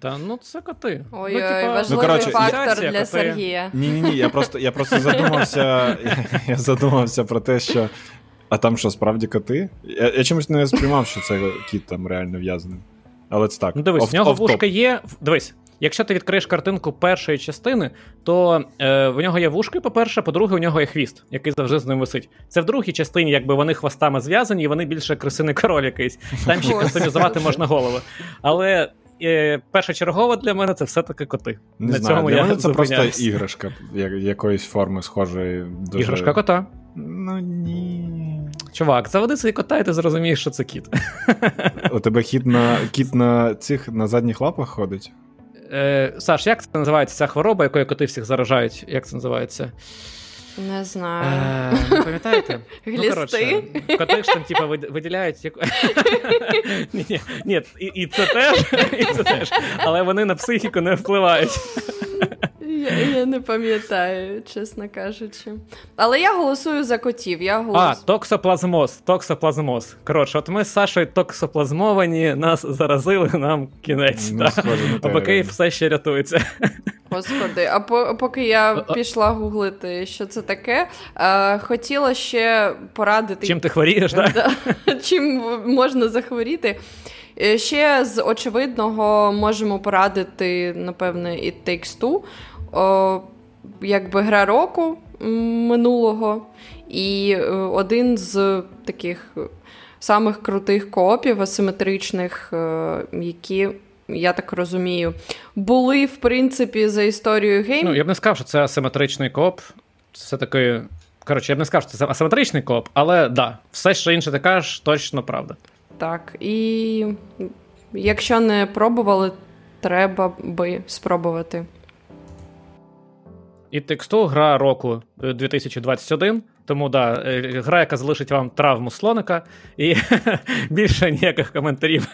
Та ну це коти. Ой, ну, типа, важливий ну, коротше, фактор для коти. Сергія. Ні, ні, ні. Я просто я просто задумався. Я, я задумався про те, що. А там що, справді коти? Я я чомусь не сприймав, що це кіт там реально в'язаний. Але це так. Ну, дивись, в нього вушка є. Дивись, якщо ти відкриєш картинку першої частини, то е, в нього є вушки, по-перше, по-друге, у нього є хвіст, який завжди з ним висить. Це в другій частині, якби вони хвостами зв'язані, і вони більше красивий король якийсь. Там ще кастомізувати можна голову. Але е, першочергово для мене це все-таки коти. Не На знаю, цьому для я мене це зупиняюсь. просто іграшка я- якоїсь форми схожої. Дуже... Іграшка кота. Ну ні. Чувак, заведи свій кота, і ти зрозумієш, що це кіт. У тебе кіт на кіт на цих на задніх лапах ходить? Е, Саш, як це називається ця хвороба, якою коти всіх заражають? Як це називається? Не знаю. Е, пам'ятаєте? Глісти? коротше, коти ж там, типу, виділяють яку. ні, ні, ні, і, і це теж, і це теж. Але вони на психіку не впливають. Я, я не пам'ятаю, чесно кажучи. Але я голосую за котів. Я А, токсоплазмоз, токсоплазмоз. Коротше, от ми з Сашою токсоплазмовані, нас заразили, нам кінець. Ну, та. схоже на А поки реально. все ще рятується. Господи, а по, поки я пішла гуглити, що це таке, е, хотіла ще порадити. Чим ти хворієш, так? Да, чим можна захворіти. Е, Ще з очевидного можемо порадити, напевне, і Takes Two. О, якби гра року минулого, і е, один з таких самих крутих коопів асиметричних, е, які, я так розумію, були, в принципі, за історією гейм. Ну, я б не сказав, що це асиметричний коп. Це все-таки. Коротше, я б не сказав, що це асиметричний коп, але да, все, що інше ти кажеш, точно правда. Так, і якщо не пробували, треба би спробувати. І тексту гра року е, 2021. Тому да, е, гра, яка залишить вам травму слоника, і більше ніяких коментарів.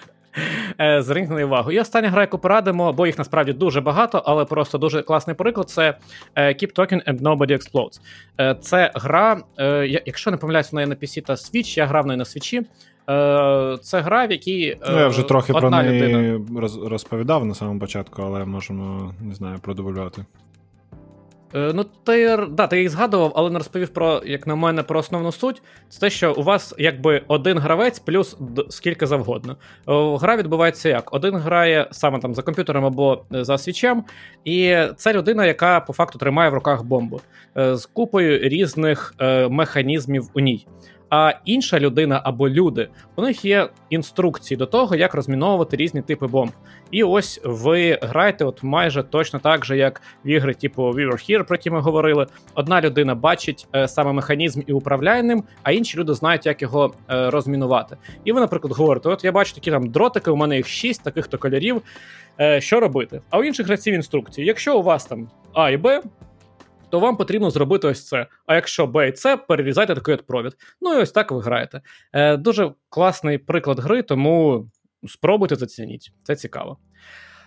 Е, Зверніть на увагу. І остання гра, яку порадимо, бо їх насправді дуже багато, але просто дуже класний приклад. Це е, Keep Talking and Nobody Explodes. Е, Це гра, е, якщо не помиляюсь, вона є на PC та Switch, я грав неї на Switch. Е, Це гра, в якій е, Ну, я вже трохи про неї людина. розповідав на самому початку, але можемо, не знаю, продублювати. Е, Ну, ти, да, ти їх згадував, але не розповів про, як на мене, про основну суть. Це те, що у вас якби один гравець плюс скільки завгодно. Гра відбувається як? Один грає саме там за комп'ютером або е, за свічем, і це людина, яка по факту тримає в руках бомбу е, з купою різних е, механізмів у ній. А інша людина або люди, у них є інструкції до того, як розміновувати різні типи бомб. І ось ви граєте от майже точно так же, як в ігри, типу We Were Here, про які ми говорили. Одна людина бачить е, саме механізм і управляє ним, а інші люди знають, як його е, розмінувати. І ви, наприклад, говорите: от я бачу такі там дротики, у мене їх шість таких то кольорів. Е, що робити? А у інших гравців інструкції: якщо у вас там А і Б. То вам потрібно зробити ось це. А якщо Б і С, перерізайте такий от провід. Ну і ось так ви граєте. Е, дуже класний приклад гри, тому спробуйте зацініть. Це цікаво.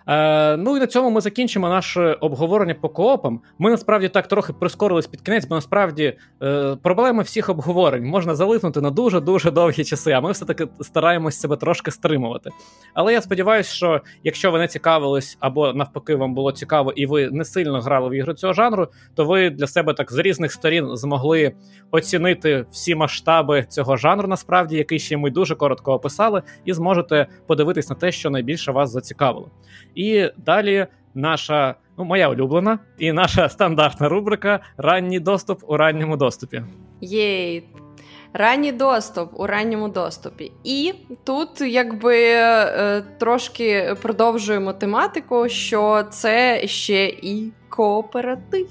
Е, ну і на цьому ми закінчимо наше обговорення по коопам. Ми насправді так трохи прискорились під кінець, бо насправді е, проблема всіх обговорень можна залиснути на дуже дуже довгі часи. А ми все таки стараємось себе трошки стримувати. Але я сподіваюся, що якщо ви не цікавились або навпаки вам було цікаво, і ви не сильно грали в ігри цього жанру, то ви для себе так з різних сторін змогли оцінити всі масштаби цього жанру, насправді, який ще ми дуже коротко описали, і зможете подивитись на те, що найбільше вас зацікавило. І далі наша, ну моя улюблена, і наша стандартна рубрика Ранній доступ у ранньому доступі. Єй. Ранній доступ у ранньому доступі. І тут, якби е, трошки продовжуємо тематику, що це ще і кооператив.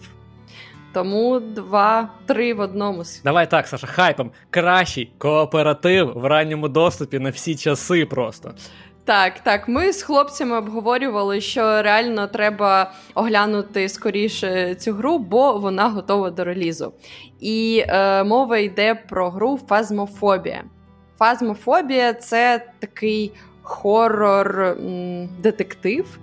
Тому два-три в одному. Давай так, Саша, хайпом. Кращий кооператив в ранньому доступі на всі часи просто. Так, так. Ми з хлопцями обговорювали, що реально треба оглянути скоріше цю гру, бо вона готова до релізу. І е, мова йде про гру Фазмофобія. Фазмофобія це такий хорор-детектив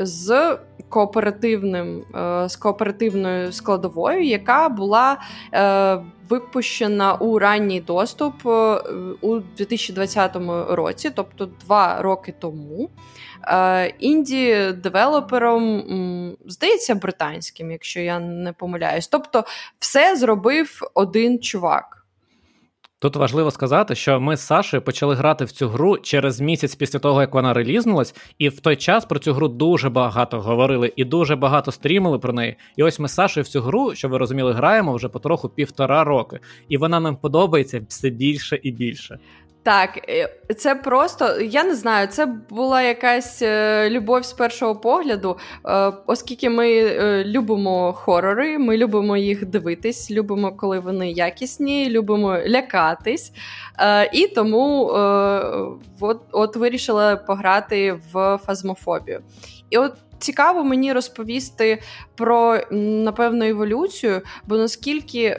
з кооперативним е, з кооперативною складовою, яка була е, випущена у ранній доступ е, у 2020 році, тобто два роки тому. Інді девелопером, здається, британським, якщо я не помиляюсь. Тобто, все зробив один чувак. Тут важливо сказати, що ми з Сашою почали грати в цю гру через місяць після того, як вона релізнулась, і в той час про цю гру дуже багато говорили і дуже багато стрімили про неї. І ось ми з Сашою в цю гру, що ви розуміли, граємо вже потроху півтора роки, і вона нам подобається все більше і більше. Так, е, це просто я не знаю, це була якась е, любов з першого погляду, е, оскільки ми любимо хорори, ми любимо їх дивитись, любимо, коли вони якісні, любимо лякатись. І тому от, от вирішила пограти в фазмофобію. І от цікаво мені розповісти про напевно еволюцію, бо наскільки е,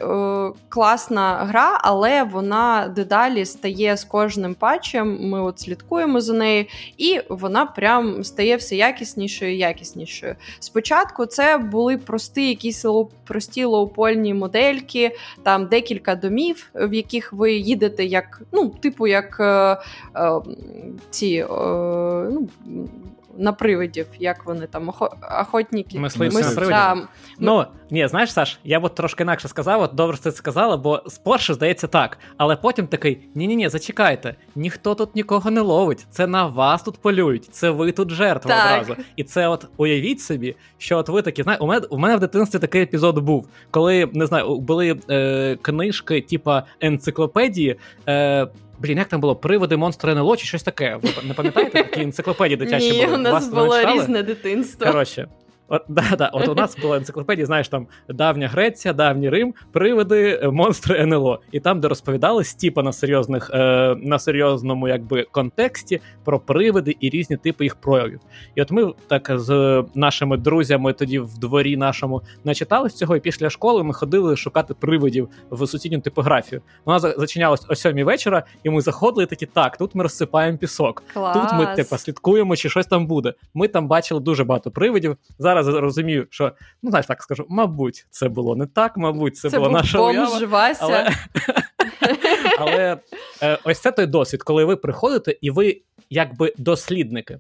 класна гра, але вона дедалі стає з кожним патчем. Ми от слідкуємо за нею, і вона прям стає все якіснішою і якіснішою. Спочатку це були прості якісь прості лоупольні модельки, там декілька домів, в яких ви їдете, як ну, типу, як е, е, ці. Е, ну, на привидів, як вони там, охотники. Мисливці Мис... на привидів? Да. Ну, ні, знаєш, Саш, я от трошки інакше сказав, от добре, що ти сказала, бо спершу здається так. Але потім такий: ні-ні-ні, зачекайте, ніхто тут нікого не ловить, це на вас тут полюють, це ви тут жертва так. одразу. І це от уявіть собі, що от ви такі, знаєте, у мене у мене в дитинстві такий епізод був, коли не знаю, були е, книжки, типа енциклопедії. Е, Блін, як там було приводи, монстри НЛО чи щось таке. Ви не пам'ятаєте такі енциклопедії дитячі? Ні, були? у нас Вас було різне дитинство. Коротше, От, да, да, от у нас була енциклопедія, знаєш, там давня Греція, давній Рим, привиди, е, монстри НЛО. І там, де розповідали стіпа на серйозних, е, на серйозному якби контексті про привиди і різні типи їх проявів. І от ми так з нашими друзями тоді в дворі нашому начитались цього, і після школи ми ходили шукати привидів в сусідню типографію. Вона зачинялась о сьомій вечора, і ми заходили такі, так, тут ми розсипаємо пісок. Клас. Тут ми типу, слідкуємо, чи щось там буде. Ми там бачили дуже багато привидів. Зараз зараз розумію, що ну знаєш, так скажу, мабуть, це було не так, мабуть, це, це була наша уява. Але, але е, ось це той досвід, коли ви приходите і ви якби дослідники.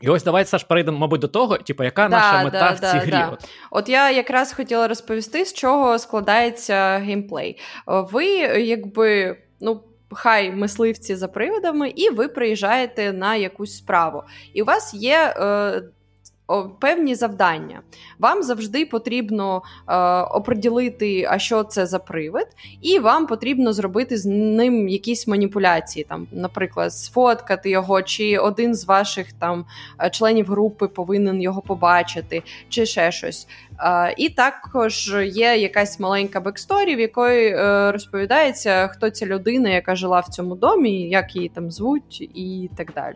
І ось давайте Саш, перейдемо, мабуть, до того, типу, яка да, наша мета да, в цій да, грі. От. от я якраз хотіла розповісти, з чого складається геймплей. Ви, якби, ну. Хай мисливці за приводами, і ви приїжджаєте на якусь справу. І у вас є е, певні завдання. Вам завжди потрібно е, оприділити, а що це за привид, і вам потрібно зробити з ним якісь маніпуляції, там, наприклад, сфоткати його, чи один з ваших там е, членів групи повинен його побачити, чи ще щось. Е, і також є якась маленька backstory, в якої е, розповідається, хто ця людина, яка жила в цьому домі, як її там звуть, і так далі.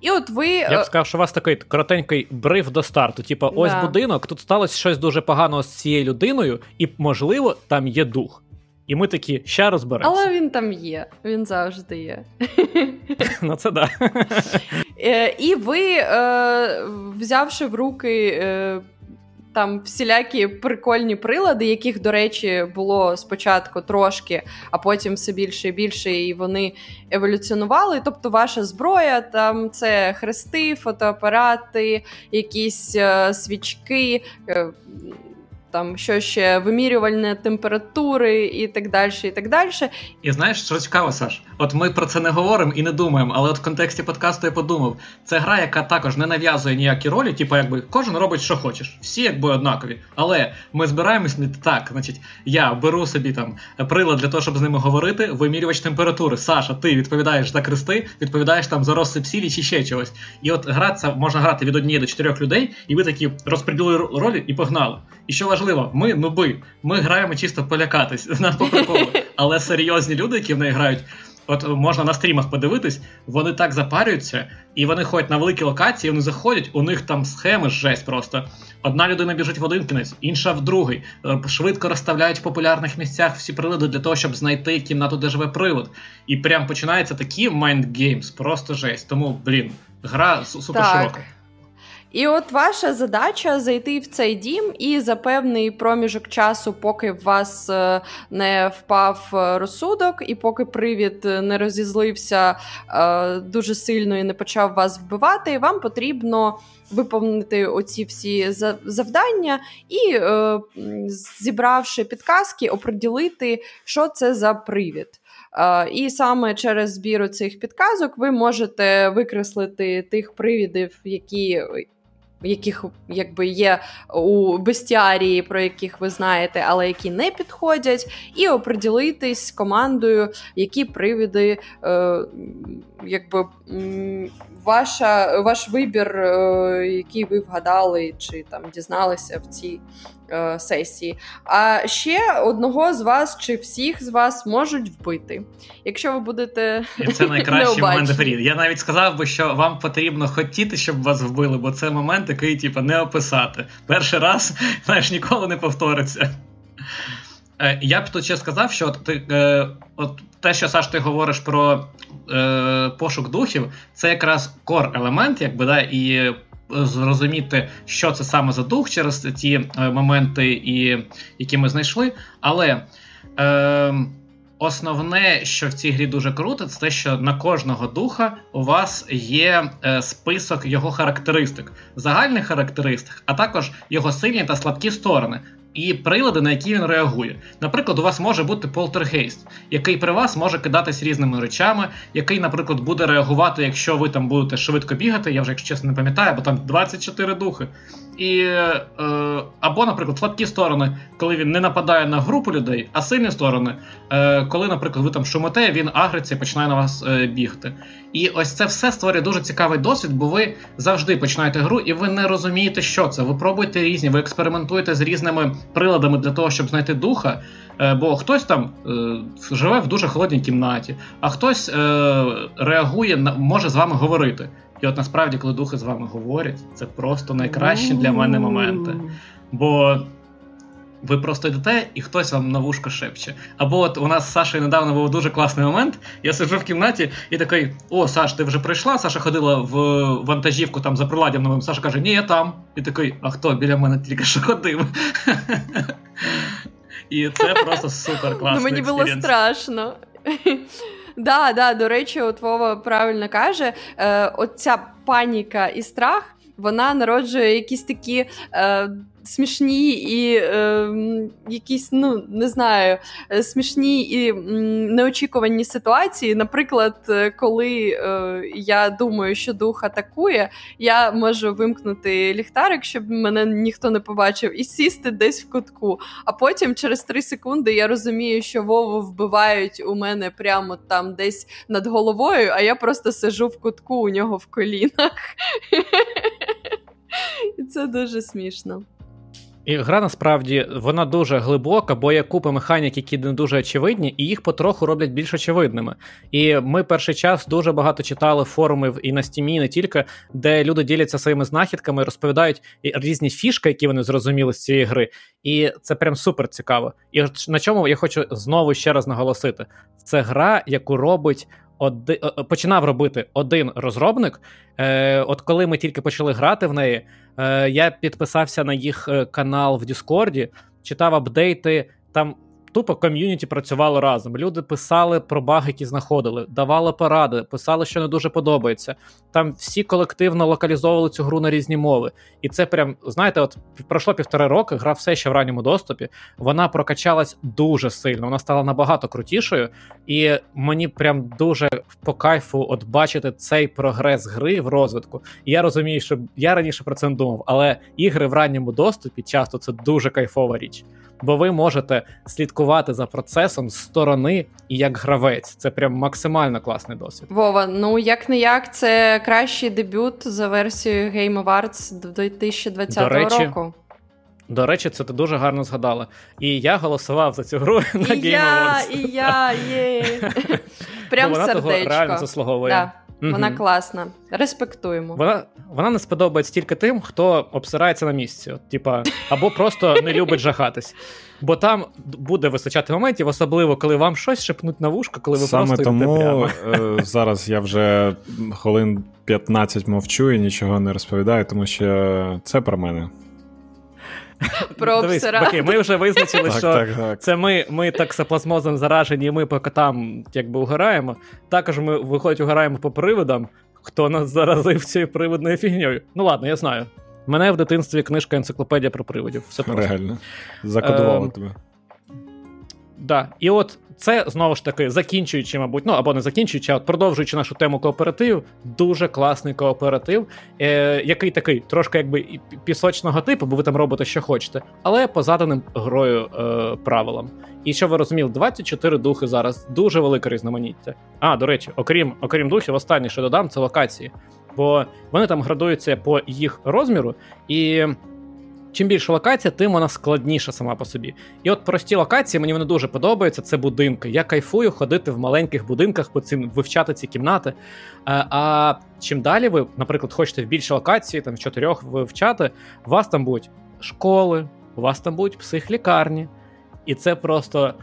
І от ви я б е, сказав, що у вас такий коротенький бриф до старту. Типа, ось да. будинок, тут сталося щось дуже погано з цією людиною, і можливо там є дух. І ми такі ще розберемося. Але він там є, він завжди є. Ну це да. І ви, взявши в руки там всілякі прикольні прилади, яких, до речі, було спочатку трошки, а потім все більше і більше, і вони еволюціонували. Тобто, ваша зброя, там це хрести, фотоапарати, якісь е, свічки. Е, там що ще вимірювальні температури і так далі. І так далі. І знаєш, що цікаво, Саш? От ми про це не говоримо і не думаємо, але от в контексті подкасту я подумав: це гра, яка також не нав'язує ніякі ролі, типу, якби кожен робить, що хочеш, всі якби однакові. Але ми збираємось не так. Значить, я беру собі там прилад для того, щоб з ними говорити, вимірювач температури. Саша, ти відповідаєш за крести, відповідаєш там за розсип сілі чи ще чогось. І от гра можна грати від однієї до чотирьох людей, і ви такі розподілили ролі і погнали. І що важливо, ми нуби, ми граємо чисто полякатись по приколу. Але серйозні люди, які в неї грають, от можна на стрімах подивитись, вони так запарюються, і вони ходять на великі локації, вони заходять, у них там схеми жесть просто. Одна людина біжить в один кінець, інша в другий. Е, швидко розставляють в популярних місцях всі прилади для того, щоб знайти кімнату, де живе привод. І прям починаються такі games, просто жесть. Тому, блін, гра супер широка. І от ваша задача зайти в цей дім і за певний проміжок часу, поки в вас е, не впав е, розсудок, і поки привід не розізлився е, дуже сильно і не почав вас вбивати, вам потрібно виповнити оці всі завдання і, зібравши підказки, оприділити, що це за привід. І саме через збір цих підказок ви можете викреслити тих привідів, які яких якби є у бестіарії, про яких ви знаєте, але які не підходять, і оприділитись командою, які привіди, е, якби ваша, ваш вибір, е, який ви вгадали, чи там дізналися в цій е, сесії. А ще одного з вас чи всіх з вас можуть вбити. Якщо ви будете. І це найкращий момент ефірі. Я навіть сказав би, що вам потрібно хотіти, щоб вас вбили, бо це момент, який типу, не описати. Перший раз знаєш, ніколи не повториться. Е, я б тут ще сказав, що от ти, е, от те, що Саш, ти говориш про е, пошук духів, це якраз кор елемент, якби да, і зрозуміти, що це саме за дух через ті е, моменти, і, які ми знайшли. Але е, основне, що в цій грі дуже круто, це те, що на кожного духа у вас є е, список його характеристик, загальних характеристик, а також його сильні та слабкі сторони і прилади, на які він реагує. Наприклад, у вас може бути полтергейст, який при вас може кидатись різними речами, який, наприклад, буде реагувати, якщо ви там будете швидко бігати. Я вже, якщо чесно, не пам'ятаю, бо там 24 духи. І, е, Або, наприклад, слабкі сторони, коли він не нападає на групу людей, а сильні сторони, е, коли, наприклад, ви там шумите, він агриться і починає на вас е, бігти. І ось це все створює дуже цікавий досвід, бо ви завжди починаєте гру, і ви не розумієте, що це. Ви пробуєте різні, ви експериментуєте з різними приладами для того, щоб знайти духа. Е, бо хтось там е, живе в дуже холодній кімнаті, а хтось е, реагує на може з вами говорити. І от насправді, коли духи з вами говорять, це просто найкращі для мене моменти. Бо ви просто йдете, і хтось вам на вушко шепче. Або от у нас з Сашою недавно був дуже класний момент. Я сиджу в кімнаті і такий: О, Саш, ти вже прийшла? Саша ходила в вантажівку там за приладдям новим. Саша каже, ні, я там. І такий, а хто біля мене тільки що ходив? І це просто супер класно. Ну, Мені було страшно. Да, да, до речі, от Вова правильно каже, е, оця паніка і страх вона народжує якісь такі. Е, смішні і е, якісь, ну не знаю, е, смішні і неочікувані ситуації. Наприклад, е, коли е, я думаю, що дух атакує, я можу вимкнути ліхтарик, щоб мене ніхто не побачив, і сісти десь в кутку. А потім, через три секунди, я розумію, що Вову вбивають у мене прямо там десь над головою, а я просто сижу в кутку у нього в колінах. І це дуже смішно. І гра насправді вона дуже глибока, бо є купа механік, які не дуже очевидні, і їх потроху роблять більш очевидними. І ми перший час дуже багато читали форумів і на стімі, і не тільки, де люди діляться своїми знахідками, розповідають різні фішки, які вони зрозуміли з цієї гри. І це прям супер цікаво. І на чому я хочу знову ще раз наголосити: це гра, яку робить оди, починав робити один розробник. Е, От коли ми тільки почали грати в неї, е, я підписався на їх е, канал в Діскорді, читав апдейти. Там тупо ком'юніті працювало разом. Люди писали про баги, які знаходили, давали поради, писали, що не дуже подобається. Там всі колективно локалізовували цю гру на різні мови. І це прям, знаєте, от пройшло півтори роки, гра все ще в ранньому доступі. Вона прокачалась дуже сильно, вона стала набагато крутішою, і мені прям дуже по кайфу от бачити цей прогрес гри в розвитку. І я розумію, що я раніше про це не думав, але ігри в ранньому доступі часто це дуже кайфова річ бо ви можете слідкувати за процесом з сторони і як гравець. Це прям максимально класний досвід. Вова, ну як не як, це кращий дебют за версією Game Awards 2020 До речі, року. До речі, це ти дуже гарно згадала. І я голосував за цю гру і на Game я, Awards. І я, є. Прям вона сердечко. того реально заслуговує. Да. Вона mm класна, респектуємо. Вона вона не сподобається тільки тим, хто обсирається на місці, От, типа, або просто не любить жахатись. Бо там буде вистачати моментів, особливо коли вам щось шепнуть на вушко, коли ви Саме просто тому прямо. Е, зараз я вже хвилин 15 мовчу і нічого не розповідаю, тому що це про мене. Про Дивись, окей, Ми вже визначили, що так, так. це ми ми таксоплазмозом заражені, і ми по котам якби угораємо. Також ми, виходить, угораємо по привидам, хто нас заразив цією привидною фігньою. Ну ладно, я знаю. Мене в дитинстві книжка енциклопедія про привидів. Все просто. Реально. Закодували е, тебе. Да. І от це знову ж таки закінчуючи, мабуть, ну або не закінчуючи, а от продовжуючи нашу тему кооперативів, дуже класний кооператив, е, який такий трошки якби пісочного типу, бо ви там робите, що хочете, але по заданим грою е, правилам. І що ви розуміли, 24 духи зараз дуже велике різноманіття. А, до речі, окрім окрім духів, останнє, що додам, це локації. Бо вони там градуються по їх розміру, і чим більше локація, тим вона складніша сама по собі. І от прості локації, мені вони дуже подобаються. Це будинки. Я кайфую ходити в маленьких будинках, по цим вивчати ці кімнати. А, е, а чим далі ви, наприклад, хочете в більше локації, там в чотирьох вивчати, у вас там будуть школи, у вас там будуть психлікарні. І це просто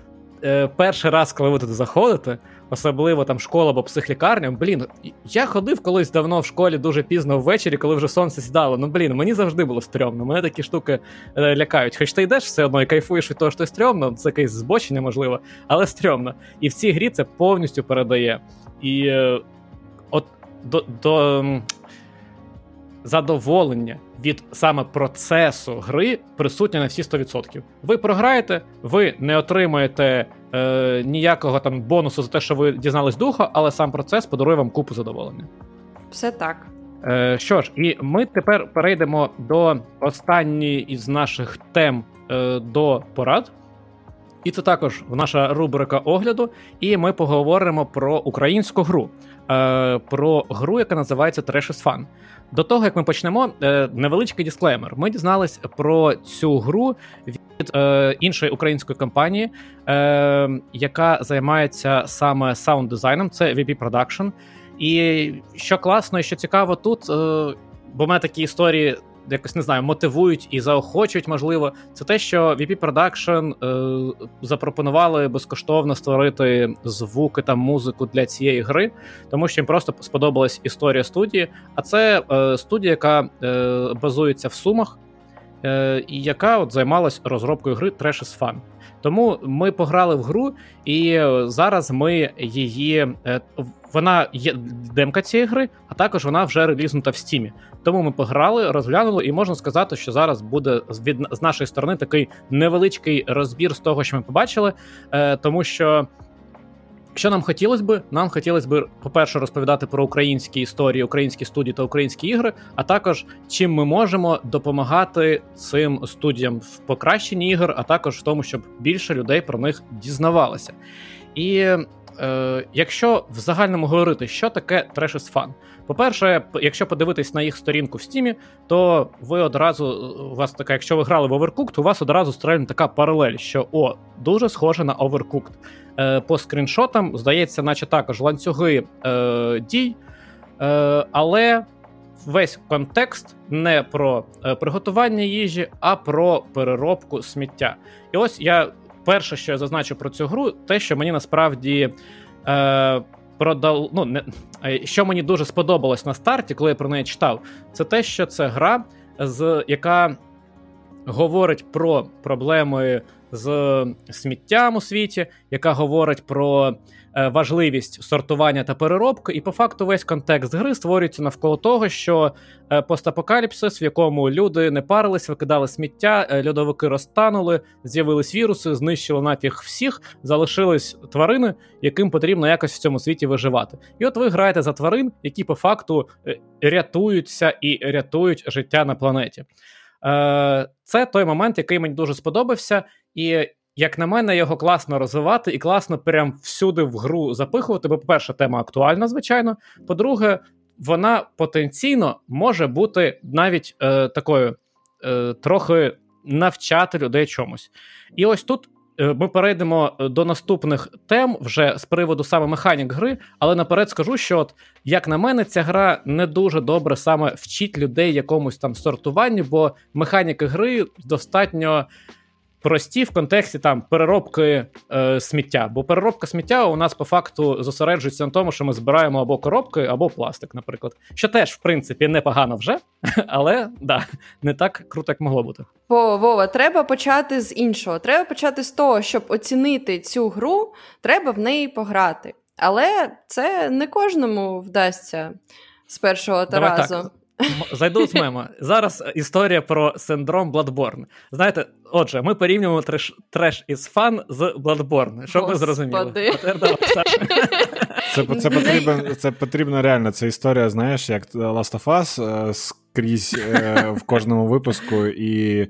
е, перший раз, коли ви туди заходите, особливо там школа або психлікарня. Блін, я ходив колись давно в школі дуже пізно ввечері, коли вже сонце сідало. Ну блін, мені завжди було стрьомно. Мене такі штуки е, лякають. Хоч ти йдеш все одно і кайфуєш від того, що стрьомно, це якесь збочення, можливо, але стрьомно. І в цій грі це повністю передає. І е, от до. до Задоволення від саме процесу гри присутнє на всі 100%. Ви програєте, ви не отримаєте е, ніякого там бонусу за те, що ви дізнались духа, але сам процес подарує вам купу задоволення. Все так. Е, Що ж, і ми тепер перейдемо до останньої із наших тем е, до порад. І це також наша рубрика огляду, і ми поговоримо про українську гру, е, про гру, яка називається Trash is Fun. До того як ми почнемо, е, невеличкий дисклеймер. Ми дізнались про цю гру від е, іншої української компанії, яка займається саме саунд дизайном. Це VP Production. І що класно і що цікаво тут, бо в мене такі історії якось не знаю, мотивують і заохочують, можливо, це те, що VP Production е, запропонували безкоштовно створити звуки та музику для цієї гри, тому що їм просто сподобалась історія студії. А це е, студія, яка е, базується в Сумах, е, і яка от займалась розробкою гри Trash is Fun. Тому ми пограли в гру, і зараз ми її. Вона є демка цієї гри, а також вона вже релізнута в стімі. Тому ми пограли, розглянули, і можна сказати, що зараз буде від з нашої сторони такий невеличкий розбір з того, що ми побачили, е, тому що. Що нам хотілося би, нам хотілося б, по-перше, розповідати про українські історії, українські студії та українські ігри, а також чим ми можемо допомагати цим студіям в покращенні ігор, а також в тому, щоб більше людей про них дізнавалося. І е, якщо в загальному говорити, що таке Trash is Fun? По-перше, якщо подивитись на їх сторінку в стімі, то ви одразу у вас така, якщо ви грали в Overcooked, у вас одразу стрельне така паралель, що о, дуже схоже на Overcooked. Е, По скріншотам, здається, наче також ланцюги е, дій, е, але весь контекст не про е, приготування їжі, а про переробку сміття. І ось я перше, що я зазначу про цю гру, те, що мені насправді. Е, продал. Ну, не, Що мені дуже сподобалось на старті, коли я про неї читав, це те, що це гра, з, яка говорить про проблеми з сміттям у світі, яка говорить про Е, важливість сортування та переробки, і по факту весь контекст гри створюється навколо того, що е, постапокаліпсис, в якому люди не парились, викидали сміття, е, льодовики розтанули, з'явились віруси, знищили нафіг всіх, залишились тварини, яким потрібно якось в цьому світі виживати. І от ви граєте за тварин, які по факту рятуються і рятують життя на планеті. Це той момент, який мені дуже сподобався, і як на мене, його класно розвивати і класно прям всюди в гру запихувати. Бо, по-перше, тема актуальна, звичайно. По-друге, вона потенційно може бути навіть е, такою е, трохи навчати людей чомусь. І ось тут. Е, ми перейдемо е, до наступних тем вже з приводу саме механік гри, але наперед скажу, що, от, як на мене, ця гра не дуже добре саме вчить людей якомусь там сортуванню, бо механіки гри достатньо прості в контексті там переробки е, сміття. Бо переробка сміття у нас по факту зосереджується на тому, що ми збираємо або коробки, або пластик, наприклад. Що теж, в принципі, непогано вже, але да, не так круто, як могло бути. Во, Вова, треба почати з іншого. Треба почати з того, щоб оцінити цю гру, треба в неї пограти. Але це не кожному вдасться з першого Давай разу. Так. Зайду з мема. Зараз історія про синдром Bloodborne. Знаєте, отже, ми порівнюємо треш, треш із фан з Bloodborne, щоб ви зрозуміли. Це це, потрібно, це потрібно реально. Це історія, знаєш, як Last of Us е, скрізь е, в кожному випуску, і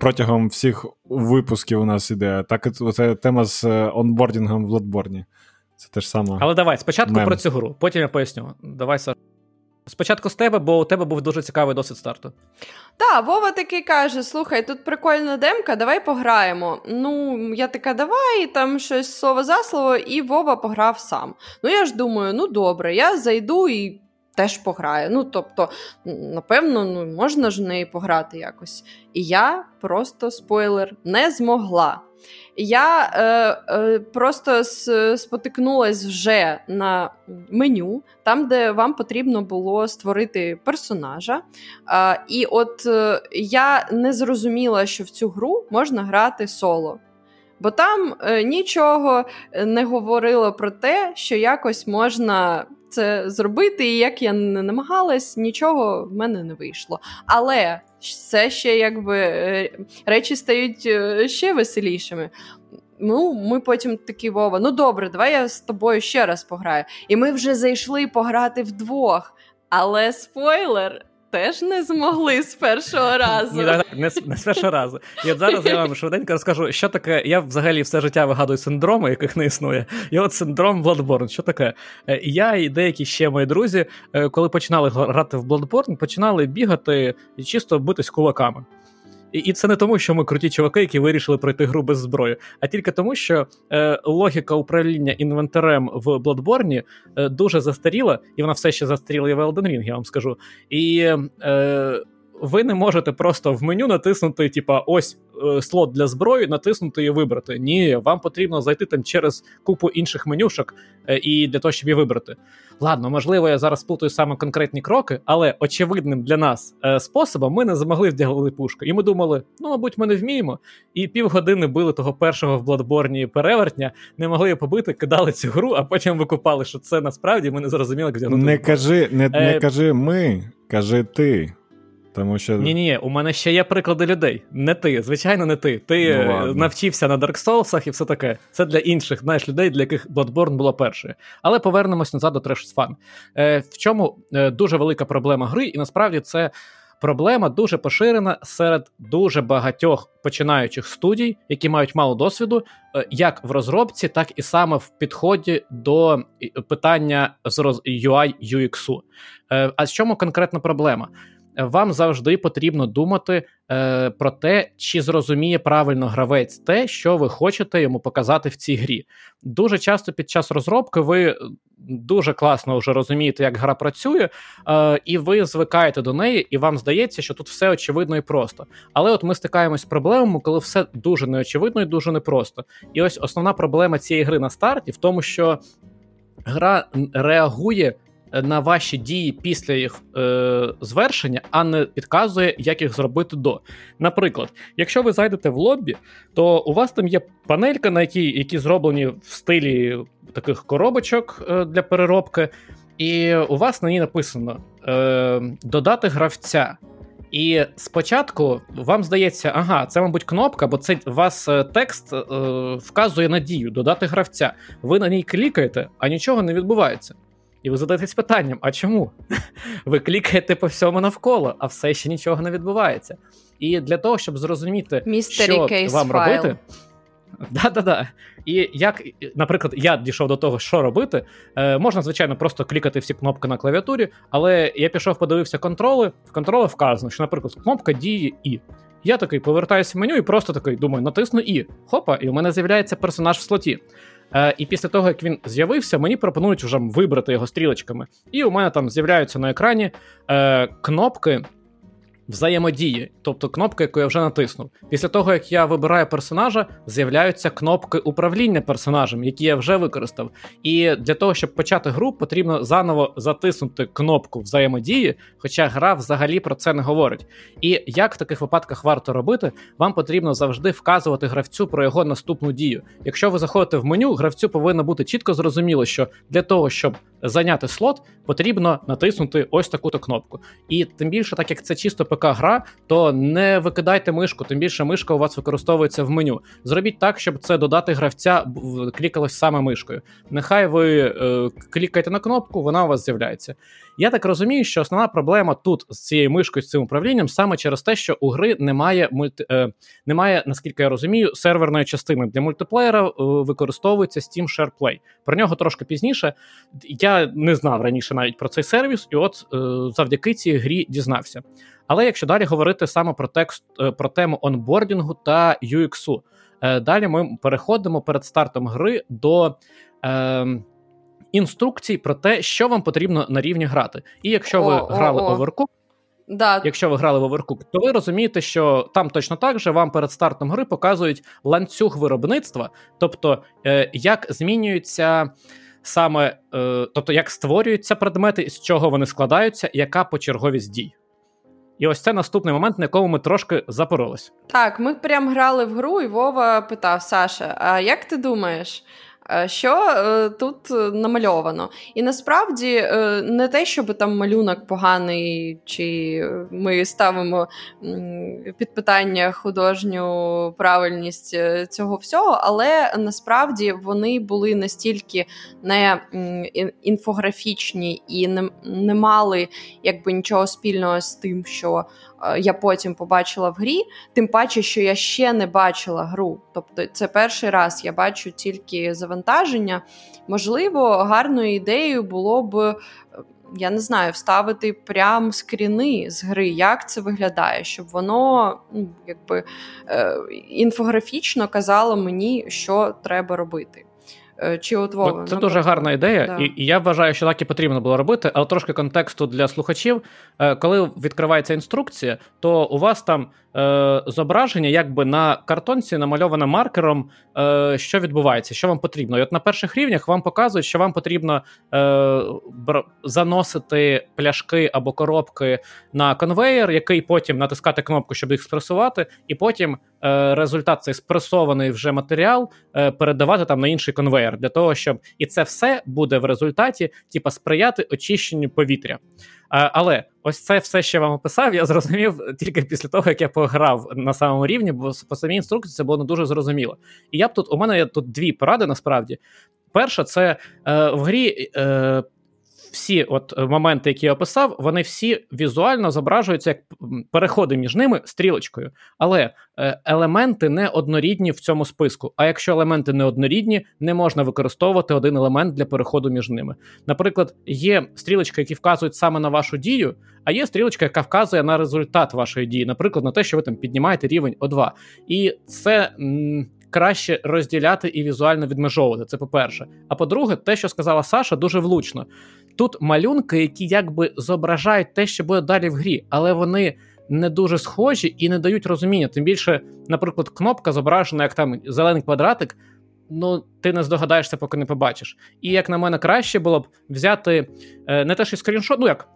протягом всіх випусків у нас іде. Так це тема з е, онбордінгом в Bloodborne. Це те ж саме. Але давай спочатку мем. про цю гру, потім я поясню. Давай, Саш. Спочатку з тебе, бо у тебе був дуже цікавий досвід старту. Так, Вова такий каже: слухай, тут прикольна демка, давай пограємо. Ну, я така, давай, там щось слово за слово, і Вова пограв сам. Ну, я ж думаю, ну добре, я зайду і теж пограю. Ну, тобто, напевно, ну, можна ж в неї пограти якось. І я просто спойлер не змогла. Я е, е, просто спотикнулась вже на меню, там, де вам потрібно було створити персонажа. Е, і от е, я не зрозуміла, що в цю гру можна грати соло. Бо там е, нічого не говорило про те, що якось можна це зробити, і як я не намагалась, нічого в мене не вийшло. Але це ще якби е, речі стають е, ще веселішими. Ну, ми потім такі Вова, ну добре, давай я з тобою ще раз пограю. І ми вже зайшли пограти вдвох. Але спойлер, теж не змогли з першого разу. Ні, не, не, не з першого разу. І от зараз я вам швиденько розкажу, що таке. Я взагалі все життя вигадую синдроми, яких не існує. І от синдром Bloodborne. Що таке? Е, я і деякі ще мої друзі, е, коли починали грати в Bloodborne, починали бігати і чисто битись кулаками. І і це не тому, що ми круті чуваки, які вирішили пройти гру без зброї, а тільки тому, що е, логіка управління інвентарем в Bloodborne е, дуже застаріла, і вона все ще застаріла і в Elden Ring, я вам скажу. І е, ви не можете просто в меню натиснути, типа, ось е, слот для зброї, натиснути і вибрати. Ні, вам потрібно зайти там через купу інших менюшок е, і для того, щоб її вибрати. Ладно, можливо, я зараз плутаю саме конкретні кроки, але очевидним для нас е, способом ми не змогли вдягли пушку. І ми думали, ну, мабуть, ми не вміємо. І півгодини били того першого в Бладборні перевертня, не могли її побити, кидали цю гру, а потім викупали, що це насправді ми не зрозуміли, як вдягнути. Не кажи, не, не кажи ми, кажи ти. Тому що... Ні, ні, у мене ще є приклади людей. Не ти, звичайно, не ти. Ти ну, навчився на Dark Souls і все таке. Це для інших знаєш, людей, для яких Bloodborne було першою. Але повернемось назад до Trash Fun. Е, В чому е, дуже велика проблема гри, і насправді це. Проблема дуже поширена серед дуже багатьох починаючих студій, які мають мало досвіду, е, як в розробці, так і саме в підході до питання з UI UX. Е, а з чому конкретна проблема? Вам завжди потрібно думати е, про те, чи зрозуміє правильно гравець те, що ви хочете йому показати в цій грі. Дуже часто під час розробки ви дуже класно вже розумієте, як гра працює, е, і ви звикаєте до неї, і вам здається, що тут все очевидно і просто. Але от ми стикаємось з проблемами, коли все дуже неочевидно і дуже непросто. І ось основна проблема цієї гри на старті в тому, що гра реагує на ваші дії після їх е, звершення, а не підказує, як їх зробити до. Наприклад, якщо ви зайдете в лоббі, то у вас там є панелька, на якій які зроблені в стилі таких коробочок е, для переробки, і у вас на ній написано е, додати гравця. І спочатку вам здається, ага, це, мабуть, кнопка, бо це вас е, текст е, вказує надію додати гравця. Ви на ній клікаєте, а нічого не відбувається. І ви задаєтесь питанням: а чому? Ви клікаєте по всьому навколо, а все ще нічого не відбувається. І для того, щоб зрозуміти, Mystery що вам file. робити. Да-да-да. І як, наприклад, я дійшов до того, що робити, е, можна, звичайно, просто клікати всі кнопки на клавіатурі, але я пішов, подивився контроли. В контролі вказано, що, наприклад, кнопка діє І. Я такий повертаюся в меню і просто такий думаю, натисну І. Хопа, і у мене з'являється персонаж в слоті. Е, І після того, як він з'явився, мені пропонують вже вибрати його стрілочками. І у мене там з'являються на екрані е, кнопки взаємодії, тобто кнопка, яку я вже натиснув. Після того, як я вибираю персонажа, з'являються кнопки управління персонажем, які я вже використав. І для того, щоб почати гру, потрібно заново затиснути кнопку взаємодії, хоча гра взагалі про це не говорить. І як в таких випадках варто робити, вам потрібно завжди вказувати гравцю про його наступну дію. Якщо ви заходите в меню, гравцю повинно бути чітко зрозуміло, що для того, щоб зайняти слот, потрібно натиснути ось таку-то кнопку. І тим більше, так як це чисто ПК-гра, то не викидайте мишку, тим більше мишка у вас використовується в меню. Зробіть так, щоб це додати гравця клікалось саме мишкою. Нехай ви е, клікаєте на кнопку, вона у вас з'являється. Я так розумію, що основна проблема тут з цією мишкою, з цим управлінням, саме через те, що у гри немає мульти... е, немає, наскільки я розумію, серверної частини для мультиплеєра е, використовується Steam Share. Про нього трошки пізніше. Я не знав раніше навіть про цей сервіс, і от е, завдяки цій грі дізнався. Але якщо далі говорити саме про текст е, про тему онбордінгу та UX, е, далі ми переходимо перед стартом гри до. Е, інструкцій про те, що вам потрібно на рівні грати. І якщо ви о, грали Overcooked, Да. Якщо ви грали в Overcooked, то ви розумієте, що там точно так же вам перед стартом гри показують ланцюг виробництва, тобто е, як змінюються саме, е, тобто як створюються предмети, з чого вони складаються, яка почерговість дій. І ось це наступний момент, на якому ми трошки запоролись. Так, ми прям грали в гру, і Вова питав Саша: а як ти думаєш? Е, що е, тут намальовано. І насправді е, не те, щоб там малюнок поганий, чи ми ставимо під питання художню правильність цього всього, але насправді вони були настільки не інфографічні і не, не мали якби нічого спільного з тим, що Е, я потім побачила в грі, тим паче, що я ще не бачила гру. Тобто, це перший раз я бачу тільки завантаження. Можливо, гарною ідеєю було б. Е, я не знаю, вставити прям скріни з гри, як це виглядає, щоб воно ну, якби е, інфографічно казало мені, що треба робити. Е, чи от Вова. Це дуже гарна ідея, да. і, і я вважаю, що так і потрібно було робити, але трошки контексту для слухачів. Е, коли відкривається інструкція, то у вас там е, зображення, якби на картонці намальоване маркером, е, що відбувається, що вам потрібно. І от на перших рівнях вам показують, що вам потрібно е, заносити пляшки або коробки на конвейер, який потім натискати кнопку, щоб їх спресувати, і потім е, результат цей спресований вже матеріал е, передавати там на інший конвейер, для того, щоб і це все буде в результаті, типа сприяти очищенню повітря. Але ось це все, що я вам описав, я зрозумів тільки після того, як я пограв на самому рівні, бо по самій інструкції це було не дуже зрозуміло. І я б тут у мене є тут дві поради насправді. Перша, це е, в грі е, всі от е, моменти, які я описав, вони всі візуально зображуються як переходи між ними стрілочкою. Але е, елементи не однорідні в цьому списку. А якщо елементи не однорідні, не можна використовувати один елемент для переходу між ними. Наприклад, є стрілочки, які вказують саме на вашу дію, а є стрілочка, яка вказує на результат вашої дії, наприклад, на те, що ви там піднімаєте рівень О2. І це. Краще розділяти і візуально відмежовувати. Це по-перше. А по-друге, те, що сказала Саша, дуже влучно. Тут малюнки, які якби зображають те, що буде далі в грі, але вони. Не дуже схожі і не дають розуміння. Тим більше, наприклад, кнопка зображена як там зелений квадратик. Ну, ти не здогадаєшся, поки не побачиш. І як на мене, краще було б взяти е, не те, що скріншот, ну як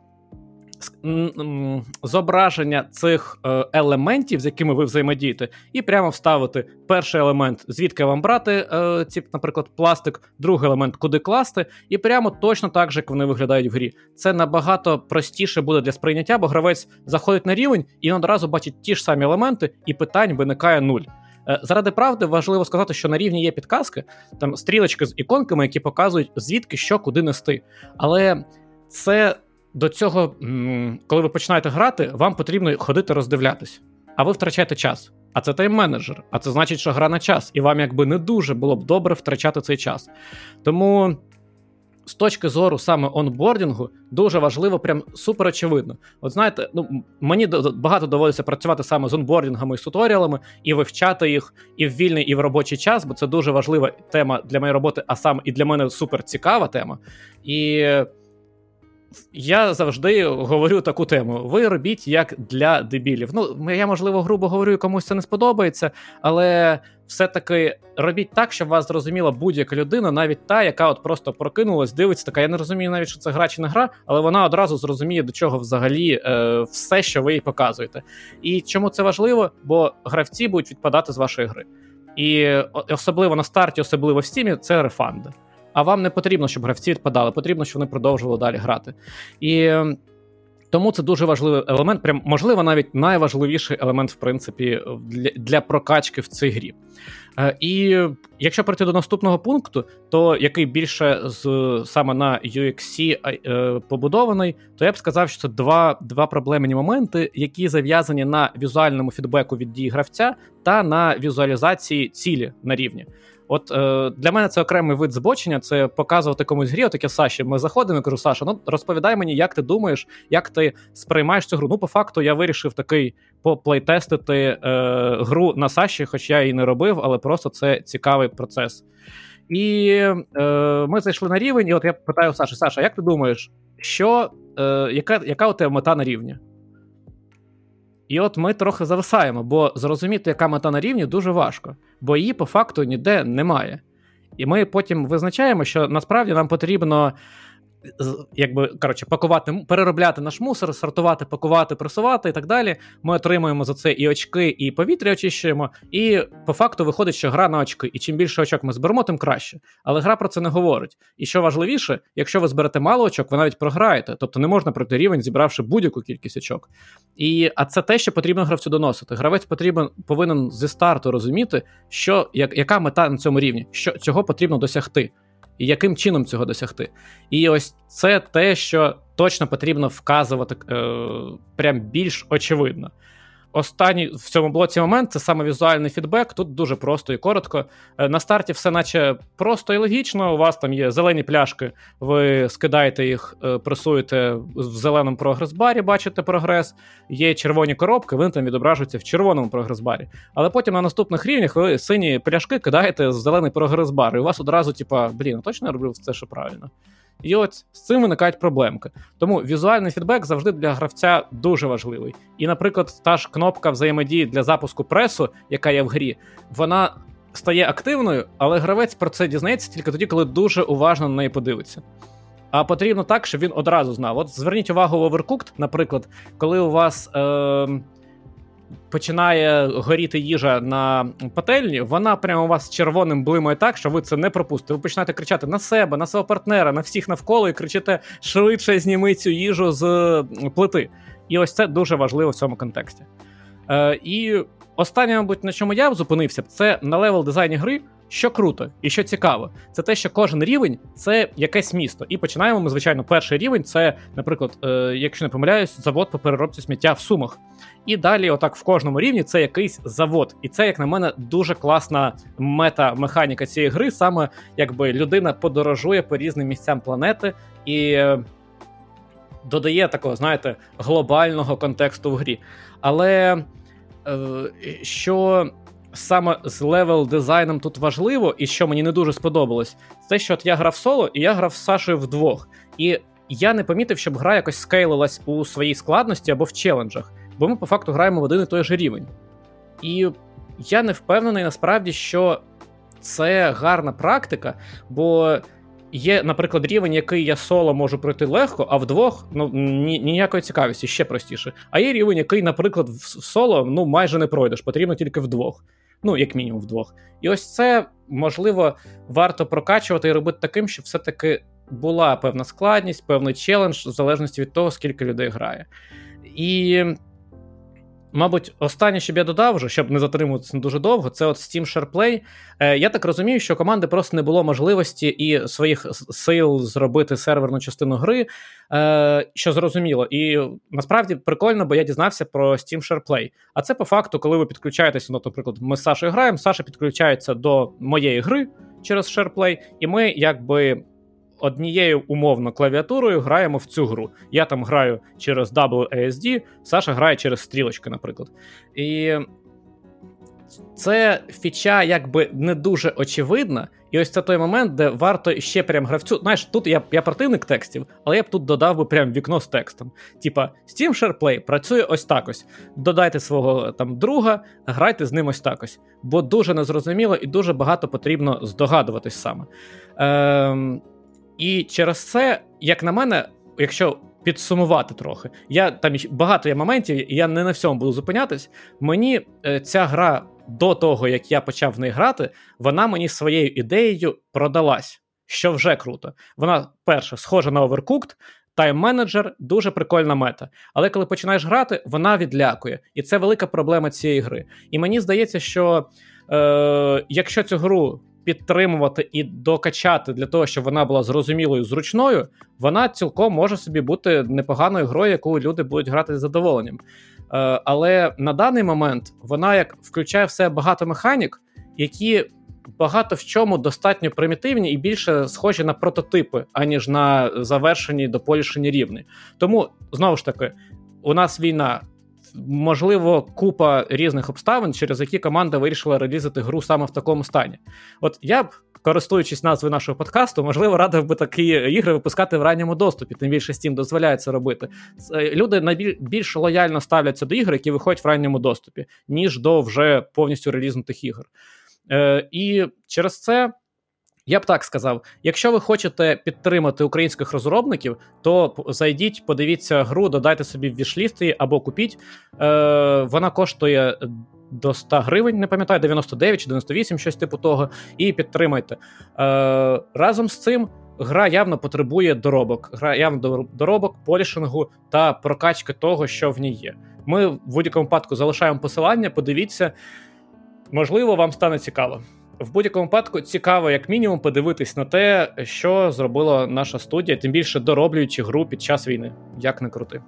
зображення цих е, елементів, з якими ви взаємодієте, і прямо вставити перший елемент, звідки вам брати, е, ці, наприклад, пластик, другий елемент, куди класти, і прямо точно так же, як вони виглядають в грі. Це набагато простіше буде для сприйняття, бо гравець заходить на рівень і одразу бачить ті ж самі елементи, і питань виникає нуль. Е, заради правди важливо сказати, що на рівні є підказки, там стрілочки з іконками, які показують звідки що куди нести. Але це до цього, коли ви починаєте грати, вам потрібно ходити роздивлятись, а ви втрачаєте час. А це тайм-менеджер, а це значить, що гра на час, і вам якби не дуже було б добре втрачати цей час. Тому. З точки зору саме онбордінгу дуже важливо, прям супер очевидно. От знаєте, ну мені багато доводиться працювати саме з онбордінгами і з туторіалами, і вивчати їх і в вільний, і в робочий час, бо це дуже важлива тема для моєї роботи, а саме і для мене супер цікава тема. І я завжди говорю таку тему: ви робіть як для дебілів. Ну, я, можливо, грубо говорю, комусь це не сподобається, але все-таки робіть так, щоб вас зрозуміла будь-яка людина, навіть та, яка от просто прокинулась, дивиться, така. Я не розумію навіть, що це гра чи не гра, але вона одразу зрозуміє, до чого взагалі е, все, що ви їй показуєте. І чому це важливо? Бо гравці будуть відпадати з вашої гри. І особливо на старті, особливо в стімі, це рефанди. А вам не потрібно, щоб гравці відпадали, потрібно, щоб вони продовжували далі грати. І тому це дуже важливий елемент, прям можливо, навіть найважливіший елемент, в принципі, для для прокачки в цій грі. Е, і якщо прийти до наступного пункту, то який більше з саме на UXC е, побудований, то я б сказав, що це два два проблемні моменти, які зав'язані на візуальному фідбеку від дії гравця та на візуалізації цілі на рівні. От е, для мене це окремий вид збочення, це показувати комусь грі, таке Саші. Ми заходимо і кажу, Саша, ну розповідай мені, як ти думаєш, як ти сприймаєш цю гру. Ну, по факту, я вирішив такий поплейтестити е, гру на Саші, хоч я її не робив, але просто це цікавий процес. І е, ми зайшли на рівень, і от я питаю Саші, Саша, як ти думаєш, що, е, яка яка у тебе мета на рівні? І от ми трохи зависаємо, бо зрозуміти, яка мета на рівні, дуже важко, бо її по факту ніде немає. І ми потім визначаємо, що насправді нам потрібно якби коротше, пакувати, переробляти наш мусор, сортувати, пакувати, пресувати і так далі. Ми отримуємо за це і очки, і повітря очищуємо. І по факту виходить, що гра на очки. І чим більше очок ми зберемо, тим краще. Але гра про це не говорить. І що важливіше, якщо ви зберете мало очок, ви навіть програєте. Тобто не можна пройти рівень, зібравши будь-яку кількість очок. І а це те, що потрібно гравцю доносити. Гравець потрібен повинен зі старту розуміти, що як, яка мета на цьому рівні, що цього потрібно досягти і яким чином цього досягти. І ось це те, що точно потрібно вказувати е, прям більш очевидно. Останній в цьому блоці момент це саме візуальний фідбек. Тут дуже просто і коротко. Е, на старті все наче просто і логічно. У вас там є зелені пляшки, ви скидаєте їх, е, пресуєте в зеленому прогрес-барі, бачите прогрес. Є червоні коробки, вони там відображуються в червоному прогрес-барі. Але потім на наступних рівнях ви сині пляшки кидаєте в зелений прогрес-бар. І у вас одразу, типа, блін, точно я роблю це, що правильно. І от з цим виникають проблемки. Тому візуальний фідбек завжди для гравця дуже важливий. І, наприклад, та ж кнопка взаємодії для запуску пресу, яка є в грі, вона стає активною, але гравець про це дізнається тільки тоді, коли дуже уважно на неї подивиться. А потрібно так, щоб він одразу знав. От зверніть увагу в Overcooked, наприклад, коли у вас е, починає горіти їжа на пательні, вона прямо у вас червоним блимає так, що ви це не пропустите. Ви починаєте кричати на себе, на свого партнера, на всіх навколо і кричите швидше зніми цю їжу з плити. І ось це дуже важливо в цьому контексті. Е, І останнє, мабуть, на чому я б зупинився, це на level дизайні гри. Що круто і що цікаво, це те, що кожен рівень це якесь місто. І починаємо ми, звичайно, перший рівень це, наприклад, е, якщо не помиляюсь, завод по переробці сміття в Сумах. І далі, отак, в кожному рівні це якийсь завод. І це, як на мене, дуже класна мета-механіка цієї гри. Саме якби людина подорожує по різним місцям планети і е, додає такого, знаєте, глобального контексту в грі. Але е, що саме з level дизайном тут важливо, і що мені не дуже сподобалось, це що от я грав соло, і я грав з Сашою вдвох. І я не помітив, щоб гра якось скейлилась у своїй складності або в челенджах, бо ми по факту граємо в один і той же рівень. І я не впевнений насправді, що це гарна практика, бо є, наприклад, рівень, який я соло можу пройти легко, а вдвох ну, ні, ніякої цікавості, ще простіше. А є рівень, який, наприклад, в соло ну, майже не пройдеш, потрібно тільки вдвох ну, як мінімум вдвох. І ось це можливо варто прокачувати і робити таким, щоб все-таки була певна складність, певний челендж, в залежності від того, скільки людей грає. І Мабуть, останнє, що б я додав, вже, щоб не затримуватися дуже довго, це от Steam SharePlay. Е, Я так розумію, що команди просто не було можливості і своїх сил зробити серверну частину гри, е, що зрозуміло. І насправді прикольно, бо я дізнався про Steam SharePlay. А це по факту, коли ви підключаєтеся, ну, наприклад, ми з Сашою граємо, Саша підключається до моєї гри через SharePlay, і ми якби однією умовно клавіатурою граємо в цю гру. Я там граю через WASD, Саша грає через стрілочки, наприклад. І це фіча якби не дуже очевидна, і ось це той момент, де варто ще прям гравцю. Знаєш, тут я я противник текстів, але я б тут додав би прям вікно з текстом. Типа, Steam SharePlay працює ось так ось. Додайте свого там друга, грайте з ним ось так ось. Бо дуже незрозуміло і дуже багато потрібно здогадуватись саме. Ем, І через це, як на мене, якщо. Підсумувати трохи. Я там багато є моментів, і я не на всьому буду зупинятись. Мені е, ця гра до того, як я почав в неї грати, вона мені своєю ідеєю продалась, що вже круто. Вона, перше, схожа на Overcooked, тайм-менеджер, дуже прикольна мета. Але коли починаєш грати, вона відлякує. І це велика проблема цієї гри. І мені здається, що е, якщо цю гру. Підтримувати і докачати для того, щоб вона була зрозумілою зручною, вона цілком може собі бути непоганою грою, яку люди будуть грати з задоволенням. Е, але на даний момент вона як включає все багато механік, які багато в чому достатньо примітивні і більше схожі на прототипи, аніж на завершені дополішені рівні. Тому знову ж таки, у нас війна. Можливо, купа різних обставин, через які команда вирішила релізити гру саме в такому стані. От я б користуючись назвою нашого подкасту, можливо, радив би такі ігри випускати в ранньому доступі. Тим більше Steam дозволяє це робити. Люди найбільш лояльно ставляться до ігор, які виходять в ранньому доступі, ніж до вже повністю релізнутих ігор. Е, І через це. Я б так сказав: якщо ви хочете підтримати українських розробників, то зайдіть, подивіться гру, додайте собі в вішлісти або купіть. Е, Вона коштує до 100 гривень, не пам'ятаю, 99 чи 98, щось типу того, і підтримайте. Е, Разом з цим. Гра явно потребує доробок, гра явно доробок, полішингу та прокачки того, що в ній є. Ми в будь-якому випадку залишаємо посилання, подивіться, можливо, вам стане цікаво. В будь-якому випадку цікаво, як мінімум, подивитись на те, що зробила наша студія, тим більше дороблюючи гру під час війни, як не крути.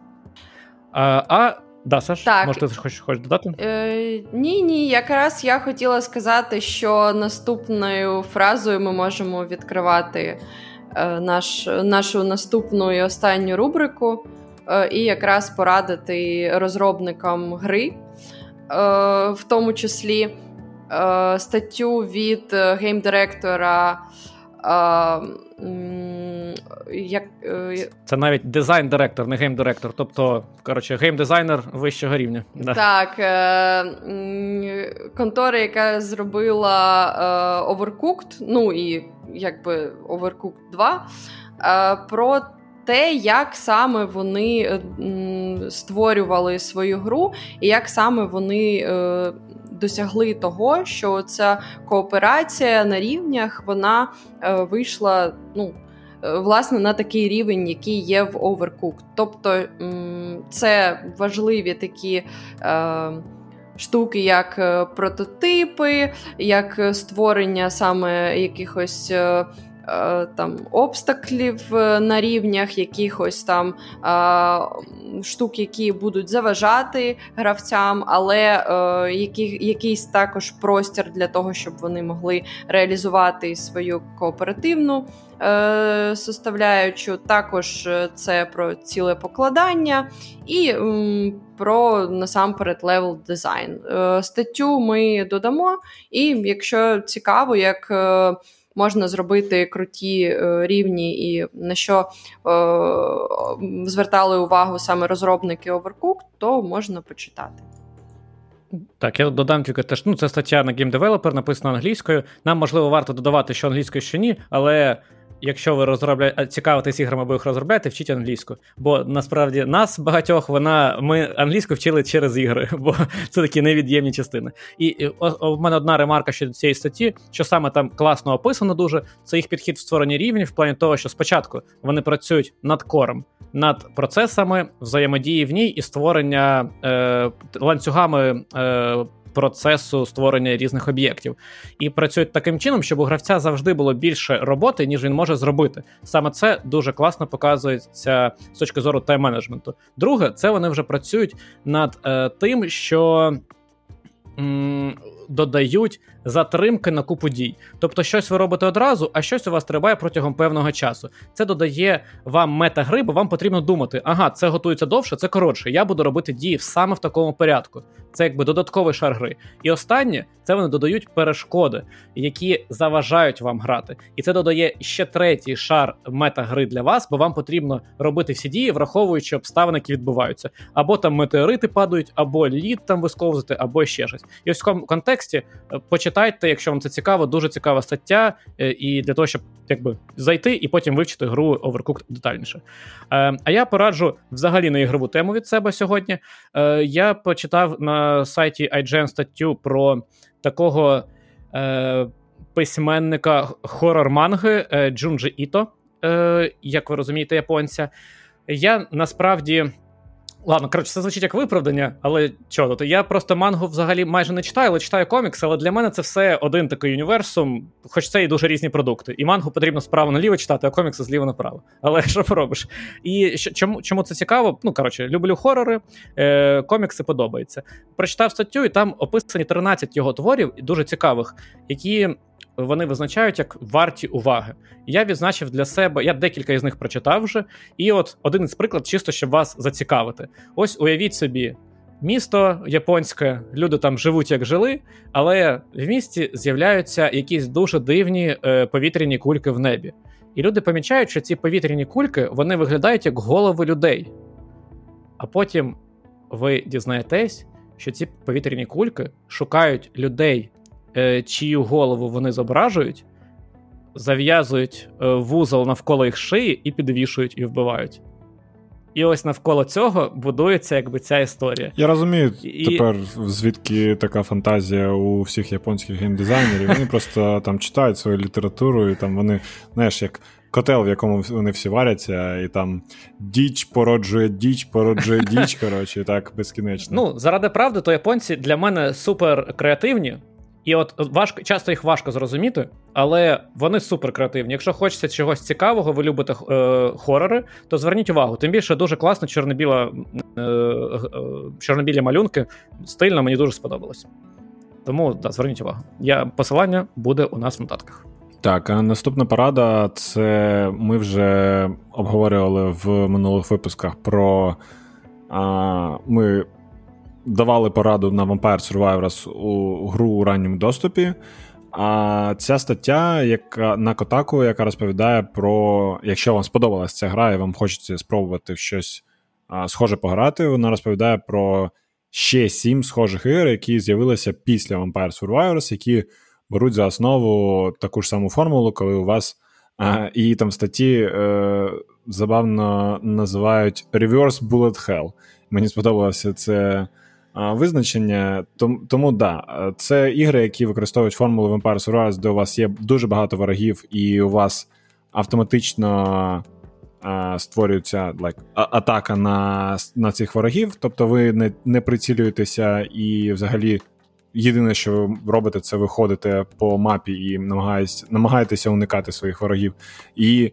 А а Да, Саш, так. може, ти хочеш, хочеш додати? Е, Ні, ні. Якраз я хотіла сказати, що наступною фразою ми можемо відкривати е, наш, нашу наступну і останню рубрику, е, і якраз порадити розробникам гри, е, в тому числі статтю від геймдиректора. Як, е, Це навіть дизайн-директор, не гейм-директор. Тобто, коротше, гейм-дизайнер вищого рівня. Да. Так. Е, контора, яка зробила е, Overcooked, ну і якби Overcooked 2, про те, як саме вони створювали свою гру, і як саме вони досягли того, що ця кооперація на рівнях вона вийшла. ну, Е, власне на такий рівень, який є в Overcooked. Тобто це важливі такі. Е, штуки, як е, прототипи, як створення саме якихось Е, там обстаклів е, на рівнях, якихось там е, штук, які будуть заважати гравцям, але який, якийсь також простір для того, щоб вони могли реалізувати свою кооперативну. Составляючу також це про цілепокладання і про насамперед level дизайн. Статтю ми додамо, і якщо цікаво, як можна зробити круті е, рівні, і на що е, звертали увагу саме розробники Overcooked, то можна почитати. Так, я додам тільки теж. Ну, це стаття на Game Developer, написана англійською. Нам можливо варто додавати, що англійською, що ні, але якщо ви розробляєте цікавитесь іграми, або їх розробляєте, вчіть англійську. Бо насправді нас багатьох вона ми англійську вчили через ігри, бо це такі невід'ємні частини. І у мене одна ремарка щодо цієї статті, що саме там класно описано дуже. Це їх підхід в створенні рівнів в плані того, що спочатку вони працюють над кором, над процесами взаємодії в ній і створення е, ланцюгами. Е, процесу створення різних об'єктів. І працюють таким чином, щоб у гравця завжди було більше роботи, ніж він може зробити. Саме це дуже класно показується з точки зору тайм-менеджменту. Друге, це вони вже працюють над е, тим, що. Додають затримки на купу дій. Тобто, щось ви робите одразу, а щось у вас триває протягом певного часу. Це додає вам мета-гри, бо вам потрібно думати, ага, це готується довше, це коротше. Я буду робити дії саме в такому порядку. Це якби додатковий шар гри. І останнє це вони додають перешкоди, які заважають вам грати. І це додає ще третій шар мета-гри для вас, бо вам потрібно робити всі дії, враховуючи обставини, які відбуваються. Або там метеорити падають, або лід там висковзати, або ще щось. І ось в цьому контексті е, почитайте, якщо вам це цікаво, дуже цікава стаття, е, і для того, щоб якби зайти і потім вивчити гру Overcooked детальніше. Е, а я пораджу взагалі на ігрову тему від себе сьогодні. Я почитав на сайті IGN статтю про такого письменника хорор-манги Джунджі Іто, як ви розумієте, японця. Я насправді Ладно, коротше, це звучить як виправдання, але чого? То я просто мангу взагалі майже не читаю, але читаю комікси, але для мене це все один такий універсум, хоч це і дуже різні продукти. І мангу потрібно справа наліво читати, а комікси зліва направо. Але що поробиш? І чому чому це цікаво? Ну, коротше, люблю хорори, е, комікси подобаються. Прочитав статтю, і там описані 13 його творів, дуже цікавих, які вони визначають як варті уваги. Я відзначив для себе, я декілька із них прочитав вже. І от один із приклад, чисто щоб вас зацікавити. Ось уявіть собі. Місто японське, люди там живуть як жили, але в місті з'являються якісь дуже дивні е, повітряні кульки в небі. І люди помічають, що ці повітряні кульки вони виглядають як голови людей. А потім ви дізнаєтесь, що ці повітряні кульки шукають людей чию голову вони зображують, зав'язують е, вузол навколо їх шиї і підвішують і вбивають. І ось навколо цього будується якби ця історія. Я розумію і... тепер, звідки така фантазія у всіх японських геймдизайнерів. Вони просто там читають свою літературу, і там вони, знаєш, як котел, в якому вони всі варяться, і там діч породжує діч, породжує діч. Коротше, і так безкінечно. Ну, заради правди, то японці для мене супер креативні. І от важко часто їх важко зрозуміти, але вони супер креативні. Якщо хочеться чогось цікавого, ви любите е, хорори, то зверніть увагу. Тим більше дуже класно чорно-біла, е, е, чорно-білі малюнки. Стильно, мені дуже сподобалось. Тому да, зверніть увагу. Я Посилання буде у нас в нотатках. Так, а наступна порада це ми вже обговорювали в минулих випусках про. А, Ми давали пораду на Vampire Survivors у гру у ранньому доступі. А ця стаття, яка на Котаку, яка розповідає про, якщо вам сподобалася ця гра, і вам хочеться спробувати щось а, схоже пограти, вона розповідає про ще сім схожих ігор, які з'явилися після Vampire Survivors, які беруть за основу таку ж саму формулу, коли у вас а, і там в статті е, забавно називають Reverse Bullet Hell. Мені сподобалося це визначення. Тому, да, це ігри, які використовують формулу Vampire Survivors, де у вас є дуже багато ворогів, і у вас автоматично а, створюється like, атака на на цих ворогів. Тобто ви не не прицілюєтеся і взагалі. Єдине, що ви робите, це виходите по мапі і намагаєтесь, намагаєтеся уникати своїх ворогів. І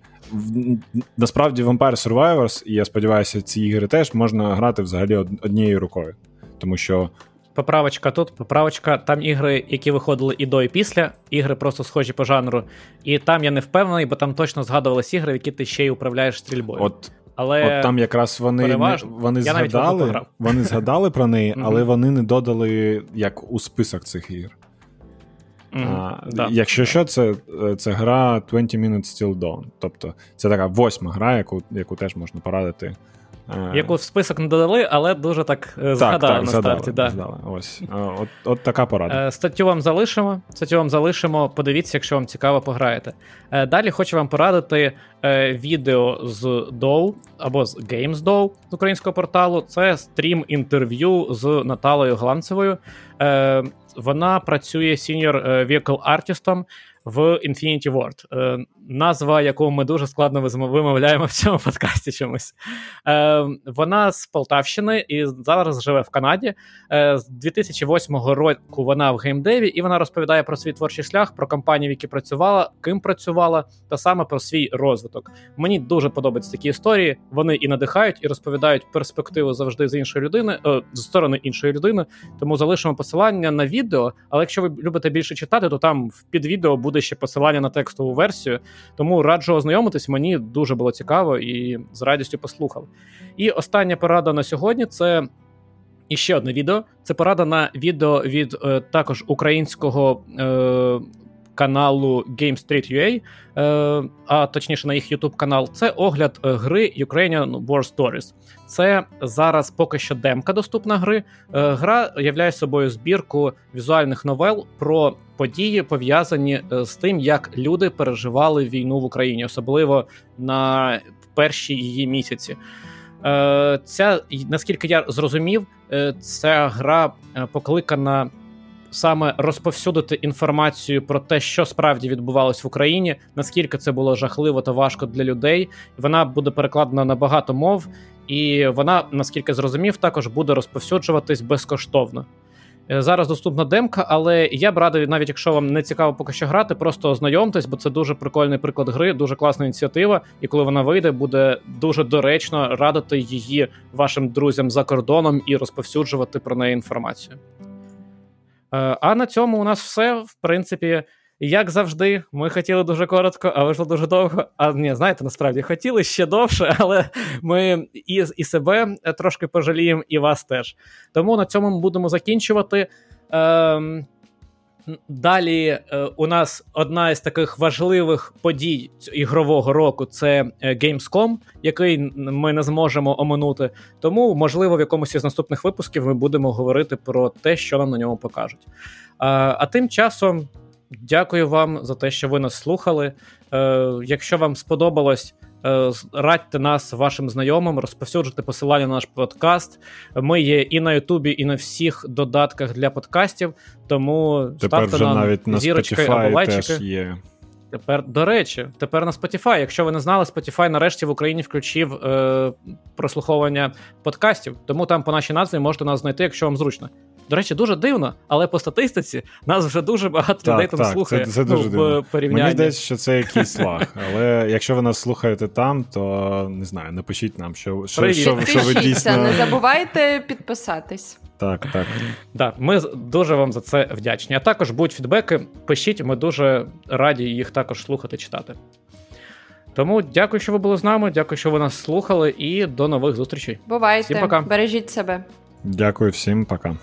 насправді Vampire Survivors, і я сподіваюся, ці ігри теж можна грати взагалі однією рукою тому що. Поправочка тут, поправочка. Там ігри, які виходили і до, і після. Ігри просто схожі по жанру. І там я не впевнений, бо там точно згадувалися ігри, в які ти ще й управляєш стрільбою. От але от там якраз вони переважно, вони згадали вони згадали про неї, але вони не додали як у список цих ігр. Mm-hmm. А, да. Якщо що, це це гра 20 Minutes Still Dawn. Тобто це така восьма гра, яку яку теж можна порадити. Яку в список не додали, але дуже так, е, так згадали так, на згадали, старті. Да. Згадали. Ось от, от така порада. Е, статтю вам залишимо. Статтю вам залишимо. Подивіться, якщо вам цікаво, пограєте. Далі хочу вам порадити відео з DOU або з GamesDOU з українського порталу. Це стрім інтерв'ю з Наталою Гланцевою. Вона працює senior vehicle artist ом в Infinity Ward. Е, назва, яку ми дуже складно вимовляємо в цьому подкасті чомусь. Е, Вона з Полтавщини і зараз живе в Канаді. Е, З 2008 року вона в геймдеві, і вона розповідає про свій творчий шлях, про компанії, в які працювала, ким працювала, та саме про свій розвиток. Мені дуже подобаються такі історії. Вони і надихають, і розповідають перспективу завжди з іншої людини, е, з сторони іншої людини. Тому залишимо посилання на відео. Але якщо ви любите більше читати, то там під відео буде ще посилання на текстову версію. Тому раджу ознайомитись. Мені дуже було цікаво і з радістю послухав. І остання порада на сьогодні це. І ще одне відео. Це порада на відео від е, також українського е, каналу Game Street UA, е, а точніше на їх YouTube канал. Це огляд е, гри Ukrainian War Stories. Це зараз поки що демка доступна гри. Е, гра являє собою збірку візуальних новел про події, пов'язані е, з тим, як люди переживали війну в Україні, особливо на перші її місяці. Е, ця, наскільки я зрозумів, е, ця гра покликана саме розповсюдити інформацію про те, що справді відбувалось в Україні, наскільки це було жахливо та важко для людей. Вона буде перекладена на багато мов, і вона, наскільки зрозумів, також буде розповсюджуватись безкоштовно. Е, зараз доступна демка, але я б радий, навіть якщо вам не цікаво поки що грати, просто ознайомтесь, бо це дуже прикольний приклад гри, дуже класна ініціатива. І коли вона вийде, буде дуже доречно радити її вашим друзям за кордоном і розповсюджувати про неї інформацію. Е, а на цьому у нас все. В принципі, як завжди, ми хотіли дуже коротко, а вийшло дуже довго. А ні, знаєте, насправді хотіли ще довше, але ми і і себе трошки пожаліємо, і вас теж. Тому на цьому ми будемо закінчувати. Ем, Далі е, у нас одна із таких важливих подій ігрового року це е, Gamescom, який ми не зможемо оминути. Тому, можливо, в якомусь із наступних випусків ми будемо говорити про те, що нам на ньому покажуть. А тим часом дякую вам за те, що ви нас слухали. Е, Якщо вам сподобалось. Е, радьте нас вашим знайомим, розповсюджуйте посилання на наш подкаст. Ми є і на Ютубі, і на всіх додатках для подкастів. Тому Тепер ставте вже нам навіть на зірочки Spotify або лайчики. теж є. Тепер, до речі, тепер на Spotify. Якщо ви не знали, Spotify нарешті в Україні включив е, прослуховування подкастів, тому там по нашій назві можете нас знайти, якщо вам зручно. До речі, дуже дивно, але по статистиці нас вже дуже багато так, людей там так, слухає. Це, це дуже ну, дивно. порівнянні. Мені здається, що це якийсь лаг. Але якщо ви нас слухаєте там, то не знаю, напишіть нам, що що, що, що ви дійсно. Не забувайте підписатись. Так, так. Так, ми дуже вам за це вдячні. А також будь фідбеки, пишіть, ми дуже раді їх також слухати, читати. Тому дякую, що ви були з нами. Дякую, що ви нас слухали, і до нових зустрічей. Бувайте, Всім пока. бережіть себе. Дякую всім, пока.